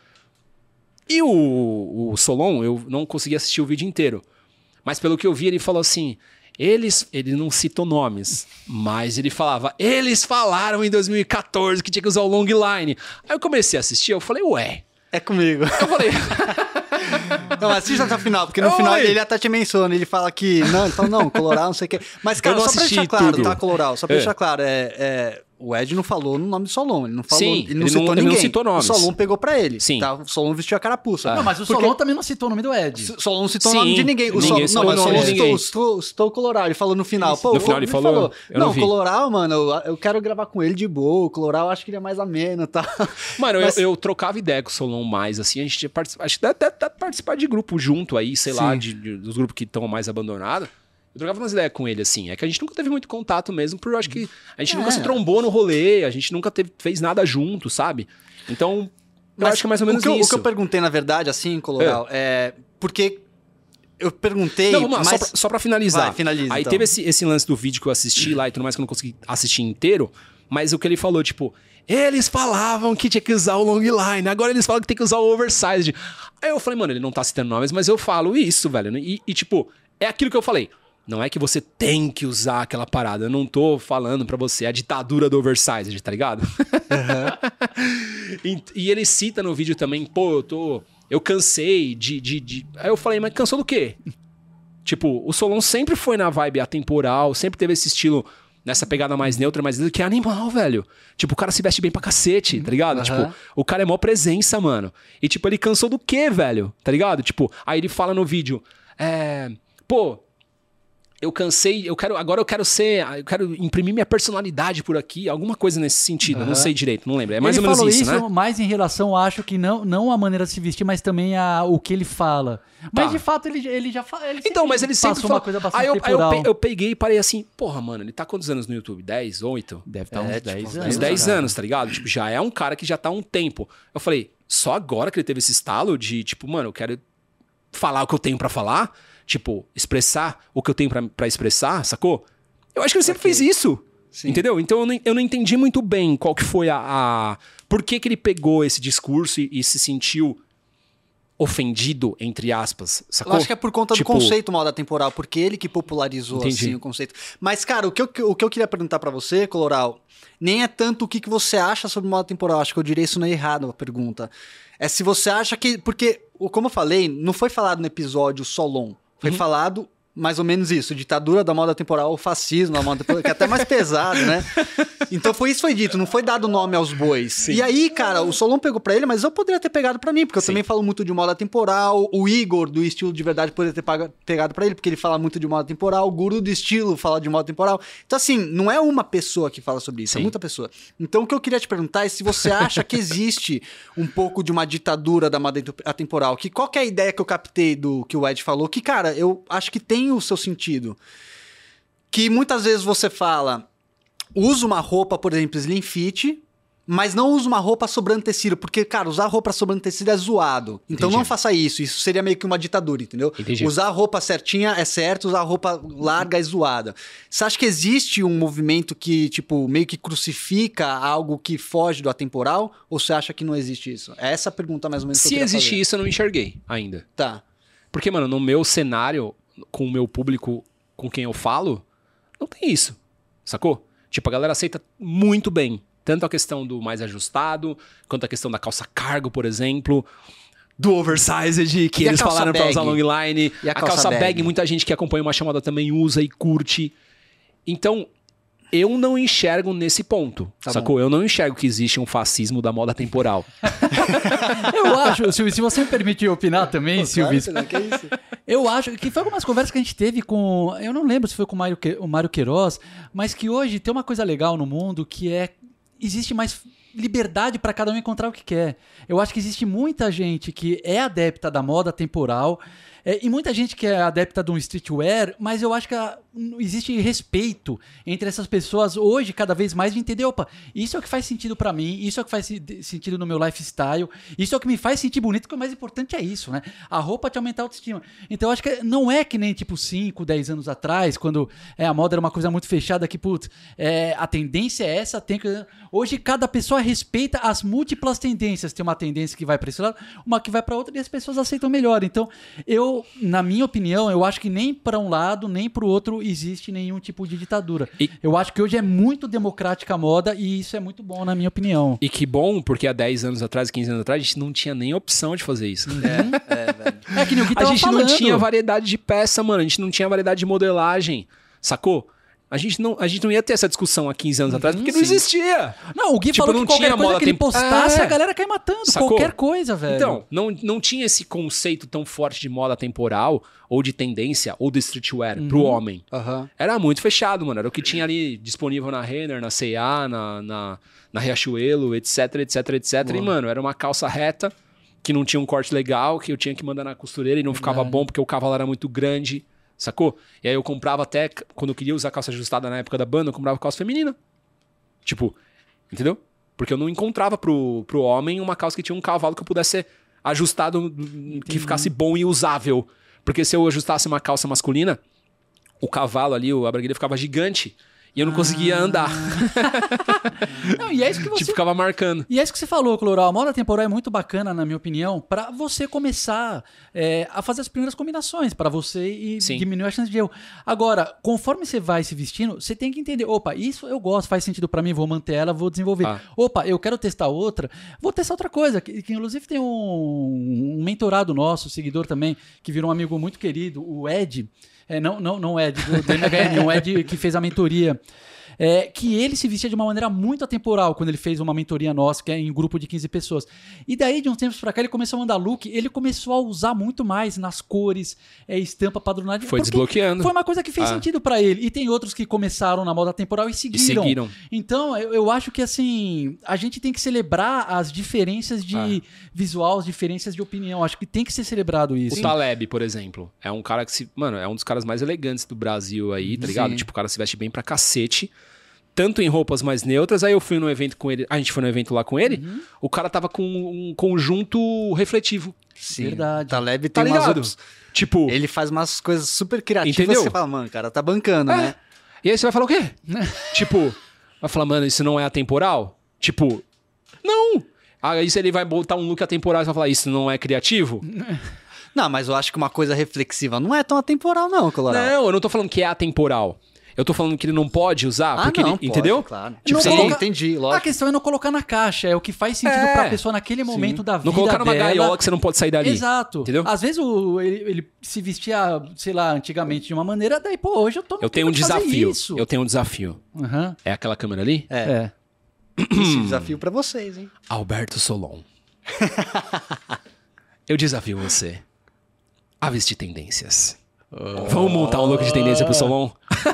Speaker 2: E o, o Solon, eu não consegui assistir o vídeo inteiro. Mas pelo que eu vi, ele falou assim. Eles. Ele não citou nomes, mas ele falava. Eles falaram em 2014 que tinha que usar o long line. Aí eu comecei a assistir, eu falei, ué.
Speaker 1: É comigo.
Speaker 2: Eu falei,
Speaker 1: Não, assista até o final, porque no final ele até te menciona, ele fala que. Não, ele fala, não, coloral, não sei o quê. Mas, cara, só pra deixar claro,
Speaker 2: tudo.
Speaker 1: tá, coloral? Só pra
Speaker 2: É.
Speaker 1: deixar claro, é, é, o Ed não falou no nome do Solon, ele não falou.
Speaker 2: Sim,
Speaker 1: ele não
Speaker 2: ele
Speaker 1: citou
Speaker 2: não- ele não
Speaker 1: ninguém.
Speaker 2: citou nomes.
Speaker 1: O Solon pegou pra ele.
Speaker 2: Sim.
Speaker 1: Tá? O Solon vestiu a carapuça.
Speaker 3: Não, mas o
Speaker 1: Porque-
Speaker 3: Solon também não citou o nome do Ed.
Speaker 1: O Solon não citou o nome de ninguém. O
Speaker 2: ninguém
Speaker 1: Solon, não,
Speaker 2: o
Speaker 1: o Solon citou,
Speaker 2: ninguém.
Speaker 1: citou, citou o Coloral. Ele falou no final. Pô,
Speaker 2: No final ele falou? Eu não
Speaker 1: não,
Speaker 2: vi.
Speaker 1: Coloral, mano, eu, eu quero gravar com ele de boa. O Coloral acho que ele é mais ameno, tá?
Speaker 2: Mano,
Speaker 1: Mas-
Speaker 2: eu, eu trocava ideia com o Solon mais, assim, a gente tinha particip... acho que até, até participar de grupo junto aí, sei lá,
Speaker 1: Sim.
Speaker 2: de, de- dos grupos que estão mais abandonados. Eu trocava umas ideias com ele, assim. É que a gente nunca teve muito contato mesmo, porque eu acho que a gente
Speaker 1: É.
Speaker 2: nunca se trombou no rolê, a gente nunca teve, fez nada junto, sabe? Então, eu
Speaker 1: Mas
Speaker 2: acho que é mais ou menos
Speaker 1: o eu,
Speaker 2: isso.
Speaker 1: O que eu perguntei, na verdade, assim, Coloral, é. porque eu perguntei.
Speaker 2: Não, vamos lá,
Speaker 1: mas...
Speaker 2: só, pra, só pra finalizar.
Speaker 1: Vai, finaliza,
Speaker 2: Aí
Speaker 1: então.
Speaker 2: teve esse, esse lance do vídeo que eu assisti lá e tudo mais, que eu não consegui assistir inteiro. Mas o que ele falou, tipo, eles falavam que tinha que usar o long line, agora eles falam que tem que usar o oversized. Aí eu falei, mano, ele não tá citando nomes, mas eu falo isso, velho. E, e, tipo, é aquilo que eu falei. Não é que você tem que usar aquela parada. Eu não tô falando pra você a ditadura do oversized, tá ligado? e, e ele cita no vídeo também, pô, eu tô. Eu cansei de, de, de. Aí eu falei, mas cansou do quê? Tipo, o Solon sempre foi na vibe atemporal, sempre teve esse estilo nessa pegada mais neutra, mais que é animal, velho. Tipo, o cara se veste bem pra cacete, tá ligado?
Speaker 1: Aham.
Speaker 2: Tipo, o cara é mó presença, mano. E, tipo, ele cansou do quê, velho? Tá ligado? Tipo, aí ele fala no vídeo, é. Pô, eu cansei, eu quero, agora eu quero ser, eu quero imprimir minha personalidade por aqui, alguma coisa nesse sentido, eu não sei direito, não lembro. É mais
Speaker 3: ele
Speaker 2: ou menos
Speaker 3: falou
Speaker 2: isso,
Speaker 3: isso,
Speaker 2: né?
Speaker 3: mais em relação, acho que não, não a maneira de se vestir, mas também a, o que ele fala. Mas
Speaker 2: Tá.
Speaker 3: de fato ele, ele já fala. Ele
Speaker 2: Então, mas ele sempre
Speaker 3: passou
Speaker 2: fala...
Speaker 3: uma coisa bastante
Speaker 2: aí eu, aí eu,
Speaker 3: temporal.
Speaker 2: pe- eu peguei e parei assim, porra, mano, ele tá quantos anos no YouTube? 10, 8?
Speaker 3: Deve estar
Speaker 1: É,
Speaker 3: uns
Speaker 1: tipo,
Speaker 3: 10
Speaker 1: uns
Speaker 3: anos.
Speaker 2: Uns 10
Speaker 3: cara.
Speaker 2: anos, tá ligado? Tipo, já é um cara que já tá há um tempo. Eu falei, só agora que ele teve esse estalo de, tipo, mano, eu quero falar o que eu tenho pra falar, tipo, expressar o que eu tenho pra- pra expressar, sacou? Eu acho que ele sempre
Speaker 1: Ok.
Speaker 2: fez isso.
Speaker 1: Sim.
Speaker 2: Entendeu? Então eu não, eu não entendi muito bem qual que foi a. a- Por que, que ele pegou esse discurso e, e se sentiu ofendido, entre aspas,
Speaker 1: Eu
Speaker 2: sacou?
Speaker 1: acho que é por conta
Speaker 2: Tipo,
Speaker 1: do conceito moda temporal, porque ele que popularizou
Speaker 2: Entendi.
Speaker 1: assim o conceito. Mas, cara, o que eu, o que eu queria perguntar pra você, Coloral, nem é tanto o que, que você acha sobre moda temporal. Acho que eu diria isso não é errado a pergunta. É se você acha que. Porque, o- como eu falei, não foi falado no episódio Solon. Foi
Speaker 2: Uhum.
Speaker 1: falado mais ou menos isso: ditadura da moda temporal, o fascismo da moda temporal, que é até mais pesado, né? Então foi isso foi dito, não foi dado nome aos bois. E aí, cara, o Solon pegou pra ele, mas eu poderia ter pegado pra mim, porque eu
Speaker 2: Sim.
Speaker 1: também falo muito de moda temporal. O Igor, do estilo de verdade, poderia ter pegado pra ele, porque ele fala muito de moda temporal. O Guru do estilo fala de moda temporal. Então, assim, não é uma pessoa que fala sobre isso, é
Speaker 2: Sim.
Speaker 1: muita pessoa. Então, o que eu queria te perguntar é se você acha que existe um pouco de uma ditadura da moda atemporal. Que qual que é a ideia que eu captei do que o Ed falou? Que, cara, eu acho que tem o seu sentido. Que muitas vezes você fala, usa uma roupa, por exemplo, slim fit, mas não usa uma roupa sobrando tecido, porque, cara, usar roupa sobrando tecido é zoado. Então
Speaker 2: Entendi.
Speaker 1: não faça isso, isso seria meio que uma ditadura, entendeu?
Speaker 2: Entendi.
Speaker 1: Usar a roupa certinha é certo, usar a roupa larga é zoada. Você acha que existe um movimento que, tipo, meio que crucifica algo que foge do atemporal? Ou você acha que não existe isso? É essa pergunta mais ou menos que eu
Speaker 2: Se existe
Speaker 1: fazer.
Speaker 2: isso, eu não enxerguei ainda.
Speaker 1: Tá.
Speaker 2: Porque, mano, no meu cenário, com o meu público com quem eu falo, não tem isso. Sacou? Tipo, a galera aceita muito bem. Tanto a questão do mais ajustado, quanto a questão da calça cargo, por exemplo. Do oversized, que
Speaker 1: E
Speaker 2: eles falaram pra usar long line.
Speaker 1: E a
Speaker 2: a
Speaker 1: calça
Speaker 2: calça bag?
Speaker 1: bag?
Speaker 2: muita gente que acompanha uma chamada também usa e curte. Então, eu não enxergo nesse ponto,
Speaker 1: Tá
Speaker 2: sacou? Eu não enxergo que existe um fascismo da moda temporal.
Speaker 3: Eu acho, Silvio, se você me permitir opinar também, Silvio,
Speaker 1: Claro, que é isso?
Speaker 3: Eu acho que foi algumas conversas que a gente teve com. Eu não lembro se foi com o Mário, o Mário Queiroz, mas que hoje tem uma coisa legal no mundo que é. Existe mais liberdade para cada um encontrar o que quer. Eu acho que existe muita gente que é adepta da moda temporal. É, e muita gente que é adepta de um streetwear, mas eu acho que a existe respeito entre essas pessoas hoje, cada vez mais, de entender, opa, isso é o que faz sentido pra mim, isso é o que faz se- sentido no meu lifestyle, isso é o que me faz sentir bonito, que o mais importante é isso, né? A roupa te aumenta a autoestima. Então eu acho que não é que nem tipo 5, 10 anos atrás, quando é, a moda era uma coisa muito fechada que, putz, é, a tendência é essa, tem que. Hoje cada pessoa respeita as múltiplas tendências. Tem uma tendência que vai pra esse lado, uma que vai pra outra e as pessoas aceitam melhor. Então, eu, na minha opinião, eu acho que nem pra um lado, nem pro outro existe nenhum tipo de ditadura.
Speaker 2: E-
Speaker 3: Eu acho que hoje é muito democrática a moda e isso é muito bom, na minha opinião.
Speaker 2: E que bom, porque há 10 anos atrás, 15 anos atrás, a gente não tinha nem opção de fazer isso.
Speaker 1: É, velho.
Speaker 3: É que nem o Gui
Speaker 2: A gente
Speaker 3: falando.
Speaker 2: não tinha variedade de peça, mano. A gente não tinha variedade de modelagem. Sacou? A gente não, a gente não ia ter essa discussão há 15 anos atrás, porque não
Speaker 3: sim.
Speaker 2: existia.
Speaker 3: Não, o Gui
Speaker 2: Tipo,
Speaker 3: falou
Speaker 2: não
Speaker 3: que qualquer
Speaker 2: tinha
Speaker 3: coisa
Speaker 2: moda
Speaker 3: que ele postasse,
Speaker 2: É.
Speaker 3: a galera cai matando.
Speaker 2: Sacou?
Speaker 3: Qualquer coisa, velho.
Speaker 2: Então, não, não tinha esse conceito tão forte de moda temporal, ou de tendência, ou de streetwear pro homem.
Speaker 1: Aham.
Speaker 2: Era muito fechado, mano. Era o que tinha ali disponível na Renner, na C&A, na, na, na Riachuelo, etc, etc, etc. E, mano, era uma calça reta, que não tinha um corte legal, que eu tinha que mandar na costureira e não ficava bom porque o cavalo era muito grande, sacou? E aí eu comprava até, quando eu queria usar calça ajustada na época da banda, eu comprava calça feminina. Tipo, entendeu? Porque eu não encontrava pro, pro homem uma calça que tinha um cavalo que eu pudesse ser ajustado, que ficasse bom e usável. Porque se eu ajustasse uma calça masculina, o cavalo ali, a braguilha ficava gigante e eu não conseguia andar.
Speaker 3: Não, e é isso que você
Speaker 2: Tipo, ficava marcando.
Speaker 3: E é isso que você falou, Cloral. A moda temporal é muito bacana, na minha opinião, pra você começar é, a fazer as primeiras combinações pra você e
Speaker 2: Sim.
Speaker 3: diminuir a chance de erro. Agora, conforme você vai se vestindo, você tem que entender: opa, isso eu gosto, faz sentido pra mim, vou manter ela, vou desenvolver.
Speaker 2: Ah.
Speaker 3: Opa, eu quero testar outra, vou testar outra coisa. Que, que inclusive tem um, um mentorado nosso, seguidor também, que virou um amigo muito querido, o Ed. É, não, não, não o Ed, do, do MHN, o Ed que fez a mentoria. É, que ele se vestia de uma maneira muito atemporal quando ele fez uma mentoria nossa, que é em grupo de 15 pessoas. E daí, de uns tempos pra cá, ele começou a mandar look, ele começou a usar muito mais nas cores, é, estampa padronagem.
Speaker 2: Foi desbloqueando.
Speaker 3: Foi uma coisa que fez
Speaker 2: Ah.
Speaker 3: sentido pra ele. E tem outros que começaram na moda temporal e
Speaker 2: E
Speaker 3: seguiram.
Speaker 2: seguiram.
Speaker 3: Então, eu, eu acho que assim, a gente tem que celebrar as diferenças de
Speaker 2: Ah.
Speaker 3: visual, as diferenças de opinião. Acho que tem que ser celebrado
Speaker 2: O
Speaker 3: isso.
Speaker 2: Taleb, por exemplo, é um cara que se. Mano, é um dos caras mais elegantes do Brasil aí, tá ligado?
Speaker 1: Sim.
Speaker 2: Tipo, o cara se veste bem pra cacete. Tanto em roupas mais neutras, aí eu fui no evento com ele. A gente foi no evento lá com ele.
Speaker 3: Uhum.
Speaker 2: O cara tava com um conjunto refletivo.
Speaker 1: Sim.
Speaker 3: Verdade.
Speaker 1: Taleb
Speaker 2: Tá
Speaker 1: tem umas
Speaker 2: ligado?
Speaker 1: opções-
Speaker 2: Tipo,
Speaker 1: Ele faz umas coisas super criativas
Speaker 2: Entendeu?
Speaker 1: você fala, mano, cara, tá bancando,
Speaker 2: É.
Speaker 1: né?
Speaker 2: E aí você vai falar o quê? tipo, vai falar, mano, isso não é atemporal? Tipo, não! Aí se ele vai botar um look atemporal, você vai falar, isso não é criativo?
Speaker 1: Não, mas eu acho que uma coisa reflexiva não é tão atemporal, não, Coloral.
Speaker 2: Não, eu não tô falando que é atemporal. Eu tô falando que ele não pode usar,
Speaker 1: Ah,
Speaker 2: porque
Speaker 1: não,
Speaker 2: ele,
Speaker 1: pode,
Speaker 2: entendeu?
Speaker 1: Claro.
Speaker 3: Não
Speaker 1: Tipo, você
Speaker 3: coloca-
Speaker 1: entendi,
Speaker 3: A
Speaker 1: lógico.
Speaker 3: questão é não colocar na caixa, é o que faz sentido
Speaker 2: É.
Speaker 3: pra pessoa naquele momento da vida
Speaker 2: Não colocar numa
Speaker 3: dela.
Speaker 2: gaiola que você não pode sair dali.
Speaker 3: Exato.
Speaker 2: Entendeu?
Speaker 3: Às vezes o, ele, ele se vestia, sei lá, antigamente de uma maneira, daí, pô, hoje eu tô
Speaker 2: Eu tenho um desafio.
Speaker 3: Isso.
Speaker 2: Eu tenho um desafio.
Speaker 3: Aham.
Speaker 2: É aquela câmera ali?
Speaker 1: É,
Speaker 3: É.
Speaker 1: esse desafio pra vocês, hein?
Speaker 2: Alberto Solon. eu desafio você a vestir tendências. Vamos montar um look de tendência pro Solon?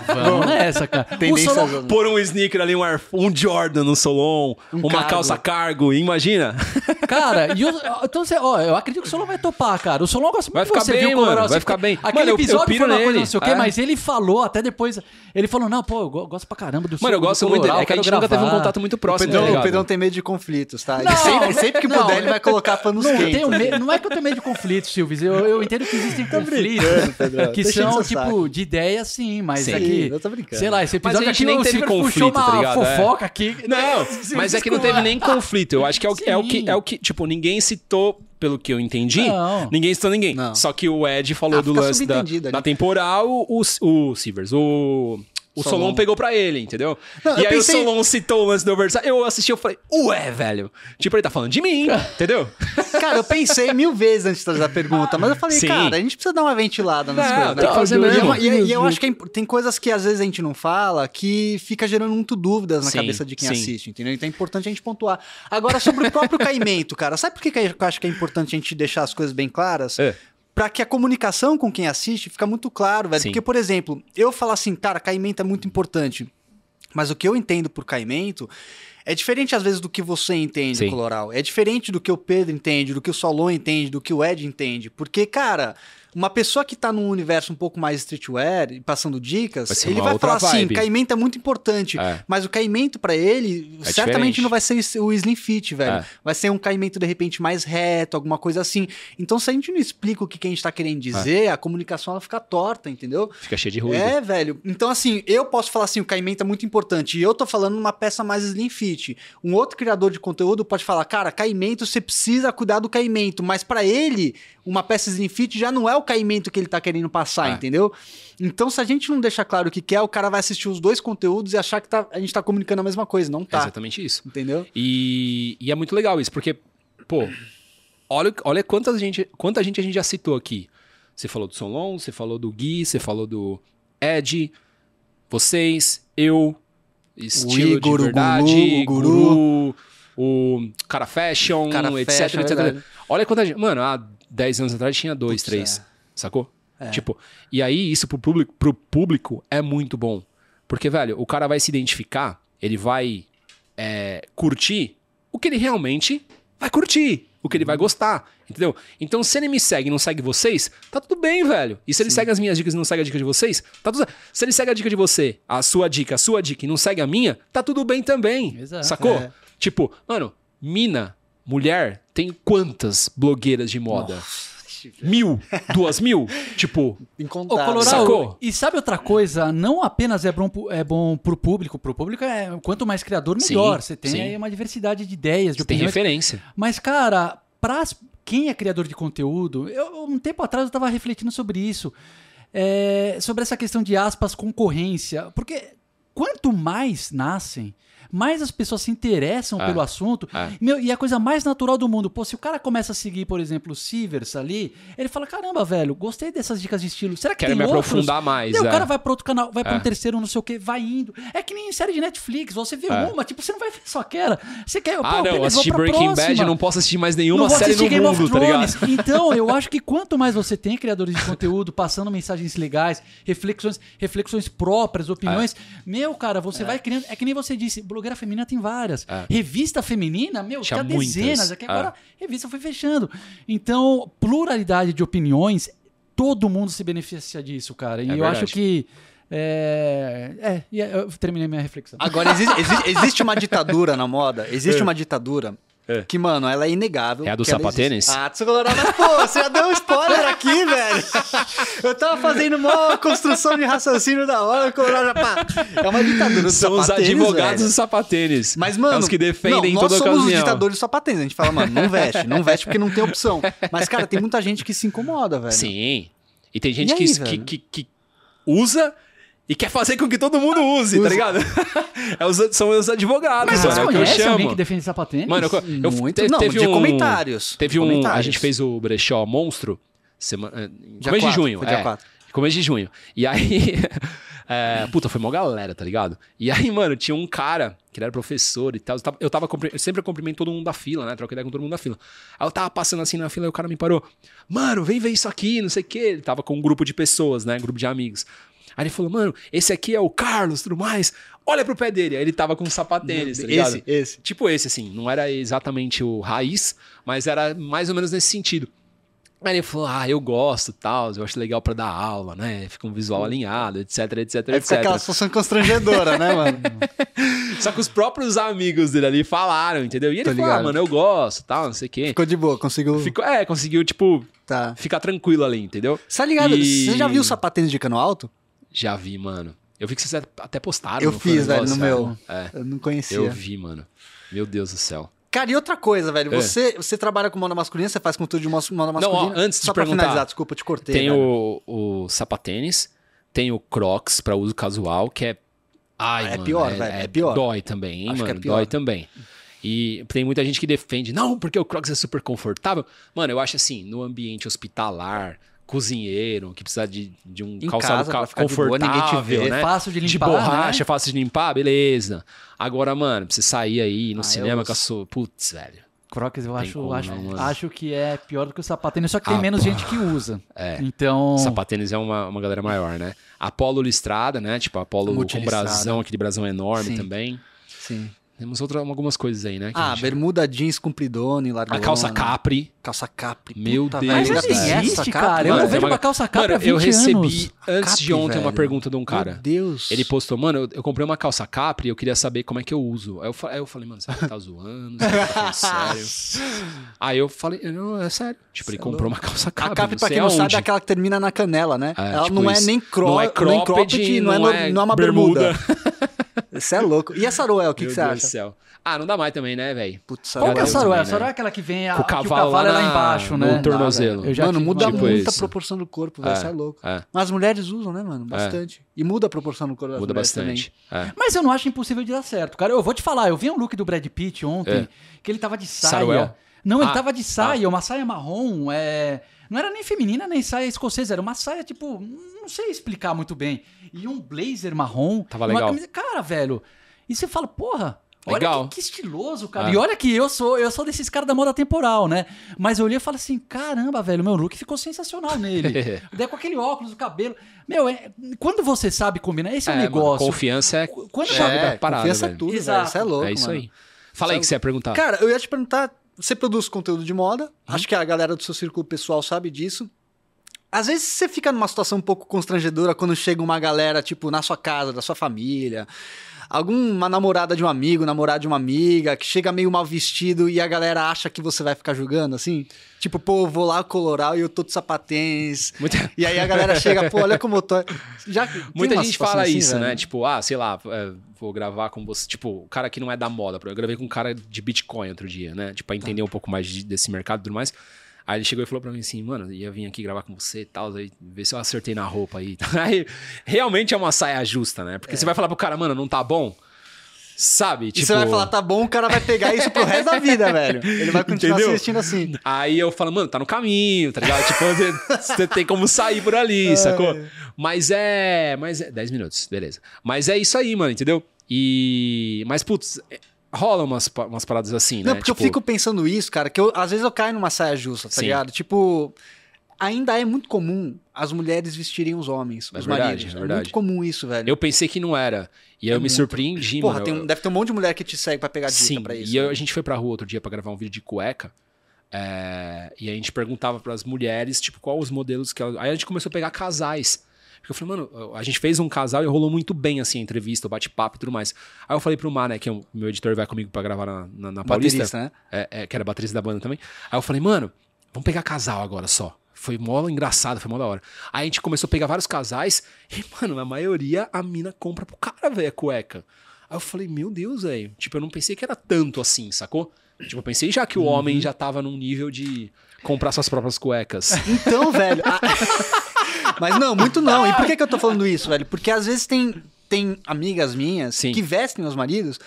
Speaker 3: Vamos nessa, cara. O
Speaker 1: Tendência
Speaker 3: Solon-
Speaker 2: Pôr um sneaker ali, um, Air- um Jordan no Solon, uma
Speaker 1: cargo.
Speaker 2: calça cargo, imagina?
Speaker 3: Cara, e o, então você, ó, eu acredito que o Solon vai topar, cara. O Solon gosta muito
Speaker 2: Vai
Speaker 3: de
Speaker 2: ficar
Speaker 3: você,
Speaker 2: bem,
Speaker 3: viu,
Speaker 2: mano, vai ficar bem.
Speaker 3: Aquele
Speaker 2: Mano, eu- eu
Speaker 3: episódio
Speaker 2: piro
Speaker 3: foi uma coisa
Speaker 2: nele.
Speaker 3: não sei o quê,
Speaker 2: É.
Speaker 3: mas ele falou até depois. Ele falou: não, pô, eu go- gosto pra caramba do
Speaker 2: Mano, eu gosto muito dele. É que a gente nunca teve um
Speaker 3: gravar.
Speaker 2: contato muito
Speaker 1: O
Speaker 2: próximo,
Speaker 1: Pedrão,
Speaker 2: tá
Speaker 1: o Pedrão tem medo de conflitos, tá? Ele sempre, sempre que
Speaker 3: não,
Speaker 1: puder, ele vai colocar panos
Speaker 3: Não,
Speaker 1: quentes.
Speaker 3: tenho medo, não é que eu tenho medo de conflitos, Silvio. Eu, eu entendo que existem conflitos que são, tipo, de ideia, sim, mas Que.
Speaker 1: eu tô brincando.
Speaker 3: Sei lá, esse
Speaker 2: Mas a
Speaker 3: episódio
Speaker 2: gente
Speaker 3: aqui
Speaker 2: nem teve conflito, tá ligado? É.
Speaker 3: fofoca aqui.
Speaker 2: Não, mas é que não teve nem conflito. Eu acho que é o, é o que é o que, tipo, ninguém citou, pelo que eu entendi,
Speaker 3: Não.
Speaker 2: ninguém citou ninguém.
Speaker 1: Não.
Speaker 2: Só que o Ed falou
Speaker 1: Ah,
Speaker 2: do lance da,
Speaker 1: ali.
Speaker 2: da temporal, o, o Sivers, o o Solon.
Speaker 1: Solon.
Speaker 2: pegou pra ele, entendeu?
Speaker 1: Não,
Speaker 2: e
Speaker 1: eu
Speaker 2: aí
Speaker 1: pensei-
Speaker 2: o Solon citou o lance do Versailles. Eu assisti, eu falei, ué, velho. Tipo, ele tá falando de mim, entendeu?
Speaker 1: Cara, eu pensei mil vezes antes de trazer a pergunta, mas eu falei,
Speaker 2: Sim.
Speaker 1: cara, a gente precisa dar uma ventilada nas
Speaker 2: Não,
Speaker 1: coisas. E
Speaker 2: mesmo.
Speaker 1: é uma- E, e eu acho que é tem coisas que às vezes a gente não fala que fica gerando muito dúvidas na
Speaker 2: Sim,
Speaker 1: cabeça de quem
Speaker 2: sim.
Speaker 1: assiste, entendeu? Então é importante a gente pontuar. Agora, sobre o próprio caimento, cara, sabe por que que eu acho que é importante a gente deixar as coisas bem claras?
Speaker 2: É.
Speaker 1: Pra que a comunicação com quem assiste fica muito claro, velho.
Speaker 2: Sim.
Speaker 1: Porque, por exemplo, eu falar assim, cara, caimento é muito importante. Mas o que eu entendo por caimento é diferente, às vezes, do que você entende,
Speaker 2: Sim.
Speaker 1: Coloral. É diferente do que o Pedro entende, do que o Solon entende, do que o Ed entende. Porque, cara, Uma pessoa que tá num universo um pouco mais streetwear e passando dicas,
Speaker 2: Vai
Speaker 1: ele
Speaker 2: uma
Speaker 1: vai falar assim,
Speaker 2: vibe.
Speaker 1: caimento é muito importante,
Speaker 2: É.
Speaker 1: mas o caimento pra ele
Speaker 2: É
Speaker 1: certamente
Speaker 2: diferente.
Speaker 1: não vai ser o slim fit, velho.
Speaker 2: É.
Speaker 1: Vai ser um caimento de repente mais reto, alguma coisa assim. Então se a gente não explica o que, que a gente tá querendo dizer, a comunicação ela fica torta, entendeu?
Speaker 2: Fica cheio de ruído.
Speaker 1: É, velho. Então, assim, eu posso falar assim, o caimento é muito importante. E eu tô falando numa peça mais slim fit. Um outro criador de conteúdo pode falar, cara, caimento, você precisa cuidar do caimento. Mas pra ele, uma peça slim fit já não é o caimento que ele tá querendo passar,
Speaker 2: É.
Speaker 1: entendeu? Então, se a gente não deixar claro o que quer, o cara vai assistir os dois conteúdos e achar que tá- a gente tá comunicando a mesma coisa. Não
Speaker 2: É
Speaker 1: tá.
Speaker 2: exatamente isso.
Speaker 1: Entendeu?
Speaker 2: E, e é muito legal isso, porque, pô, olha, olha quanta, gente, quanta gente a gente já citou aqui. Você falou do Solon, você falou do Gui, você falou do Ed, vocês, eu, estilo
Speaker 1: Igor,
Speaker 2: de
Speaker 1: o
Speaker 2: verdade,
Speaker 1: Guru, o
Speaker 2: Guru, o Cara Fashion,
Speaker 1: Cara
Speaker 2: etc,
Speaker 1: Fashion, é
Speaker 2: etc. Olha quanta gente. Mano, há 10 anos atrás tinha dois,
Speaker 1: Putz,
Speaker 2: três.
Speaker 1: é.
Speaker 2: Sacou?
Speaker 1: É.
Speaker 2: Tipo, e aí isso pro público, pro público é muito bom. Porque, velho, o cara vai se identificar, ele vai é, curtir o que ele realmente vai curtir, o que ele vai gostar, entendeu? Então, se ele me segue e não segue vocês, tá tudo bem, velho. E se ele segue as minhas dicas e não segue a dica de vocês, tá tudo Se ele segue a dica de você, a sua dica, a sua dica e não segue a minha, tá tudo bem também.
Speaker 3: Exato.
Speaker 2: Sacou?
Speaker 1: É.
Speaker 2: Tipo, mano, mina, mulher, tem quantas blogueiras de moda? Mil? Duas mil? tipo,
Speaker 3: Ô,
Speaker 1: contato.
Speaker 3: Colorado,
Speaker 2: Sacou?
Speaker 3: e sabe outra coisa? Não apenas é bom, pro- é bom pro público, pro público é quanto mais criador,
Speaker 2: Sim,
Speaker 3: melhor. Você tem
Speaker 2: sim.
Speaker 3: aí uma diversidade de ideias, de
Speaker 2: tem
Speaker 3: opiniões.
Speaker 2: referência.
Speaker 3: Mas, cara, pra quem é criador de conteúdo, eu, um tempo atrás eu tava refletindo sobre isso. é, sobre essa questão de aspas, concorrência. Porque quanto mais nascem, mais as pessoas se interessam
Speaker 2: É,
Speaker 3: pelo assunto.
Speaker 2: é.
Speaker 3: Meu, e é a coisa mais natural do mundo. Pô, se o cara começa a seguir, por exemplo, o Sivers ali, ele fala: caramba, velho, gostei dessas dicas de estilo. Será que
Speaker 2: Quero
Speaker 3: tem
Speaker 2: me
Speaker 3: outros?
Speaker 2: aprofundar mais.
Speaker 3: Daí o
Speaker 2: é.
Speaker 3: cara vai pra outro canal, vai pra
Speaker 2: É.
Speaker 3: um terceiro, não sei o que, vai indo. É que nem em série de Netflix, você vê
Speaker 2: É.
Speaker 3: uma, tipo, você não vai ver só aquela. Você quer.
Speaker 2: Ah,
Speaker 3: pô,
Speaker 2: não,
Speaker 3: beleza, pra
Speaker 2: Breaking Bad,
Speaker 3: próxima.
Speaker 2: eu não posso assistir mais nenhuma série no
Speaker 3: Game
Speaker 2: mundo, tá ligado?
Speaker 3: Então, eu acho que quanto mais você tem criadores de conteúdo passando mensagens legais, reflexões, reflexões próprias, opiniões, meu, cara, você vai criando. É que nem você disse, blogueira feminina tem várias.
Speaker 2: É.
Speaker 3: Revista feminina, meu,
Speaker 2: Tinha
Speaker 3: tinha dezenas.
Speaker 2: muitas.
Speaker 3: É que
Speaker 2: É.
Speaker 3: agora a revista foi fechando. Então, pluralidade de opiniões, todo mundo se beneficia disso, cara. E
Speaker 2: É
Speaker 3: eu
Speaker 2: verdade.
Speaker 3: acho que. É, é, e eu terminei minha reflexão.
Speaker 1: Agora, existe, existe- existe uma ditadura na moda, existe uma ditadura
Speaker 2: É.
Speaker 1: que, mano, ela é inegável.
Speaker 2: É a do sapatênis?
Speaker 1: Ah, tu colorado, mas pô, você já deu um spoiler aqui, velho. Eu tava fazendo uma construção de raciocínio da hora, o colorado já pá. É uma ditadura do
Speaker 2: São os advogados
Speaker 1: velho.
Speaker 2: dos sapatênis.
Speaker 1: Mas, mano,
Speaker 2: É os que defendem
Speaker 1: não,
Speaker 2: em toda
Speaker 1: nós somos
Speaker 2: ocasião.
Speaker 1: os ditadores do sapatênis. A gente fala, mano, não veste, não veste porque não tem opção. Mas, cara, tem muita gente que se incomoda, velho.
Speaker 2: Sim. E tem gente
Speaker 1: E aí,
Speaker 2: que, que, que usa e quer fazer com que todo mundo use, tá ligado? É os- são os advogados,
Speaker 3: Mas
Speaker 2: mano,
Speaker 3: você
Speaker 2: é o que eu
Speaker 3: conhece alguém
Speaker 2: chamo.
Speaker 3: que defende sapatênis?
Speaker 2: Mano, eu, eu
Speaker 1: Muito,
Speaker 2: te-
Speaker 1: não,
Speaker 2: teve
Speaker 1: de
Speaker 2: um,
Speaker 1: comentários.
Speaker 2: Teve um. A
Speaker 1: Comentários.
Speaker 2: gente fez o Brechó Monstro semana, em
Speaker 1: Dia
Speaker 2: começo de junho.
Speaker 1: foi dia
Speaker 2: é. Começo de junho. E aí. é, puta, foi mó galera, tá ligado? E aí, mano, tinha um cara que ele era professor e tal. Eu, tava, eu, tava eu sempre cumprimento todo mundo da fila, né? Troca ideia com todo mundo da fila. Aí eu tava passando assim na fila e o cara me parou. Mano, vem ver isso aqui, não sei o quê. Ele tava com um grupo de pessoas, né? Grupo de amigos. Aí ele falou, mano, esse aqui é o Carlos tudo mais. Olha pro pé dele. Aí ele tava com um sapatênis, tá ligado?
Speaker 1: Esse, esse.
Speaker 2: Tipo esse, assim, não era exatamente o raiz, mas era mais ou menos nesse sentido. Aí ele falou, ah, eu gosto, tal, eu acho legal pra dar aula, né? Fica um visual alinhado, etc, etc,
Speaker 1: Aí fica
Speaker 2: etc.
Speaker 1: aquela situação constrangedora, né, mano?
Speaker 2: Só que os próprios amigos dele ali falaram, entendeu? E ele
Speaker 1: Tô
Speaker 2: falou, ah, mano, eu gosto, tal, não sei o quê.
Speaker 1: Ficou de boa, conseguiu.
Speaker 2: Ficou, é, conseguiu, tipo,
Speaker 1: Tá.
Speaker 2: ficar tranquilo ali, entendeu?
Speaker 1: Você tá ligado?
Speaker 2: E-
Speaker 1: Você já viu o sapatênis de cano alto?
Speaker 2: Já vi, mano. Eu vi que vocês até postaram.
Speaker 1: Eu fiz, velho, no meu.
Speaker 2: É,
Speaker 1: Eu não conhecia.
Speaker 2: eu vi, mano. Meu Deus do céu.
Speaker 1: Cara, e outra coisa, velho.
Speaker 2: É.
Speaker 1: Você, você trabalha com moda masculina, você faz conteúdo de moda moda
Speaker 2: Não, ó,
Speaker 1: masculina.
Speaker 2: antes de
Speaker 1: Só pra
Speaker 2: perguntar,
Speaker 1: finalizar, desculpa, te cortei.
Speaker 2: Tem
Speaker 1: velho.
Speaker 2: o, o sapatênis, tem o Crocs pra uso casual, que é. Ai,
Speaker 1: É
Speaker 2: mano,
Speaker 1: pior, velho, é pior.
Speaker 2: Dói também, hein,
Speaker 1: Acho que
Speaker 2: mano?
Speaker 1: é pior.
Speaker 2: dói também. E tem muita gente que defende, não, porque o Crocs é super confortável. Mano, eu acho assim, no ambiente hospitalar, cozinheiro, que precisa de, de um
Speaker 1: Em
Speaker 2: calçado
Speaker 1: casa,
Speaker 2: ca-
Speaker 1: ficar de boa, ninguém te
Speaker 2: confortável,
Speaker 1: vê.
Speaker 2: né?
Speaker 3: É fácil de
Speaker 2: de
Speaker 3: limpar,
Speaker 2: borracha,
Speaker 3: né?
Speaker 2: fácil de limpar, beleza. Agora, mano, pra você sair aí no
Speaker 1: Ah,
Speaker 2: cinema
Speaker 1: eu-
Speaker 2: com a sua. Putz, velho.
Speaker 3: Crocs eu
Speaker 2: Tem
Speaker 3: acho,
Speaker 2: como
Speaker 3: acho,
Speaker 2: não,
Speaker 3: acho que é pior do que o sapatênis, só que tem
Speaker 2: Ah,
Speaker 3: menos
Speaker 2: pá.
Speaker 3: gente que usa.
Speaker 2: É.
Speaker 3: Então,
Speaker 2: Sapatênis é uma, uma galera maior, né? Apolo listrada, né? Tipo, Apolo com brasão, aquele brasão enorme
Speaker 1: Sim.
Speaker 2: também.
Speaker 1: Sim.
Speaker 2: Temos outra, algumas coisas aí, né? que
Speaker 1: Ah,
Speaker 2: a gente-
Speaker 1: bermuda jeans compridona e
Speaker 2: A
Speaker 1: largona.
Speaker 2: calça capri.
Speaker 1: Calça capri.
Speaker 2: Meu
Speaker 1: Puta,
Speaker 2: Deus
Speaker 1: velho,
Speaker 3: Mas
Speaker 1: ainda tem
Speaker 3: existe,
Speaker 1: essa
Speaker 3: cara. Eu não vejo uma calça capri
Speaker 2: Mano,
Speaker 3: há 20
Speaker 2: eu recebi
Speaker 3: anos.
Speaker 2: antes
Speaker 1: Capri,
Speaker 2: de ontem uma
Speaker 1: velho.
Speaker 2: pergunta de um cara.
Speaker 1: Meu Deus.
Speaker 2: Ele postou, mano, eu, eu comprei uma calça capri e eu queria saber como é que eu uso. Aí eu, aí eu falei, mano, você tá zoando? Você tá sério? Aí eu falei, não, é sério. Tipo, ele
Speaker 1: Cê é
Speaker 2: comprou uma calça capri.
Speaker 1: A capri, pra quem não sabe, é aquela que termina na canela, né?
Speaker 2: É,
Speaker 1: Ela
Speaker 2: tipo
Speaker 1: não é
Speaker 2: isso.
Speaker 1: nem, cro
Speaker 2: Não é
Speaker 1: nem
Speaker 2: cropped,
Speaker 1: não, é,
Speaker 2: não é
Speaker 1: não é uma
Speaker 2: bermuda.
Speaker 1: bermuda. Isso é louco. E a Saruel, o que,
Speaker 2: Meu
Speaker 1: que você
Speaker 2: Deus
Speaker 1: acha?
Speaker 2: do céu. Ah, não dá mais também, né, velho?
Speaker 1: Putz,
Speaker 3: Qual que é a
Speaker 2: Deus
Speaker 3: Saruel? A
Speaker 2: né?
Speaker 3: Saruel é aquela que vem a,
Speaker 2: o
Speaker 3: que
Speaker 2: cavalo,
Speaker 3: é lá embaixo,
Speaker 2: no
Speaker 3: né?
Speaker 2: tornozelo.
Speaker 3: Eu já
Speaker 1: Mano, muda
Speaker 2: Tipo
Speaker 1: muito a proporção do corpo, velho.
Speaker 2: É,
Speaker 1: Isso é louco.
Speaker 2: É,
Speaker 1: Mas as mulheres usam, né, mano? Bastante. E muda a proporção do corpo das
Speaker 2: muda
Speaker 1: mulheres
Speaker 2: bastante. É.
Speaker 3: Mas eu não acho impossível de dar certo, cara. Eu vou te falar, eu vi um look do Brad Pitt ontem,
Speaker 2: É.
Speaker 3: que ele tava de saia.
Speaker 2: Saruel?
Speaker 3: Não, ele
Speaker 2: Ah,
Speaker 3: tava de saia, uma saia marrom, é... Não era nem feminina, nem saia escocesa, era uma saia, tipo, não sei explicar muito bem. E um blazer marrom.
Speaker 2: Tava
Speaker 3: uma
Speaker 2: legal.
Speaker 3: camisa- Cara, velho, e você fala, porra... Olha
Speaker 2: Legal.
Speaker 3: que, que estiloso, cara.
Speaker 2: É.
Speaker 3: E olha que eu sou, eu sou desses caras da moda temporal, né? Mas eu olhei e falei assim: caramba, velho, meu look ficou sensacional nele. Daí com aquele óculos, o cabelo. Meu, é, quando você sabe combinar, esse é, o
Speaker 2: É, mano,
Speaker 3: negócio.
Speaker 2: confiança é
Speaker 3: Quando
Speaker 2: chave
Speaker 3: eu-
Speaker 2: da parada,
Speaker 1: confiança é
Speaker 2: velho.
Speaker 1: tudo,
Speaker 3: Exato.
Speaker 1: velho. Isso é louco,
Speaker 2: É isso
Speaker 1: mano.
Speaker 2: aí. Fala aí que você ia perguntar.
Speaker 1: Cara, eu ia te perguntar, você produz conteúdo de moda,
Speaker 2: Uhum.
Speaker 1: acho que a galera do seu círculo pessoal sabe disso. Às vezes você fica numa situação um pouco constrangedora quando chega uma galera, tipo, na sua casa, da sua família. Alguma namorada de um amigo, namorada de uma amiga, que chega meio mal vestido e a galera acha que você vai ficar julgando, assim? Tipo, pô, vou lá colorar e eu tô de sapatênis.
Speaker 2: Muita,
Speaker 1: E aí a galera chega, pô, olha como eu tô. Já,
Speaker 2: muita gente fala
Speaker 1: assim,
Speaker 2: isso,
Speaker 1: velho?
Speaker 2: né? Tipo, ah, sei lá, é, vou gravar com você. Tipo, o cara que não é da moda. Eu gravei com um cara de Bitcoin outro dia, né? Tipo, pra
Speaker 1: Tá.
Speaker 2: entender um pouco mais de- desse mercado e tudo mais. Aí ele chegou e falou pra mim assim, mano, ia vir aqui gravar com você e tal, aí ver se eu acertei na roupa aí. Aí realmente é uma saia justa, né? Porque você vai falar pro cara, mano, não tá bom? Sabe?
Speaker 1: E
Speaker 2: Tipo,
Speaker 1: você vai falar, tá bom, o cara vai pegar isso pro resto da vida, velho. Ele vai continuar
Speaker 2: Entendeu?
Speaker 1: assistindo assim.
Speaker 2: Aí eu falo, mano, tá no caminho, tá ligado? tipo, você, você tem como sair por ali, sacou? Mas é. Mas é. 10 minutos, beleza. Mas é isso aí, mano, entendeu? E. Mas, putz, é- rola umas, umas paradas assim, né?
Speaker 1: Não, porque
Speaker 2: Tipo,
Speaker 1: eu fico pensando isso, cara, que eu, às vezes eu caio numa saia justa, tá
Speaker 2: Sim.
Speaker 1: ligado? Tipo, ainda é muito comum as mulheres vestirem os homens,
Speaker 2: É
Speaker 1: os
Speaker 2: verdade,
Speaker 1: maridos.
Speaker 2: é
Speaker 1: É,
Speaker 2: verdade.
Speaker 1: muito comum isso, velho.
Speaker 2: Eu pensei que não era. E aí eu me
Speaker 1: muito.
Speaker 2: surpreendi,
Speaker 1: Porra,
Speaker 2: mano.
Speaker 1: tem um- deve ter um monte de mulher que te segue pra pegar dica
Speaker 2: Sim,
Speaker 1: pra isso.
Speaker 2: e eu-
Speaker 1: né?
Speaker 2: a gente foi pra rua outro dia pra gravar um vídeo de cueca. é, e a gente perguntava pras mulheres, tipo, qual os modelos que elas. Aí a gente começou a pegar casais. Porque eu falei, mano, a gente fez um casal e rolou muito bem, assim, a entrevista, o bate-papo e tudo mais. Aí eu falei pro Mar, né, que é o meu editor vai comigo pra gravar na, na, na Paulista.
Speaker 1: Baterista, né?
Speaker 2: é, é, que era baterista da banda também. Aí eu falei, mano, vamos pegar casal agora só. Foi mó engraçado, foi mó da hora. Aí a gente começou a pegar vários casais e, mano, a maioria a mina compra pro cara, velho, a cueca. Aí eu falei, meu Deus, velho. Tipo, eu não pensei que era tanto assim, sacou? Tipo, eu pensei já que o homem já tava num nível de comprar suas próprias cuecas.
Speaker 1: Então, velho. a- Mas não, muito não. E por que, que eu tô falando isso, velho? Porque às vezes tem, tem amigas minhas
Speaker 2: Sim.
Speaker 1: que vestem os maridos.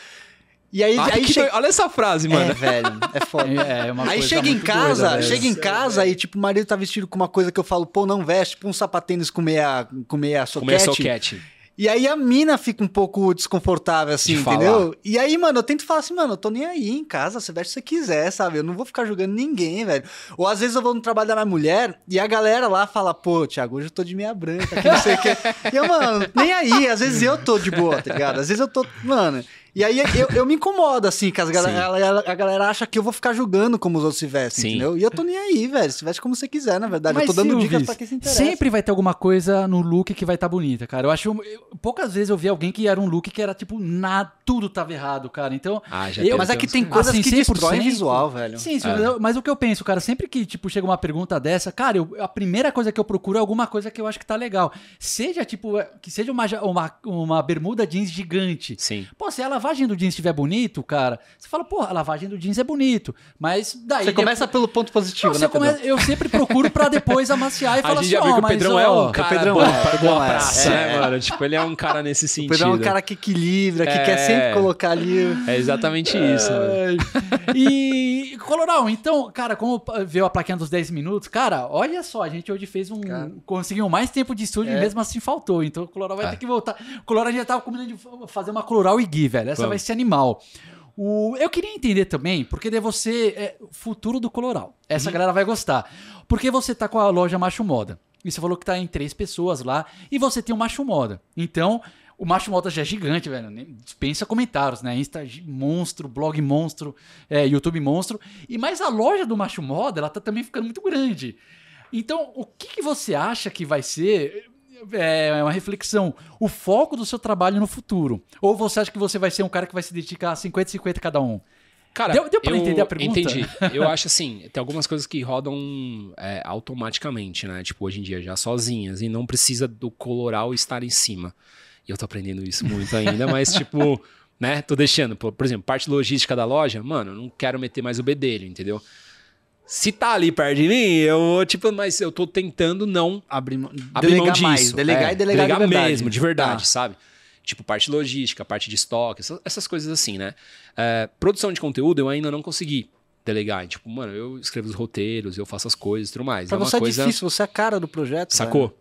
Speaker 1: E aí,
Speaker 2: Ai,
Speaker 1: aí chega.
Speaker 2: doi- Olha essa frase, mano.
Speaker 1: É, velho, é foda.
Speaker 3: É, é uma
Speaker 1: Aí chega em casa,
Speaker 3: doida,
Speaker 1: chega em casa e tipo, o marido tá vestido com uma coisa que eu falo, pô, não veste, tipo um sapatênis com meia, com meia soquete.
Speaker 2: Comer soquete.
Speaker 1: E aí a mina fica um pouco desconfortável, assim,
Speaker 2: De falar.
Speaker 1: entendeu? E aí, mano, eu tento falar assim, mano, eu tô nem aí em casa, você veste o que você quiser, sabe? Eu não vou ficar julgando ninguém, velho. Ou às vezes eu vou no trabalho da minha mulher e a galera lá fala, pô, Thiago, hoje eu tô de meia branca, que não sei o quê. E eu, mano, nem aí, às vezes eu tô de boa, tá ligado? Às vezes eu tô, mano... E aí eu, eu me incomodo, assim, que as galera, a, a galera acha que eu vou ficar julgando como os outros se vestem,
Speaker 2: Sim.
Speaker 1: entendeu? E eu tô nem aí, velho. Se veste como você quiser, na verdade.
Speaker 3: Mas,
Speaker 1: eu tô dando
Speaker 3: Silvis,
Speaker 1: dicas pra quem se interessa.
Speaker 3: Sempre vai ter alguma coisa no look que vai estar bonita, cara. Eu acho. eu- poucas vezes eu vi alguém que era um look que era tipo, nada, tudo tava errado, cara. Então.
Speaker 2: Ah, já
Speaker 3: Eu-
Speaker 1: Mas é que tem coisas
Speaker 3: Assim,
Speaker 1: que
Speaker 3: 100%.
Speaker 1: destroem visual, velho.
Speaker 3: Sim, sim,
Speaker 2: É.
Speaker 3: mas o que eu penso, cara, sempre que tipo chega uma pergunta dessa, cara, eu- a primeira coisa que eu procuro é alguma coisa que eu acho que tá legal. Seja tipo, que seja uma, uma, uma bermuda jeans gigante.
Speaker 2: Sim.
Speaker 3: Pô, se a lavagem do jeans estiver bonito, cara, você fala, porra, a lavagem do jeans é bonito. Mas daí.
Speaker 1: Você começa pelo ponto positivo,
Speaker 3: Não,
Speaker 1: né,
Speaker 3: você come- Eu sempre procuro pra depois amaciar e falar assim, ó,
Speaker 2: que o
Speaker 3: mas,
Speaker 2: Pedrão
Speaker 3: ó,
Speaker 2: é um cara
Speaker 1: Pedrão
Speaker 2: bom
Speaker 1: é,
Speaker 2: boa
Speaker 1: é.
Speaker 2: praça,
Speaker 1: É.
Speaker 2: né, mano? Tipo, ele é um cara nesse
Speaker 1: O
Speaker 2: sentido.
Speaker 1: Pedrão é um cara que equilibra, que
Speaker 2: É.
Speaker 1: quer sempre colocar ali.
Speaker 2: É exatamente isso, mano.
Speaker 3: Ai. E, Coloral, então, cara, como veio a plaquinha dos 10 minutos, cara, olha só, a gente hoje fez um.
Speaker 1: Cara.
Speaker 3: Conseguiu mais tempo de estúdio e
Speaker 1: É.
Speaker 3: mesmo assim faltou. Então o Coloral vai
Speaker 2: É.
Speaker 3: ter que voltar. O Coloral já tava combinando de fazer uma Coloral e Gui, velho. Essa
Speaker 2: Vamos.
Speaker 3: vai ser animal. O, eu queria entender também, porque daí você é futuro do Coloral. Essa galera vai gostar. Porque você tá com a loja Macho Moda. E você falou que tá em três pessoas lá. E você tem o Macho Moda. Então, O Macho Moda já é gigante, velho. Dispensa comentários, né? Insta monstro, blog monstro, é, YouTube monstro. E mais a loja do Macho Moda, ela tá também ficando muito grande. Então, o que, que você acha que vai ser? É uma reflexão. O foco do seu trabalho no futuro? Ou você acha que você vai ser um cara que vai se dedicar a 50-50 cada um?
Speaker 2: Cara,
Speaker 3: Deu- deu pra
Speaker 2: eu
Speaker 3: entender a pergunta?
Speaker 2: Entendi. Eu acho assim, tem algumas coisas que rodam é, automaticamente, né? Tipo, hoje em dia, já sozinhas, e não precisa do coloral estar em cima. E eu tô aprendendo isso muito ainda, mas, tipo, né? Tô deixando. Por, por exemplo, parte logística da loja, mano, eu não quero meter mais o bedelho, entendeu? Se tá ali perto de mim, eu, tipo, mas eu tô tentando não
Speaker 1: Abrir, mão-
Speaker 2: abrir
Speaker 1: delegar
Speaker 2: mão disso.
Speaker 1: mais. Delegar
Speaker 2: É,
Speaker 1: e delegar, de verdade.
Speaker 2: mesmo, de verdade,
Speaker 1: Tá.
Speaker 2: sabe? Tipo, parte logística, parte de estoque, essas, essas coisas assim, né? É, produção de conteúdo eu ainda não consegui delegar. Tipo, mano, eu escrevo os roteiros, eu faço as coisas e tudo mais.
Speaker 1: Pra
Speaker 2: é
Speaker 1: você
Speaker 2: coisa...
Speaker 1: é difícil, você é a cara do projeto.
Speaker 2: Sacou?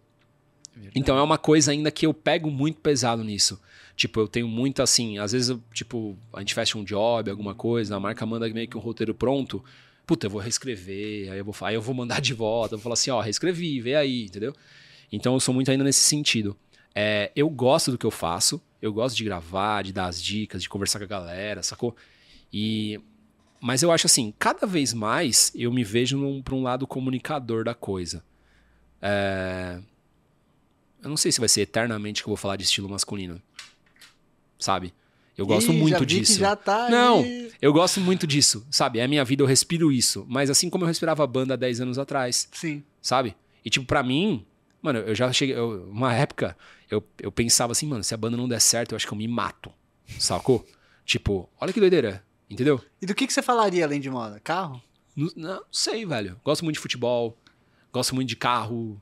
Speaker 2: Então é uma coisa ainda que eu pego muito pesado nisso. Tipo, eu tenho muito assim, às vezes, eu, tipo, a gente fecha um job, alguma coisa, a marca manda meio que um roteiro pronto. Puta, eu vou reescrever, aí eu vou, aí eu vou mandar de volta, eu vou falar assim, ó, reescrevi, vê aí, entendeu? Então eu sou muito ainda nesse sentido. É, eu gosto do que eu faço, eu gosto de gravar, de dar as dicas, de conversar com a galera, sacou? E mas eu acho assim, cada vez mais eu me vejo pra um lado comunicador da coisa. É, Eu não sei se vai ser eternamente que eu vou falar de estilo masculino. Sabe? Eu gosto
Speaker 1: Ih,
Speaker 2: muito disso.
Speaker 1: já tá
Speaker 2: Não,
Speaker 1: aí.
Speaker 2: eu gosto muito disso, sabe? É a minha vida, eu respiro isso. Mas assim como eu respirava banda há 10 anos atrás,
Speaker 1: Sim.
Speaker 2: sabe? E tipo, pra mim, mano, eu já cheguei. eu- uma época, eu, eu pensava assim, mano, se a banda não der certo, eu acho que eu me mato. Sacou? tipo, olha que doideira, entendeu?
Speaker 1: E do que, que você falaria além de moda? Carro?
Speaker 2: Não, não sei, velho. Gosto muito de futebol, gosto muito de carro,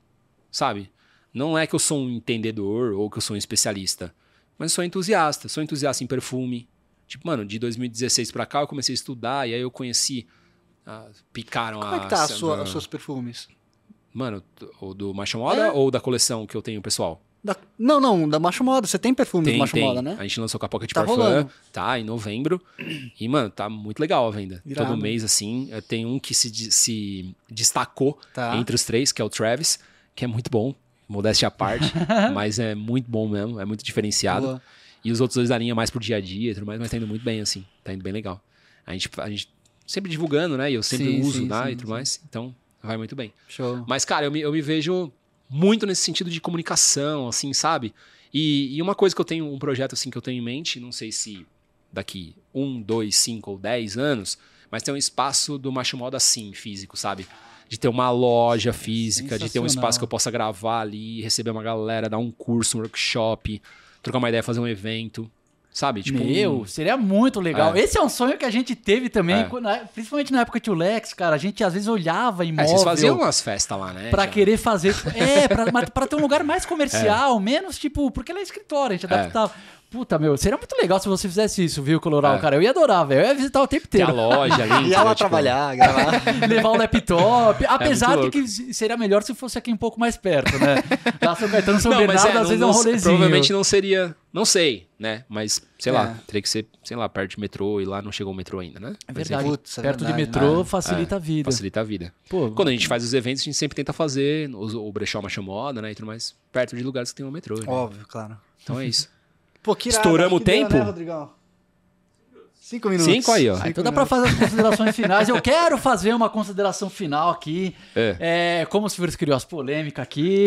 Speaker 2: sabe? Não é que eu sou um entendedor ou que eu sou um especialista, mas sou entusiasta. Sou entusiasta em perfume. Tipo, mano, de 2016 pra cá eu comecei a estudar e aí eu conheci. ah, picaram
Speaker 1: Como
Speaker 2: a.
Speaker 1: é que tá a sua-
Speaker 2: a-
Speaker 1: os seus perfumes?
Speaker 2: Mano, o do Macho Moda
Speaker 1: É.
Speaker 2: ou da coleção que eu tenho pessoal?
Speaker 1: Da- Não, não, da Macho Moda. Você tem perfume
Speaker 2: Tem,
Speaker 1: do Macho
Speaker 2: tem.
Speaker 1: Moda, né?
Speaker 2: A gente lançou com a Pocket
Speaker 1: Tá
Speaker 2: Parfum,
Speaker 1: rolando.
Speaker 2: tá, em novembro. E, mano, tá muito legal a venda.
Speaker 1: Irado.
Speaker 2: Todo mês, assim, eh, tem um que se, se destacou
Speaker 1: Tá.
Speaker 2: entre os três, que é o Travis, que é muito bom, modéstia à parte, mas é muito bom mesmo, é muito diferenciado.
Speaker 1: Boa.
Speaker 2: E os outros dois da linha mais pro dia a dia e tudo mais, mas tá indo muito bem, assim, tá indo bem legal. A gente, a gente sempre divulgando, né, e eu sempre
Speaker 1: Sim,
Speaker 2: uso,
Speaker 1: sim,
Speaker 2: né,
Speaker 1: sim,
Speaker 2: e tudo mais, então vai muito bem.
Speaker 1: Show.
Speaker 2: Mas, cara, eu me, eu me vejo muito nesse sentido de comunicação, assim, sabe? E, e uma coisa que eu tenho, um projeto assim que eu tenho em mente, não sei se daqui um, dois, cinco ou dez anos, mas tem um espaço do Macho Moda assim, físico, sabe? De ter uma loja física, de ter um espaço que eu possa gravar ali, receber uma galera, dar um curso, um workshop, trocar uma ideia, fazer um evento, sabe? Tipo,
Speaker 3: Meu,
Speaker 2: um-
Speaker 3: seria muito legal.
Speaker 2: É.
Speaker 3: Esse é um sonho que a gente teve também,
Speaker 2: É.
Speaker 3: quando- principalmente na época o Lex, cara, a gente às vezes olhava
Speaker 2: É,
Speaker 3: imóvel
Speaker 2: vocês faziam umas festas lá, né?
Speaker 3: pra
Speaker 2: Já.
Speaker 3: querer fazer, é, pra, pra ter um lugar mais comercial, menos tipo, porque ela é escritório, a gente
Speaker 2: É.
Speaker 3: adaptava. Puta, meu, seria muito legal se você fizesse isso, viu, Coloral,
Speaker 2: É.
Speaker 3: cara. Eu ia adorar, velho. Eu ia visitar o tempo
Speaker 2: Tem a
Speaker 3: inteiro.
Speaker 2: loja ali.
Speaker 1: Ia lá
Speaker 2: Tipo,
Speaker 1: trabalhar, gravar.
Speaker 3: Levar o laptop. Apesar de
Speaker 2: louco.
Speaker 3: que seria melhor se fosse aqui um pouco mais perto, né? Lá São Caetano, São
Speaker 2: Não, mas
Speaker 3: Bernardo,
Speaker 2: é,
Speaker 3: às
Speaker 2: não-
Speaker 3: vezes é um
Speaker 2: não-
Speaker 3: rolezinho.
Speaker 2: Provavelmente não seria. Não sei, né? Mas, sei
Speaker 1: É.
Speaker 2: lá, teria que ser, sei lá, perto de metrô e lá não chegou o metrô ainda, né?
Speaker 3: É verdade.
Speaker 1: Putz, é
Speaker 3: Perto de
Speaker 1: verdade,
Speaker 3: metrô
Speaker 2: né?
Speaker 3: facilita a vida.
Speaker 2: Facilita a vida.
Speaker 3: Pô,
Speaker 2: Quando a gente faz os eventos, a gente sempre tenta fazer os- o brechó macho moda, né? E tudo mais, perto de lugares que tem um metrô. né?
Speaker 1: Óbvio, claro.
Speaker 2: Então é isso.
Speaker 1: Pô, que
Speaker 2: Estouramos o
Speaker 1: deu,
Speaker 2: tempo?
Speaker 1: né, Rodrigão? Cinco minutos.
Speaker 2: Cinco aí, ó.
Speaker 3: Ah, então dá pra fazer as considerações finais. Eu quero fazer uma consideração final aqui.
Speaker 2: É.
Speaker 3: É, como o Silvio criou as polêmicas aqui.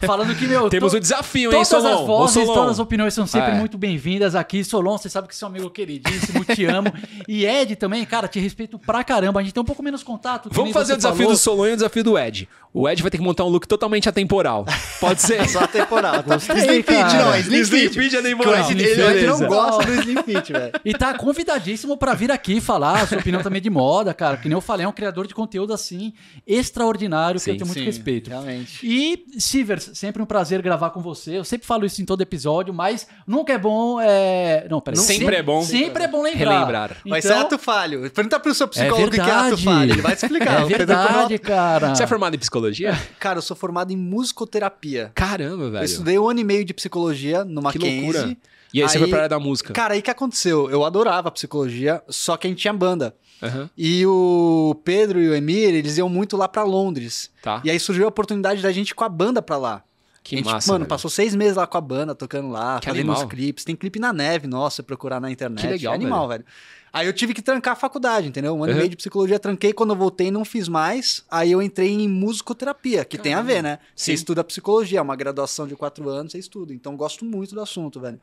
Speaker 3: falando que, meu.
Speaker 2: Temos
Speaker 3: to-
Speaker 2: um desafio, hein,
Speaker 3: Todas
Speaker 2: Solon?
Speaker 3: as
Speaker 2: Ô,
Speaker 3: vozes,
Speaker 2: Solon.
Speaker 3: todas as opiniões são sempre
Speaker 2: É.
Speaker 3: muito bem-vindas aqui. Solon, você sabe que é um amigo queridíssimo, te amo. E Ed também, cara, te respeito pra caramba. A gente tem um pouco menos contato. que
Speaker 2: Vamos fazer o desafio
Speaker 3: falou.
Speaker 2: do Solon e o desafio do Ed. O Ed vai ter que montar um look totalmente atemporal. Pode ser?
Speaker 1: Só temporal.
Speaker 3: Gostei,
Speaker 1: Slim Fit, não, Slim
Speaker 2: Slim
Speaker 1: Fit.
Speaker 2: Fit é nem
Speaker 1: Que o
Speaker 2: moral.
Speaker 1: Ed- ele, não gosta do Slim Fit, velho.
Speaker 3: E tá convidadíssimo pra vir aqui falar a sua opinião também de moda, cara. Que nem eu falei, é um criador de conteúdo assim, extraordinário, que
Speaker 2: Sim,
Speaker 3: eu tenho muito
Speaker 1: Sim,
Speaker 3: respeito.
Speaker 1: Realmente.
Speaker 3: E, Sivers, sempre um prazer gravar com você. Eu sempre falo isso em todo episódio, mas nunca é bom. É... Não, peraí.
Speaker 2: Sempre é bom.
Speaker 3: Sempre é bom lembrar.
Speaker 2: Relembrar.
Speaker 3: Então,
Speaker 1: ser ato falho. Pergunta pro seu psicólogo o que é ato falho. Ele vai te explicar.
Speaker 3: É verdade, cara.
Speaker 2: Você é formado em psicologia?
Speaker 1: Cara, eu sou formado em musicoterapia.
Speaker 2: Caramba,
Speaker 1: Eu
Speaker 2: velho.
Speaker 1: estudei um ano e meio de psicologia no
Speaker 2: Que loucura. E aí, você foi
Speaker 1: Aí-
Speaker 2: pra área da música.
Speaker 1: Cara, aí que aconteceu? Eu adorava psicologia, só que a gente tinha banda.
Speaker 2: Aham,
Speaker 1: E o Pedro e o Emir, eles iam muito lá pra Londres.
Speaker 2: tá.
Speaker 1: E aí surgiu a oportunidade da gente ir com a banda pra lá.
Speaker 2: Que
Speaker 1: gente,
Speaker 2: massa,
Speaker 1: mano,
Speaker 2: velho.
Speaker 1: passou seis meses lá com a banda, tocando lá,
Speaker 2: Que
Speaker 1: fazendo
Speaker 2: animal.
Speaker 1: uns clipes. Tem clipe na neve, nossa, procurar na internet.
Speaker 2: Que legal,
Speaker 1: é animal, velho. Aí eu tive que trancar a faculdade, entendeu? Um ano e
Speaker 2: Uhum.
Speaker 1: meio de psicologia, tranquei. Quando eu voltei, não fiz mais. Aí eu entrei em musicoterapia, que tem a ver, né? Você
Speaker 2: Sim.
Speaker 1: estuda psicologia, é uma graduação de quatro anos, você estuda. Então gosto muito do assunto, velho.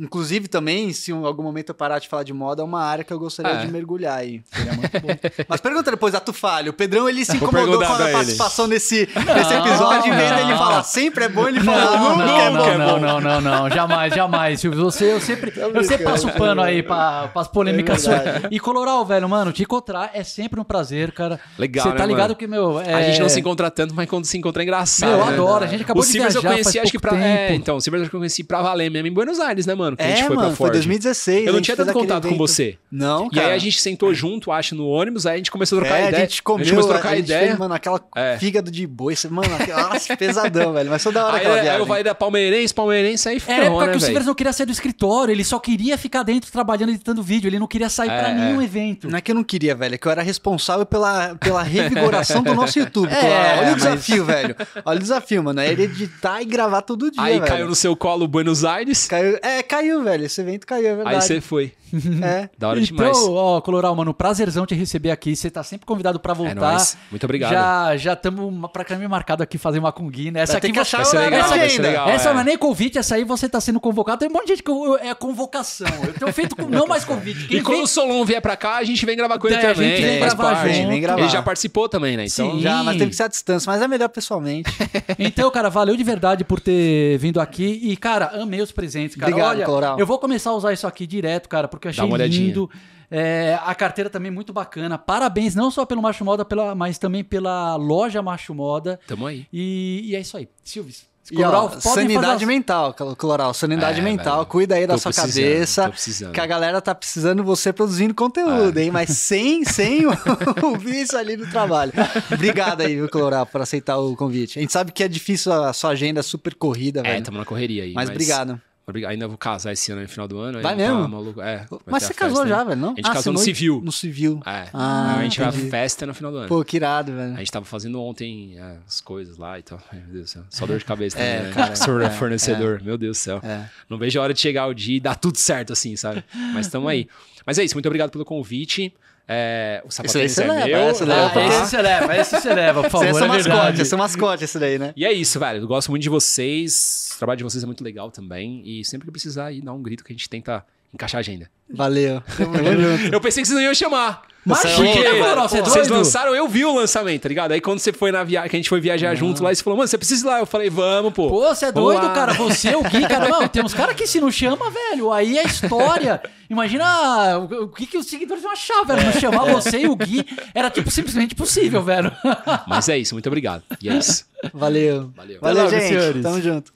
Speaker 1: Inclusive, também, se em algum momento eu parar de falar de moda, é uma área que eu gostaria
Speaker 2: É.
Speaker 1: de mergulhar aí. Seria muito bom. Mas pergunta depois a Tufalho. O Pedrão, ele se incomodou com a participação nesse, nesse episódio. Em vez dele falar sempre é bom, ele fala
Speaker 3: Não,
Speaker 1: nunca
Speaker 3: não,
Speaker 1: é bom.
Speaker 3: não, não, não, não, não, jamais, jamais, Silvio. Você, eu sempre, eu sempre passo o pano aí pra, as polêmicas
Speaker 1: É.
Speaker 3: E Coloral, velho, mano, te encontrar é sempre um prazer, cara.
Speaker 2: Legal,
Speaker 3: Você
Speaker 2: né,
Speaker 3: tá ligado
Speaker 2: mano?
Speaker 3: que, meu. É...
Speaker 2: A gente não se encontra tanto, mas quando se encontra é engraçado.
Speaker 3: Meu, eu
Speaker 2: né?
Speaker 3: adoro. A gente acabou
Speaker 2: o
Speaker 3: de
Speaker 2: Silvers eu
Speaker 3: viajar
Speaker 2: conheci,
Speaker 3: faz
Speaker 2: acho que
Speaker 3: pouco
Speaker 2: pra. É,
Speaker 3: tempo.
Speaker 2: então, o Silvers eu conheci pra valer mesmo em Buenos Aires, né, mano? Que a gente
Speaker 1: É,
Speaker 2: foi
Speaker 1: mano,
Speaker 2: pra
Speaker 1: foi
Speaker 2: Ford.
Speaker 1: 2016.
Speaker 2: Eu
Speaker 1: a
Speaker 2: não tinha tanto contato com
Speaker 1: evento.
Speaker 2: você.
Speaker 1: Não,
Speaker 2: E
Speaker 1: cara.
Speaker 2: aí a gente sentou junto, acho, no ônibus, aí a gente começou a trocar
Speaker 1: é,
Speaker 2: ideia.
Speaker 1: a gente comeu,
Speaker 2: a gente começou a trocar
Speaker 1: gente
Speaker 2: ideia.
Speaker 1: fez, mano, aquela
Speaker 2: É.
Speaker 1: fígado de boi. Mano, aquela, nossa, pesadão, velho. Mas foi da hora
Speaker 2: Aí,
Speaker 1: aquela
Speaker 2: aí
Speaker 1: viagem.
Speaker 2: eu vai da palmeirense, palmeirense, aí
Speaker 3: Era a
Speaker 2: ferrou,
Speaker 3: época
Speaker 2: né,
Speaker 3: que o? Silvers não queria sair do escritório, ele só queria ficar dentro trabalhando, editando vídeo, ele não queria sair
Speaker 2: É,
Speaker 3: pra
Speaker 2: é.
Speaker 3: nenhum evento.
Speaker 1: Não é que eu não queria, velho, é que eu era responsável pela, pela revigoração do nosso YouTube.
Speaker 3: É.
Speaker 1: Olha o desafio, velho. Olha o desafio, mano. É ele editar e gravar todo dia,
Speaker 2: Aí caiu no seu colo Buenos Aires,
Speaker 1: Caiu- É, caiu, velho. Esse evento caiu, é verdade.
Speaker 2: aí você foi.
Speaker 1: É.
Speaker 2: Da hora
Speaker 3: então,
Speaker 2: demais.
Speaker 3: ó, Coloral, mano, prazerzão te receber aqui. Você tá sempre convidado pra voltar.
Speaker 2: É nóis. Muito obrigado.
Speaker 3: Já já estamos pra caminho marcado aqui fazer uma Gui, né? Essa
Speaker 1: Vai
Speaker 3: aqui
Speaker 1: que
Speaker 3: você-
Speaker 1: achar
Speaker 2: Vai ser legal,
Speaker 1: horário
Speaker 2: vai ser
Speaker 1: agenda.
Speaker 2: legal.
Speaker 3: Essa
Speaker 2: é.
Speaker 3: não é nem convite, essa aí você tá sendo convocado. Tem um monte de gente que eu- é convocação. Eu tenho feito com- não mais convite. Quem
Speaker 2: E quando
Speaker 3: vem-
Speaker 2: o Solon vier pra cá, a gente vem gravar com ele
Speaker 3: É, a
Speaker 2: também.
Speaker 3: gente vem gravar
Speaker 2: parte.
Speaker 3: junto.
Speaker 1: Vem gravar.
Speaker 2: Ele já participou também, né? Então,
Speaker 3: Sim.
Speaker 1: Já, mas teve que ser à distância. Mas é melhor pessoalmente.
Speaker 3: Então, cara, valeu de verdade por ter vindo aqui. E, cara, amei os presentes, cara.
Speaker 1: Obrigado,
Speaker 3: Olha,
Speaker 1: Coloral.
Speaker 3: eu vou começar a usar isso aqui direto, cara, porque eu achei lindo. É, a carteira também muito bacana. Parabéns, não só pelo Macho Moda, pela, mas também pela loja Macho Moda.
Speaker 2: tamo aí.
Speaker 3: E, e é isso aí. Silves,
Speaker 1: E,
Speaker 3: Coloral,
Speaker 1: ó,
Speaker 3: podem
Speaker 1: sanidade
Speaker 3: as-
Speaker 1: mental, Cloral. Sanidade
Speaker 2: É,
Speaker 1: mental.
Speaker 2: velho.
Speaker 1: Cuida aí da
Speaker 2: Tô
Speaker 1: sua cabeça.
Speaker 2: precisando.
Speaker 1: Que a galera tá precisando você produzindo conteúdo,
Speaker 2: É.
Speaker 1: hein? Mas sem, sem o, o vício ali no trabalho. Obrigado aí, viu, Cloral, por aceitar o convite. A gente sabe que é difícil a sua agenda super corrida,
Speaker 2: É,
Speaker 1: velho.
Speaker 2: tamo na correria aí.
Speaker 1: mas, obrigado.
Speaker 2: Obrigado. Ainda vou casar esse ano no final do ano.
Speaker 1: Vai
Speaker 2: tá
Speaker 1: mesmo?
Speaker 2: maluco. É,
Speaker 1: Mas você casou já,
Speaker 2: né?
Speaker 1: velho, não?
Speaker 2: A gente
Speaker 1: Ah,
Speaker 2: casou no civil.
Speaker 1: No civil.
Speaker 2: É.
Speaker 1: Ah,
Speaker 2: a gente vai festa no final do ano.
Speaker 1: Pô, que irado, velho.
Speaker 2: A gente tava fazendo ontem é, as coisas lá e tal. Meu Deus do céu. Só dor de cabeça
Speaker 1: É,
Speaker 2: também, né?
Speaker 1: cara,
Speaker 2: Sou
Speaker 1: é,
Speaker 2: fornecedor. Meu Deus do céu.
Speaker 1: É.
Speaker 2: Não vejo a hora de chegar o dia e dar tudo certo assim, sabe? Mas tamo aí. Mas é isso. Muito obrado pelo convite. É, o
Speaker 1: Esse
Speaker 2: sapatênis
Speaker 1: você
Speaker 2: é
Speaker 1: leva,
Speaker 2: meu.
Speaker 1: essa
Speaker 2: né?
Speaker 1: leva
Speaker 3: Ah, esse você leva, esse você leva, por favor.
Speaker 1: Esse é
Speaker 3: é
Speaker 1: mascote,
Speaker 3: verdade.
Speaker 1: esse é o mascote esse daí, né?
Speaker 2: E é isso, velho. Eu gosto muito de vocês. O trabalho de vocês é muito legal também. E sempre que precisar aí, dá um grito que a gente tenta encaixar a agenda.
Speaker 1: Valeu.
Speaker 2: Eu pensei que vocês não iam chamar.
Speaker 3: Imagina,
Speaker 2: Porque
Speaker 3: Coloral, você é
Speaker 2: vocês
Speaker 3: doido?
Speaker 2: lançaram, eu vi o lançamento, tá ligado? Aí quando você foi na viagem, que a gente foi viajar junto lá, e você falou, mano, você precisa ir lá. Eu falei, vamos, pô.
Speaker 3: Pô, você é
Speaker 2: Vamos
Speaker 3: doido,
Speaker 2: lá.
Speaker 3: cara. Você, o Gui, cara. Não, tem uns caras que se não chama, velho. Aí é história. Imagina o, o que, que os seguidores vão achar, velho. Não chamar você e o Gui era, tipo, simplesmente possível, velho.
Speaker 2: Mas é isso, muito obrigado. E é isso.
Speaker 1: Valeu.
Speaker 2: Valeu.
Speaker 1: Valeu,
Speaker 3: logo,
Speaker 1: gente.
Speaker 3: senhores.
Speaker 1: Tamo junto.